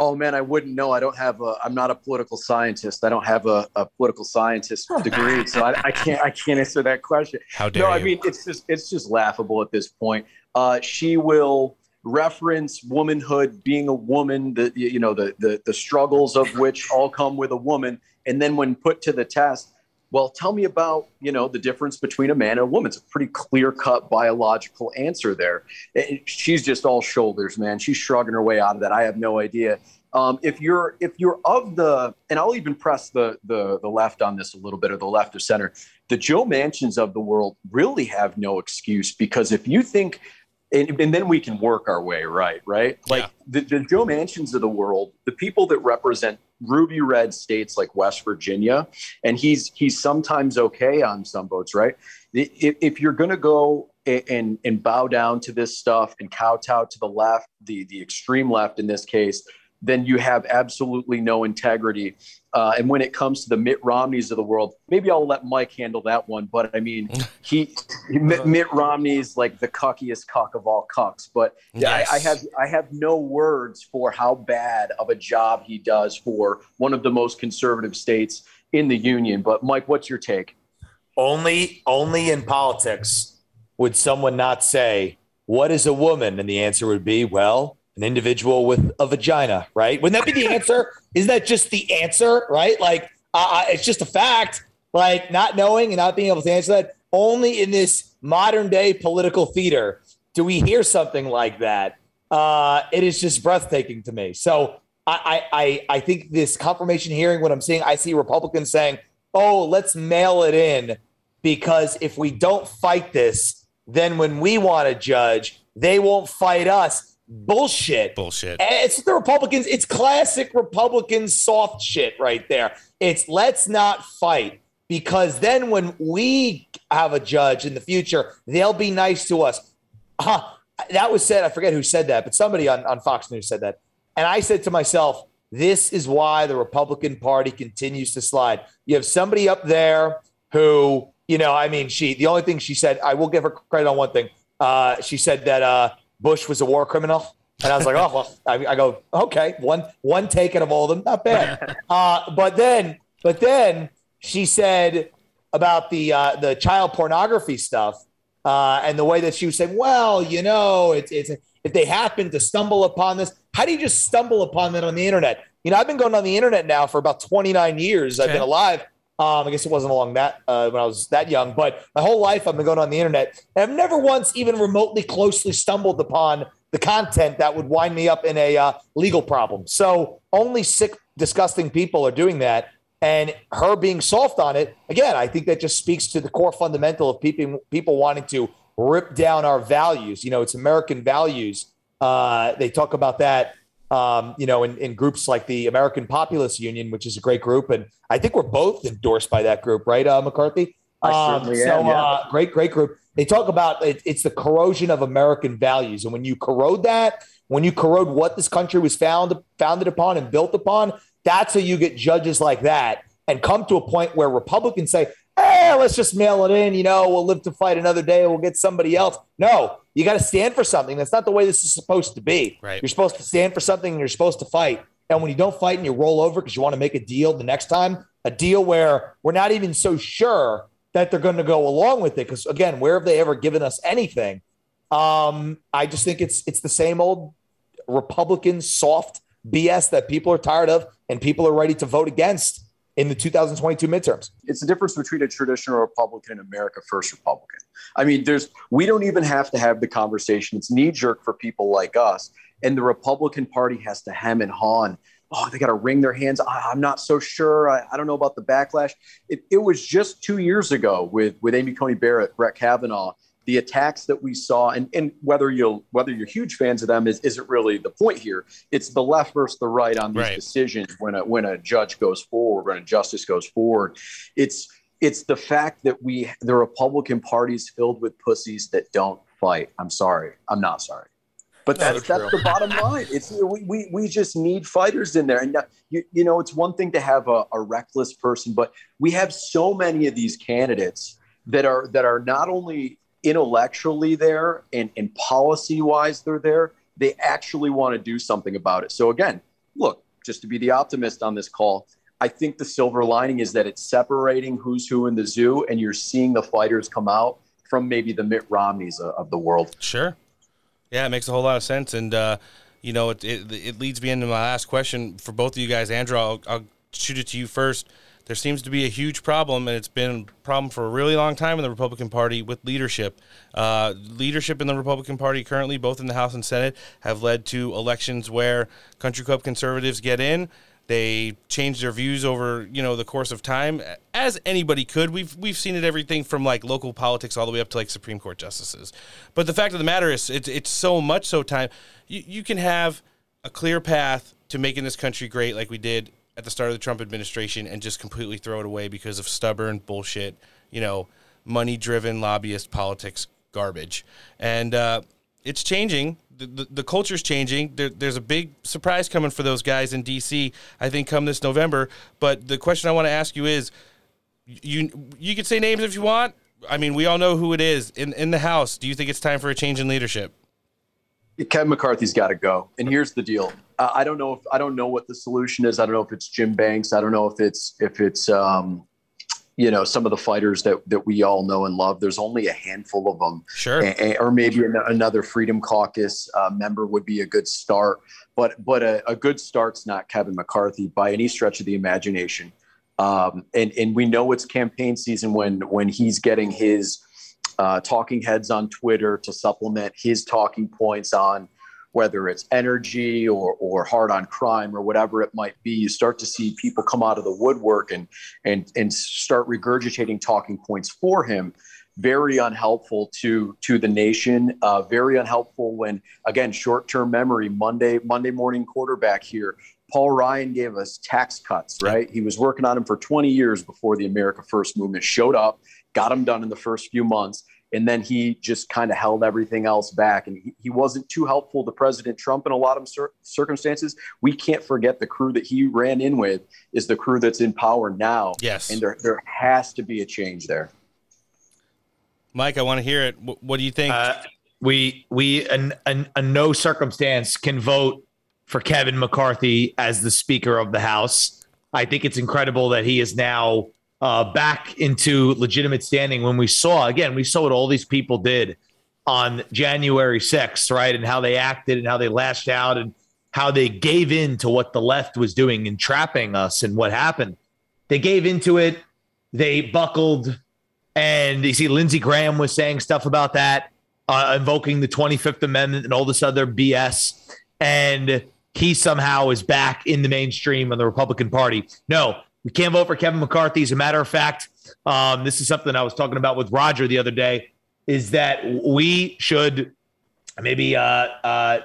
Oh man, I wouldn't know. I don't have a. I'm not a political scientist. I don't have a, a political scientist degree, so I, I can't. I can't answer that question. How dare No, I mean it's just it's just laughable at this point. Uh, she will reference womanhood, being a woman, the you know the the the struggles of which all come with a woman, and then when put to the test, well, tell me about you know the difference between a man and a woman. It's a pretty clear cut biological answer there. And She's just all shoulders, man. She's shrugging her way out of that. I have no idea. Um, if you're if you're of the and I'll even press the the the left on this a little bit or the left or center, the Joe Manchins of the world really have no excuse because if you think and, and then we can work our way right, right? Like the, the Joe Manchins of the world, the people that represent ruby red states like West Virginia, and he's he's sometimes okay on some votes, right? If, if you're going to go and and bow down to this stuff and kowtow to the left, the the extreme left in this case, then you have absolutely no integrity. Uh, and when it comes to the Mitt Romneys of the world, maybe I'll let Mike handle that one. But I mean, <laughs> he Mitt, Mitt Romney's like the cuckiest cuck of all cucks. But yeah, I, I have I have no words for how bad of a job he does for one of the most conservative states in the union. But Mike, what's your take? Only, only in politics would someone not say, "What is a woman?" And the answer would be, "Well, an individual with a vagina." Right? Wouldn't that be the answer? <laughs> Isn't that just the answer? Right? Like, uh, it's just a fact. Like not knowing and not being able to answer that. Only in this modern day political theater do we hear something like that. Uh, it is just breathtaking to me. So I, I, I I think this confirmation hearing, what I'm seeing, I see Republicans saying, "Oh, let's mail it in," because if we don't fight this, then when we want to judge, they won't fight us. Bullshit. Bullshit. And It's the Republicans. It's classic Republican soft shit right there. It's let's not fight because then when we have a judge in the future, they'll be nice to us. Huh, that was said. I forget who said that, but somebody on, on Fox News said that. And I said to myself, this is why the Republican Party continues to slide. You have somebody up there who, you know, I mean, she, the only thing she said, I will give her credit on one thing. Uh, she said that uh, Bush was a war criminal. And I was like, oh, well, I, I go, okay, one one taken of all of them, not bad. <laughs> Uh, but then, but then she said about the uh, the child pornography stuff uh, and the way that she was saying, well, you know, it's it's if they happen to stumble upon this, how do you just stumble upon that on the internet? You know, I've been going on the internet now for about 29 years. I've been alive. Um, I guess it wasn't along that uh, when I was that young, but my whole life I've been going on the internet. And I've never once even remotely closely stumbled upon the content that would wind me up in a uh, legal problem. So only sick, disgusting people are doing that. And her being soft on it, again, I think that just speaks to the core fundamental of people people wanting to rip down our values. You know, it's American values. Uh, they talk about that um, you know, in, in groups like the American Populist Union, which is a great group. And I think we're both endorsed by that group, right, uh, McCarthy? I Um, so, am, yeah. uh, great, great group. They talk about it, it's the corrosion of American values. And when you corrode that, when you corrode what this country was found, founded upon and built upon, that's how you get judges like that and come to a point where Republicans say, hey, let's just mail it in. You know, we'll live to fight another day. We'll get somebody else. No, you got to stand for something. That's not the way this is supposed to be. Right. You're supposed to stand for something and you're supposed to fight. And when you don't fight and you roll over because you want to make a deal the next time, a deal where we're not even so sure that they're going to go along with it. Because again, where have they ever given us anything? Um, I just think it's it's the same old Republican soft BS that people are tired of and people are ready to vote against in the 2022 midterms. It's the difference between a traditional Republican and America First Republican. I mean, there's we don't even have to have the conversation. It's knee jerk for people like us, and the Republican Party has to hem and haw. And, oh, they got to wring their hands. I, I'm not so sure. I, I don't know about the backlash. It, it was just two years ago with with Amy Coney Barrett, Brett Kavanaugh. The attacks that we saw, and, and whether you'll whether you're huge fans of them is isn't really the point here. It's the left versus the right on these Right. decisions when a when a judge goes forward, when a justice goes forward. It's it's the fact that we the Republican Party is filled with pussies that don't fight. I'm sorry. I'm not sorry. But that's that's the bottom line. It's we, we we just need fighters in there. And uh, you, you know, it's one thing to have a, a reckless person, but we have so many of these candidates that are that are not only intellectually there and, and policy wise they're there, they actually want to do something about it. So again, look, just to be the optimist on this call, I think the silver lining is that it's separating who's who in the zoo, and you're seeing the fighters come out from maybe the Mitt Romneys of, the world. Sure. Yeah, it makes a whole lot of sense, and uh, you know, it, it it leads me into my last question for both of you guys. Andrew, I'll, I'll shoot it to you first. There seems to be a huge problem, and it's been a problem for a really long time in the Republican Party with leadership. Uh, leadership in the Republican Party currently, both in the House and Senate, have led to elections where country club conservatives get in. They change their views over you know the course of time, as anybody could. We've we've seen it everything from like local politics all the way up to like Supreme Court justices. But the fact of the matter is, it's it's so much so time. You you can have a clear path to making this country great, like we did at the start of the Trump administration, and just completely throw it away because of stubborn bullshit. You know, money driven lobbyist politics garbage, and uh, it's changing. The, the, the culture's changing. There, there's a big surprise coming for those guys in D.C. I think come this November. But the question I want to ask you is, you you can say names if you want. I mean, we all know who it is in in the House. Do you think it's time for a change in leadership? Kevin McCarthy's got to go. And here's the deal: uh, I don't know if I don't know what the solution is. I don't know if it's Jim Banks. I don't know if it's if it's um, you know some of the fighters that that we all know and love. There's only a handful of them. Sure. A- or maybe an- another Freedom Caucus uh, member would be a good start. But but a, a good start's not Kevin McCarthy by any stretch of the imagination. Um, and and we know it's campaign season when when he's getting his uh, talking heads on Twitter to supplement his talking points on whether it's energy or, or hard on crime or whatever it might be. You start to see people come out of the woodwork and and and start regurgitating talking points for him. Very unhelpful to to the nation. Uh, very unhelpful when again short term memory. Monday Monday morning quarterback here. Paul Ryan gave us tax cuts, right? He was working on them for 20 years before the America First movement showed up, got them done in the first few months, and then he just kind of held everything else back. And he, he wasn't too helpful to President Trump in a lot of cir- circumstances. We can't forget the crew that he ran in with is the crew that's in power now. Yes. And there, there has to be a change there. Mike, I want to hear it. What, what do you think? Uh, we we in, in, in no circumstance can vote for Kevin McCarthy as the Speaker of the House. I think it's incredible that he is now uh, back into legitimate standing. When we saw again, we saw what all these people did on January 6th, right, and how they acted and how they lashed out and how they gave in to what the left was doing and trapping us and what happened. They gave into it. They buckled. And you see, Lindsey Graham was saying stuff about that, uh, invoking the 25th Amendment and all this other BS. And he somehow is back in the mainstream of the Republican Party. No, we can't vote for Kevin McCarthy. As a matter of fact, um, this is something I was talking about with Roger the other day. Is that we should maybe uh, uh,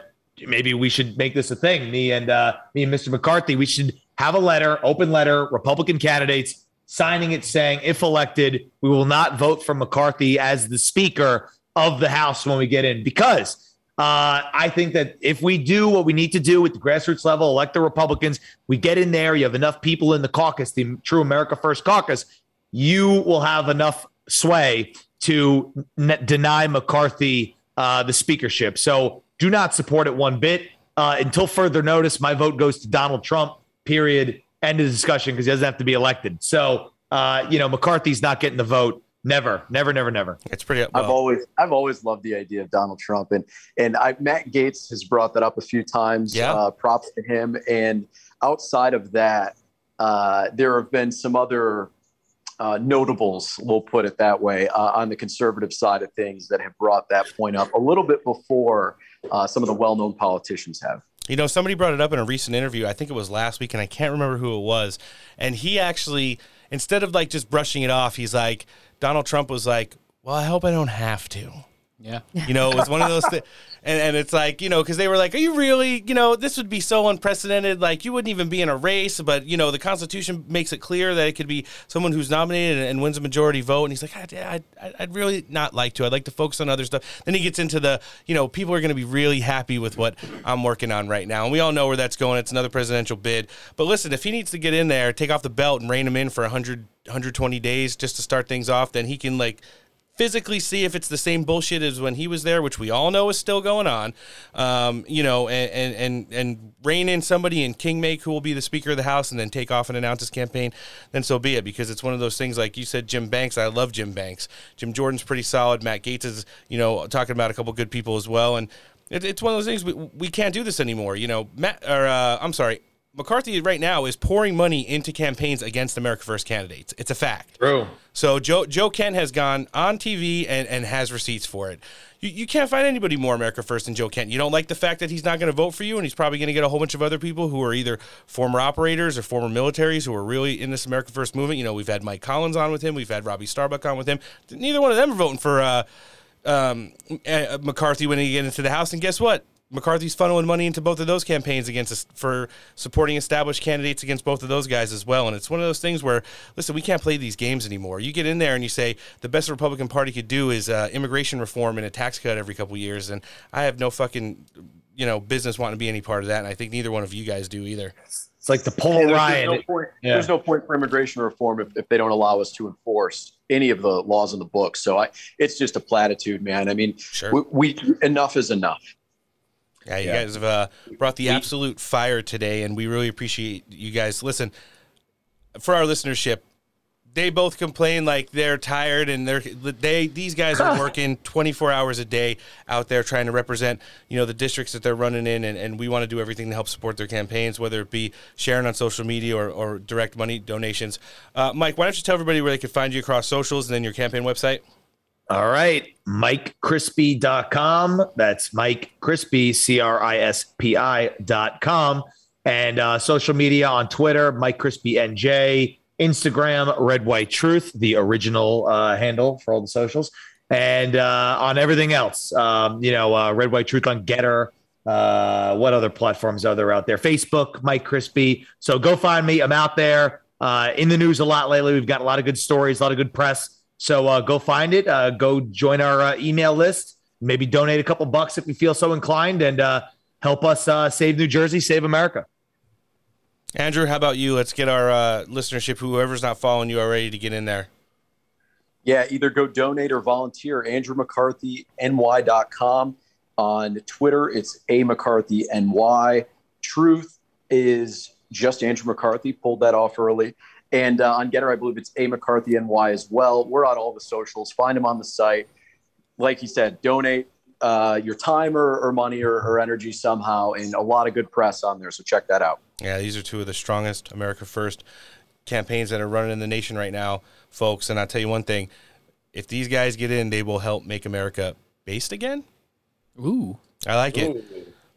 maybe we should make this a thing. Me and uh, me and Mr. McCarthy, we should have a letter, open letter, Republican candidates signing it saying, if elected, we will not vote for McCarthy as the Speaker of the House when we get in. Because uh, I think that if we do what we need to do at the grassroots level, elect the Republicans, we get in there, you have enough people in the caucus, the True America First caucus, you will have enough sway to n- deny McCarthy uh, the speakership. So do not support it one bit. Uh, until further notice, my vote goes to Donald Trump, period. End of discussion because he doesn't have to be elected. So, uh, you know, McCarthy's not getting the vote. Never, never, never, never. It's pretty. I've always, I've always loved the idea of Donald Trump, and and I, Matt Gaetz has brought that up a few times. Yeah. Uh, props to him. And outside of that, uh, there have been some other uh, notables, we'll put it that way, uh, on the conservative side of things that have brought that point up a little bit before uh, some of the well-known politicians have. You know, somebody brought it up in a recent interview. I think it was last week, and I can't remember who it was. And he actually, instead of like just brushing it off, he's like, Donald Trump was like, "Well, I hope I don't have to." Yeah. You know, it was one of those things. <laughs> And, and it's like, you know, because they were like, are you really, you know, this would be so unprecedented. Like, you wouldn't even be in a race, but, you know, the Constitution makes it clear that it could be someone who's nominated and, and wins a majority vote. And he's like, I'd, I'd, I'd really not like to. I'd like to focus on other stuff. Then he gets into the, you know, people are going to be really happy with what I'm working on right now. And we all know where that's going. It's another presidential bid. But listen, if he needs to get in there, take off the belt and rein him in for 100, 120 days just to start things off, then he can, like, physically see if it's the same bullshit as when he was there, which we all know is still going on. Um, you know, and, and and rein in somebody in King Make who will be the Speaker of the House, and then take off and announce his campaign. Then so be it, because it's one of those things. Like you said, Jim Banks. I love Jim Banks. Jim Jordan's pretty solid. Matt Gaetz is, you know, talking about a couple good people as well, and. It, it's one of those things we, we can't do this anymore. You know, Matt or uh, I'm sorry, McCarthy right now is pouring money into campaigns against America First candidates. It's a fact. True. So Joe Joe Kent has gone on TV and, and has receipts for it. You, you can't find anybody more America First than Joe Kent. You don't like the fact that he's not going to vote for you, and he's probably going to get a whole bunch of other people who are either former operators or former militaries who are really in this America First movement. You know, we've had Mike Collins on with him, we've had Robbie Starbuck on with him. Neither one of them are voting for uh, um, uh, McCarthy when he get into the House, and guess what? McCarthy's funneling money into both of those campaigns against us for supporting established candidates against both of those guys as well. And it's one of those things where, listen, we can't play these games anymore. You get in there and you say the best the Republican Party could do is uh, immigration reform and a tax cut every couple years, and I have no fucking you know business wanting to be any part of that, and I think neither one of you guys do either. It's like the Paul Hey, there's, Ryan. There's no, point, Yeah. there's no point for immigration reform if, if they don't allow us to enforce any of the laws in the book. So I, it's just a platitude, man. I mean, we, we enough is enough. Yeah, you guys have uh, brought the absolute fire today, and we really appreciate you guys. Listen, for our listenership, they both complain like they're tired and they're they these guys are <laughs> working 24 hours a day out there trying to represent you know the districts that they're running in and, and we want to do everything to help support their campaigns whether it be sharing on social media or, or direct money donations. Uh, mike why don't you tell everybody where they can find you across socials and then your campaign website All right. MikeCrispi.com. That's Mike Crispi, C R I S P I.com. And uh, social media on Twitter, Mike Crispi NJ, Instagram, Red White Truth, the original uh, handle for all the socials. And uh, on everything else, um, you know, uh, Red White Truth on Gettr. Uh, what other platforms are there out there? Facebook, Mike Crispi. So go find me. I'm out there uh, in the news a lot lately. We've got a lot of good stories, a lot of good press. So uh, go find it. Uh, go join our uh, email list. Maybe donate a couple bucks if you feel so inclined, and uh, help us uh, save New Jersey, save America. andrew how about you let's get our uh, listenership whoever's not following you already to get in there Yeah, either go donate or volunteer. Andrew McCarthy, NY.com. On Twitter, it's A McCarthy NY. Truth is just Andrew McCarthy, pulled that off early. And uh, on Gettr, I believe it's A McCarthy NY as well. We're on all the socials. Find him on the site. Like he said, donate uh, your time or, or money or, or energy somehow, and a lot of good press on there. So check that out. Yeah, these are two of the strongest America First campaigns that are running in the nation right now, folks. And I'll tell you one thing if these guys get in, they will help make America based again. Ooh. I like it. Ooh.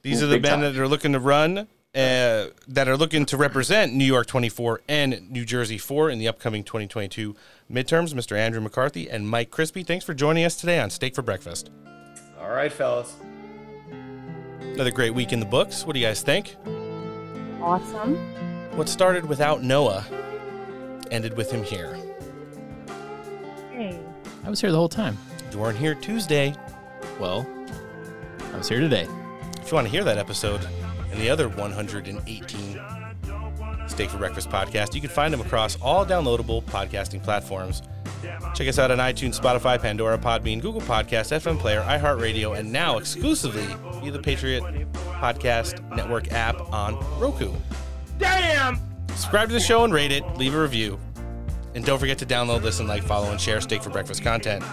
These Ooh, are the men time. that are looking to run, uh, that are looking to represent New York 24 and New Jersey 4 in the upcoming 2022 midterms. Mr. Andrew McCarthy and Mike Crispi, thanks for joining us today on Steak for Breakfast. All right, fellas. Another great week in the books. What do you guys think? Awesome. What started without Noah ended with him here. Hey. I was here the whole time. You weren't here Tuesday. Well, I was here today. If you want to hear that episode and the other 118 Steak for Breakfast podcast, you can find them across all downloadable podcasting platforms. Check us out on iTunes, Spotify, Pandora, Podbean, Google Podcast, FM Player, iHeartRadio, and now exclusively via the Patriot Podcast Network app on Roku. Damn! Subscribe to the show and rate it. Leave a review. And don't forget to download, listen, like, follow, and share Steak for Breakfast content.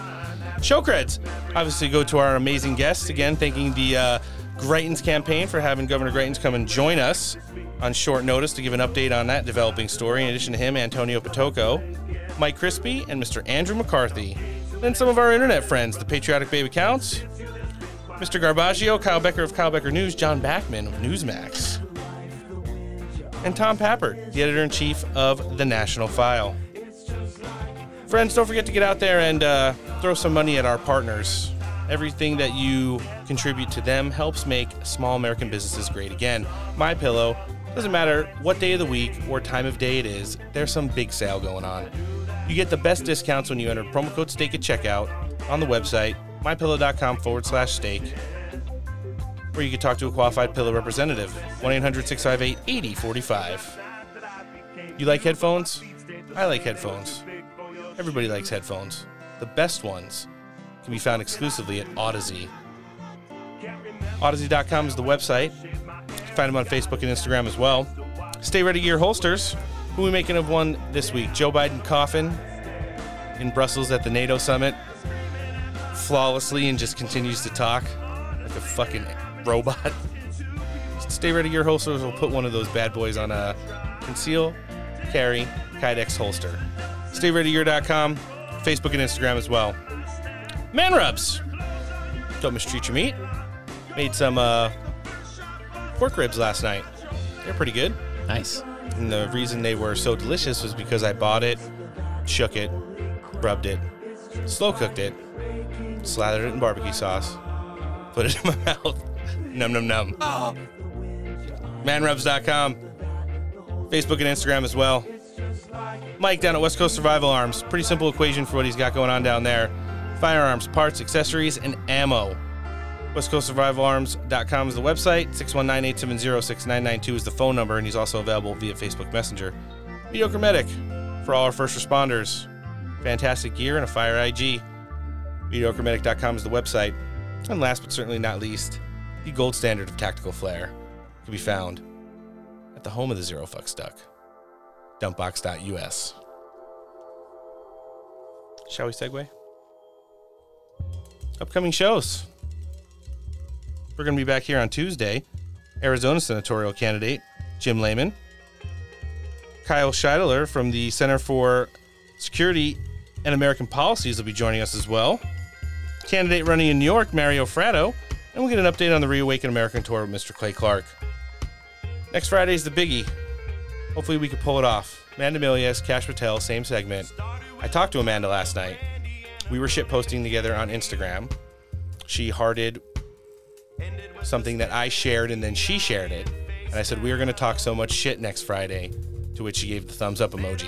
Show creds. Obviously, go to our amazing guests. Again, thanking the uh, Greitens campaign for having Governor Greitens come and join us on short notice to give an update on that developing story. In addition to him, Antonio Pitocco, Mike Crispi, and Mr. Andrew McCarthy. Then some of our internet friends, the Patriotic Babe Accounts, Mr. Garbaggio, Kyle Becker of Kyle Becker News, John Bachman of Newsmax, and Tom Pappert, the editor in chief of the National File. Friends, don't forget to get out there and uh, throw some money at our partners. Everything that you contribute to them helps make small American businesses great again. My Pillow doesn't matter what day of the week or time of day it is. There's some big sale going on. You get the best discounts when you enter promo code STEAK at checkout on the website mypillow.com forward slash steak, or you can talk to a qualified pillow representative 1 800 658 8045. You like headphones? I like headphones. Everybody likes headphones. The best ones can be found exclusively at Audeze. Audeze.com is the website. Find them on Facebook and Instagram as well. Stay ready gear holsters. Who are we making of one this week? Joe Biden coffin in Brussels at the NATO summit flawlessly and just continues to talk like a fucking robot. <laughs> Stay ready gear holsters We'll put one of those bad boys on a conceal, carry, Kydex holster. StayReadyGear.com, Facebook and Instagram as well. Man rubs. Don't mistreat your meat. Made some uh, pork ribs last night. They're pretty good. Nice. And the reason they were so delicious was because I bought it, shook it, rubbed it, slow cooked it, slathered it in barbecue sauce, put it <laughs> in my mouth. Num num num. Manrubs.com, Facebook and Instagram as well. Mike down at West Coast Survival Arms. Pretty simple equation for what he's got going on down there. Firearms, parts, accessories, and ammo. West Coast WestCoastSurvivalArms.com is the website. 619-870-6992 is the phone number, and he's also available via Facebook Messenger. Mediocre Medic for all our first responders. Fantastic gear and a fire IG. MediocreMedic.com is the website. And last but certainly not least, the gold standard of tactical flair can be found at the home of the Zero Fuck Stuck, dumpbox.us. Shall we segue? Upcoming shows. We're going to be back here on Tuesday. Arizona senatorial candidate Jim Lamon, Kyle Shideler from the Center for Security and American Policies will be joining us as well. Candidate running in New York, Mario Fratto, and we'll get an update on the Reawaken American tour with Mr. Clay Clark. Next Friday is the biggie. Hopefully we can pull it off. Amanda Milius, Kash Patel, same segment. I talked to Amanda last night. We were shit posting together on Instagram. She hearted something that I shared and then she shared it. And I said, We are going to talk so much shit next Friday. To which she gave the thumbs up emoji.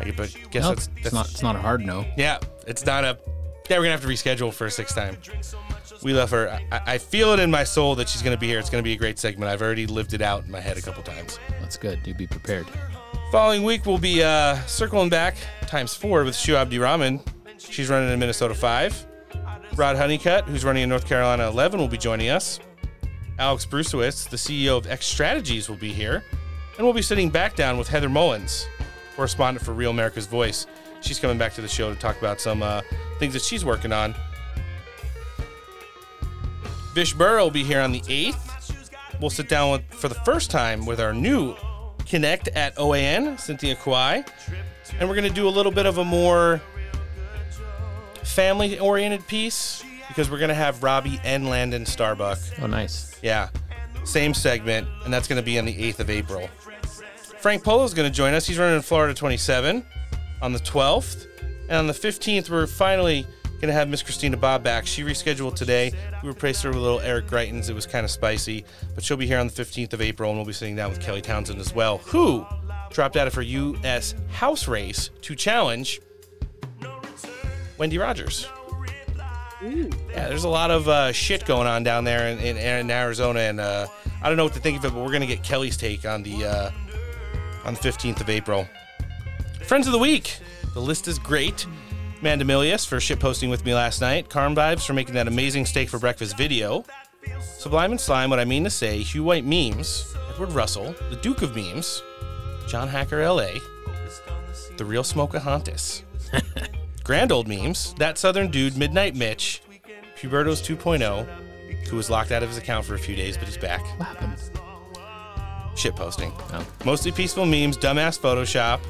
I but guess No, that's, it's not- it's not a hard no. Yeah, it's not a. Yeah, we're gonna have to reschedule for a sixth time. We love her. I, I feel it in my soul that she's gonna be here. It's gonna be a great segment. I've already lived it out in my head a couple times. That's good. Do be prepared. Following week, we'll be uh, circling back times four with Shu Abdirahman. She's running in Minnesota 5. Rod Honeycutt, who's running in North Carolina 11, will be joining us. Alex Brusewitz, the CEO of X Strategies, will be here. And we'll be sitting back down with Heather Mullins, correspondent for Real America's Voice. She's coming back to the show to talk about some uh, things that she's working on. Vish Burra will be here on the 8th. We'll sit down with, for the first time with our new Connect at OAN, Cynthia Kwai. And we're going to do a little bit of a more family oriented piece because we're going to have Robbie and Landon Starbuck. Oh, nice. Yeah. Same segment, and that's going to be on the 8th of April. Frank Polo is going to join us. He's running in Florida 27 on the 12th. And on the 15th, we're finally to have Miss Christina Bobb back. She rescheduled today. We replaced her with little Eric Greitens. It was kind of spicy, but she'll be here on the 15th of April, and we'll be sitting down with Kelly Townsend as well, who dropped out of her U.S. house race to challenge Wendy Rogers. Yeah, there's a lot of uh, shit going on down there in, in, in Arizona, and uh, I don't know what to think of it, but we're gonna get Kelly's take on the uh, on the 15th of April. Friends of the week, the list is great. Amanda Milius for shit posting with me last night. Carm Vibes for making that amazing steak for breakfast video. Sublime and Slime, what I mean to say. Hugh White Memes. Edward Russell, the Duke of Memes. John Hacker LA. The Real Smokahontas. <laughs> Grand Old Memes. That Southern Dude, Midnight Mitch. Puberto's 2.0, who was locked out of his account for a few days, but he's back. What happened? Shit posting. Oh. Mostly peaceful memes, dumbass Photoshop,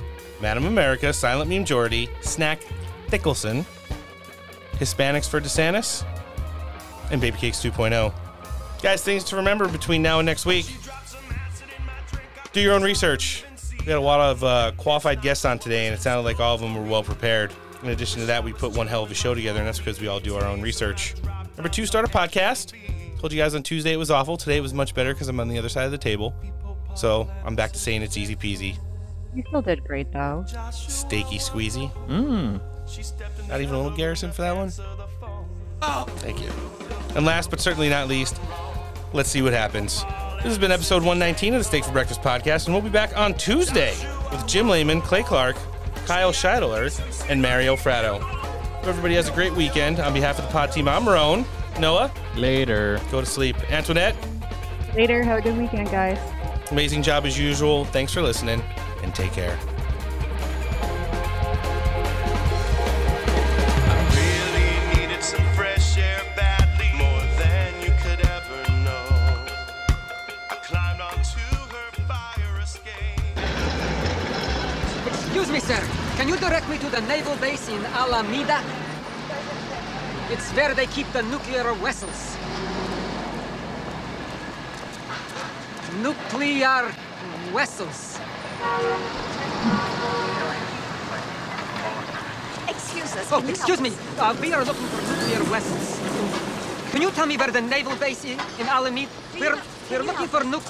Madam America, Silent Meme Jordy, Snack Thickelson, Hispanics for DeSantis, and Baby Cakes 2.0. Guys, things to remember between now and next week. Do your own research. We had a lot of uh, qualified guests on today, and it sounded like all of them were well prepared. In addition to that, we put one hell of a show together, and that's because we all do our own research. Number two, start a podcast. Told you guys on Tuesday it was awful. Today it was much better because I'm on the other side of the table. So I'm back to saying it's easy peasy. You still did great though. Steaky squeezy. Mmm. Not even a little Garrison for that one? Oh, thank you. And last but certainly not least, let's see what happens. This has been episode 119 of the Steak for Breakfast podcast, and we'll be back on Tuesday with Jim Lamon, Clay Clark, Kyle Shideler, and Mario Fratto. Hope everybody has a great weekend. On behalf of the pod team, I'm Marone. Noah, Later. go to sleep. Antoinette, Later. Have a good weekend, guys. amazing job as usual. Thanks for listening, and take care. Sir. Can you direct me to the naval base in Alameda? It's where they keep the nuclear vessels. Nuclear vessels. Excuse us. Oh, excuse me. Uh, we are looking for nuclear vessels. Can you tell me where the naval base is in Alameda? We're, we're looking for nuc.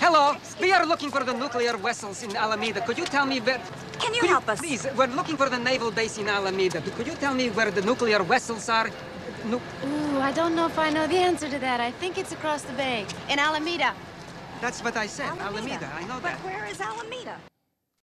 Hello, we are looking for the nuclear vessels in Alameda. Could you tell me where? Can you help us? Please, we're looking for the naval base in Alameda. Could you tell me where the nuclear vessels are? Nu- Ooh, I don't know if I know the answer to that. I think it's across the bay in Alameda. That's what I said, Alameda. I know But that. But where is Alameda?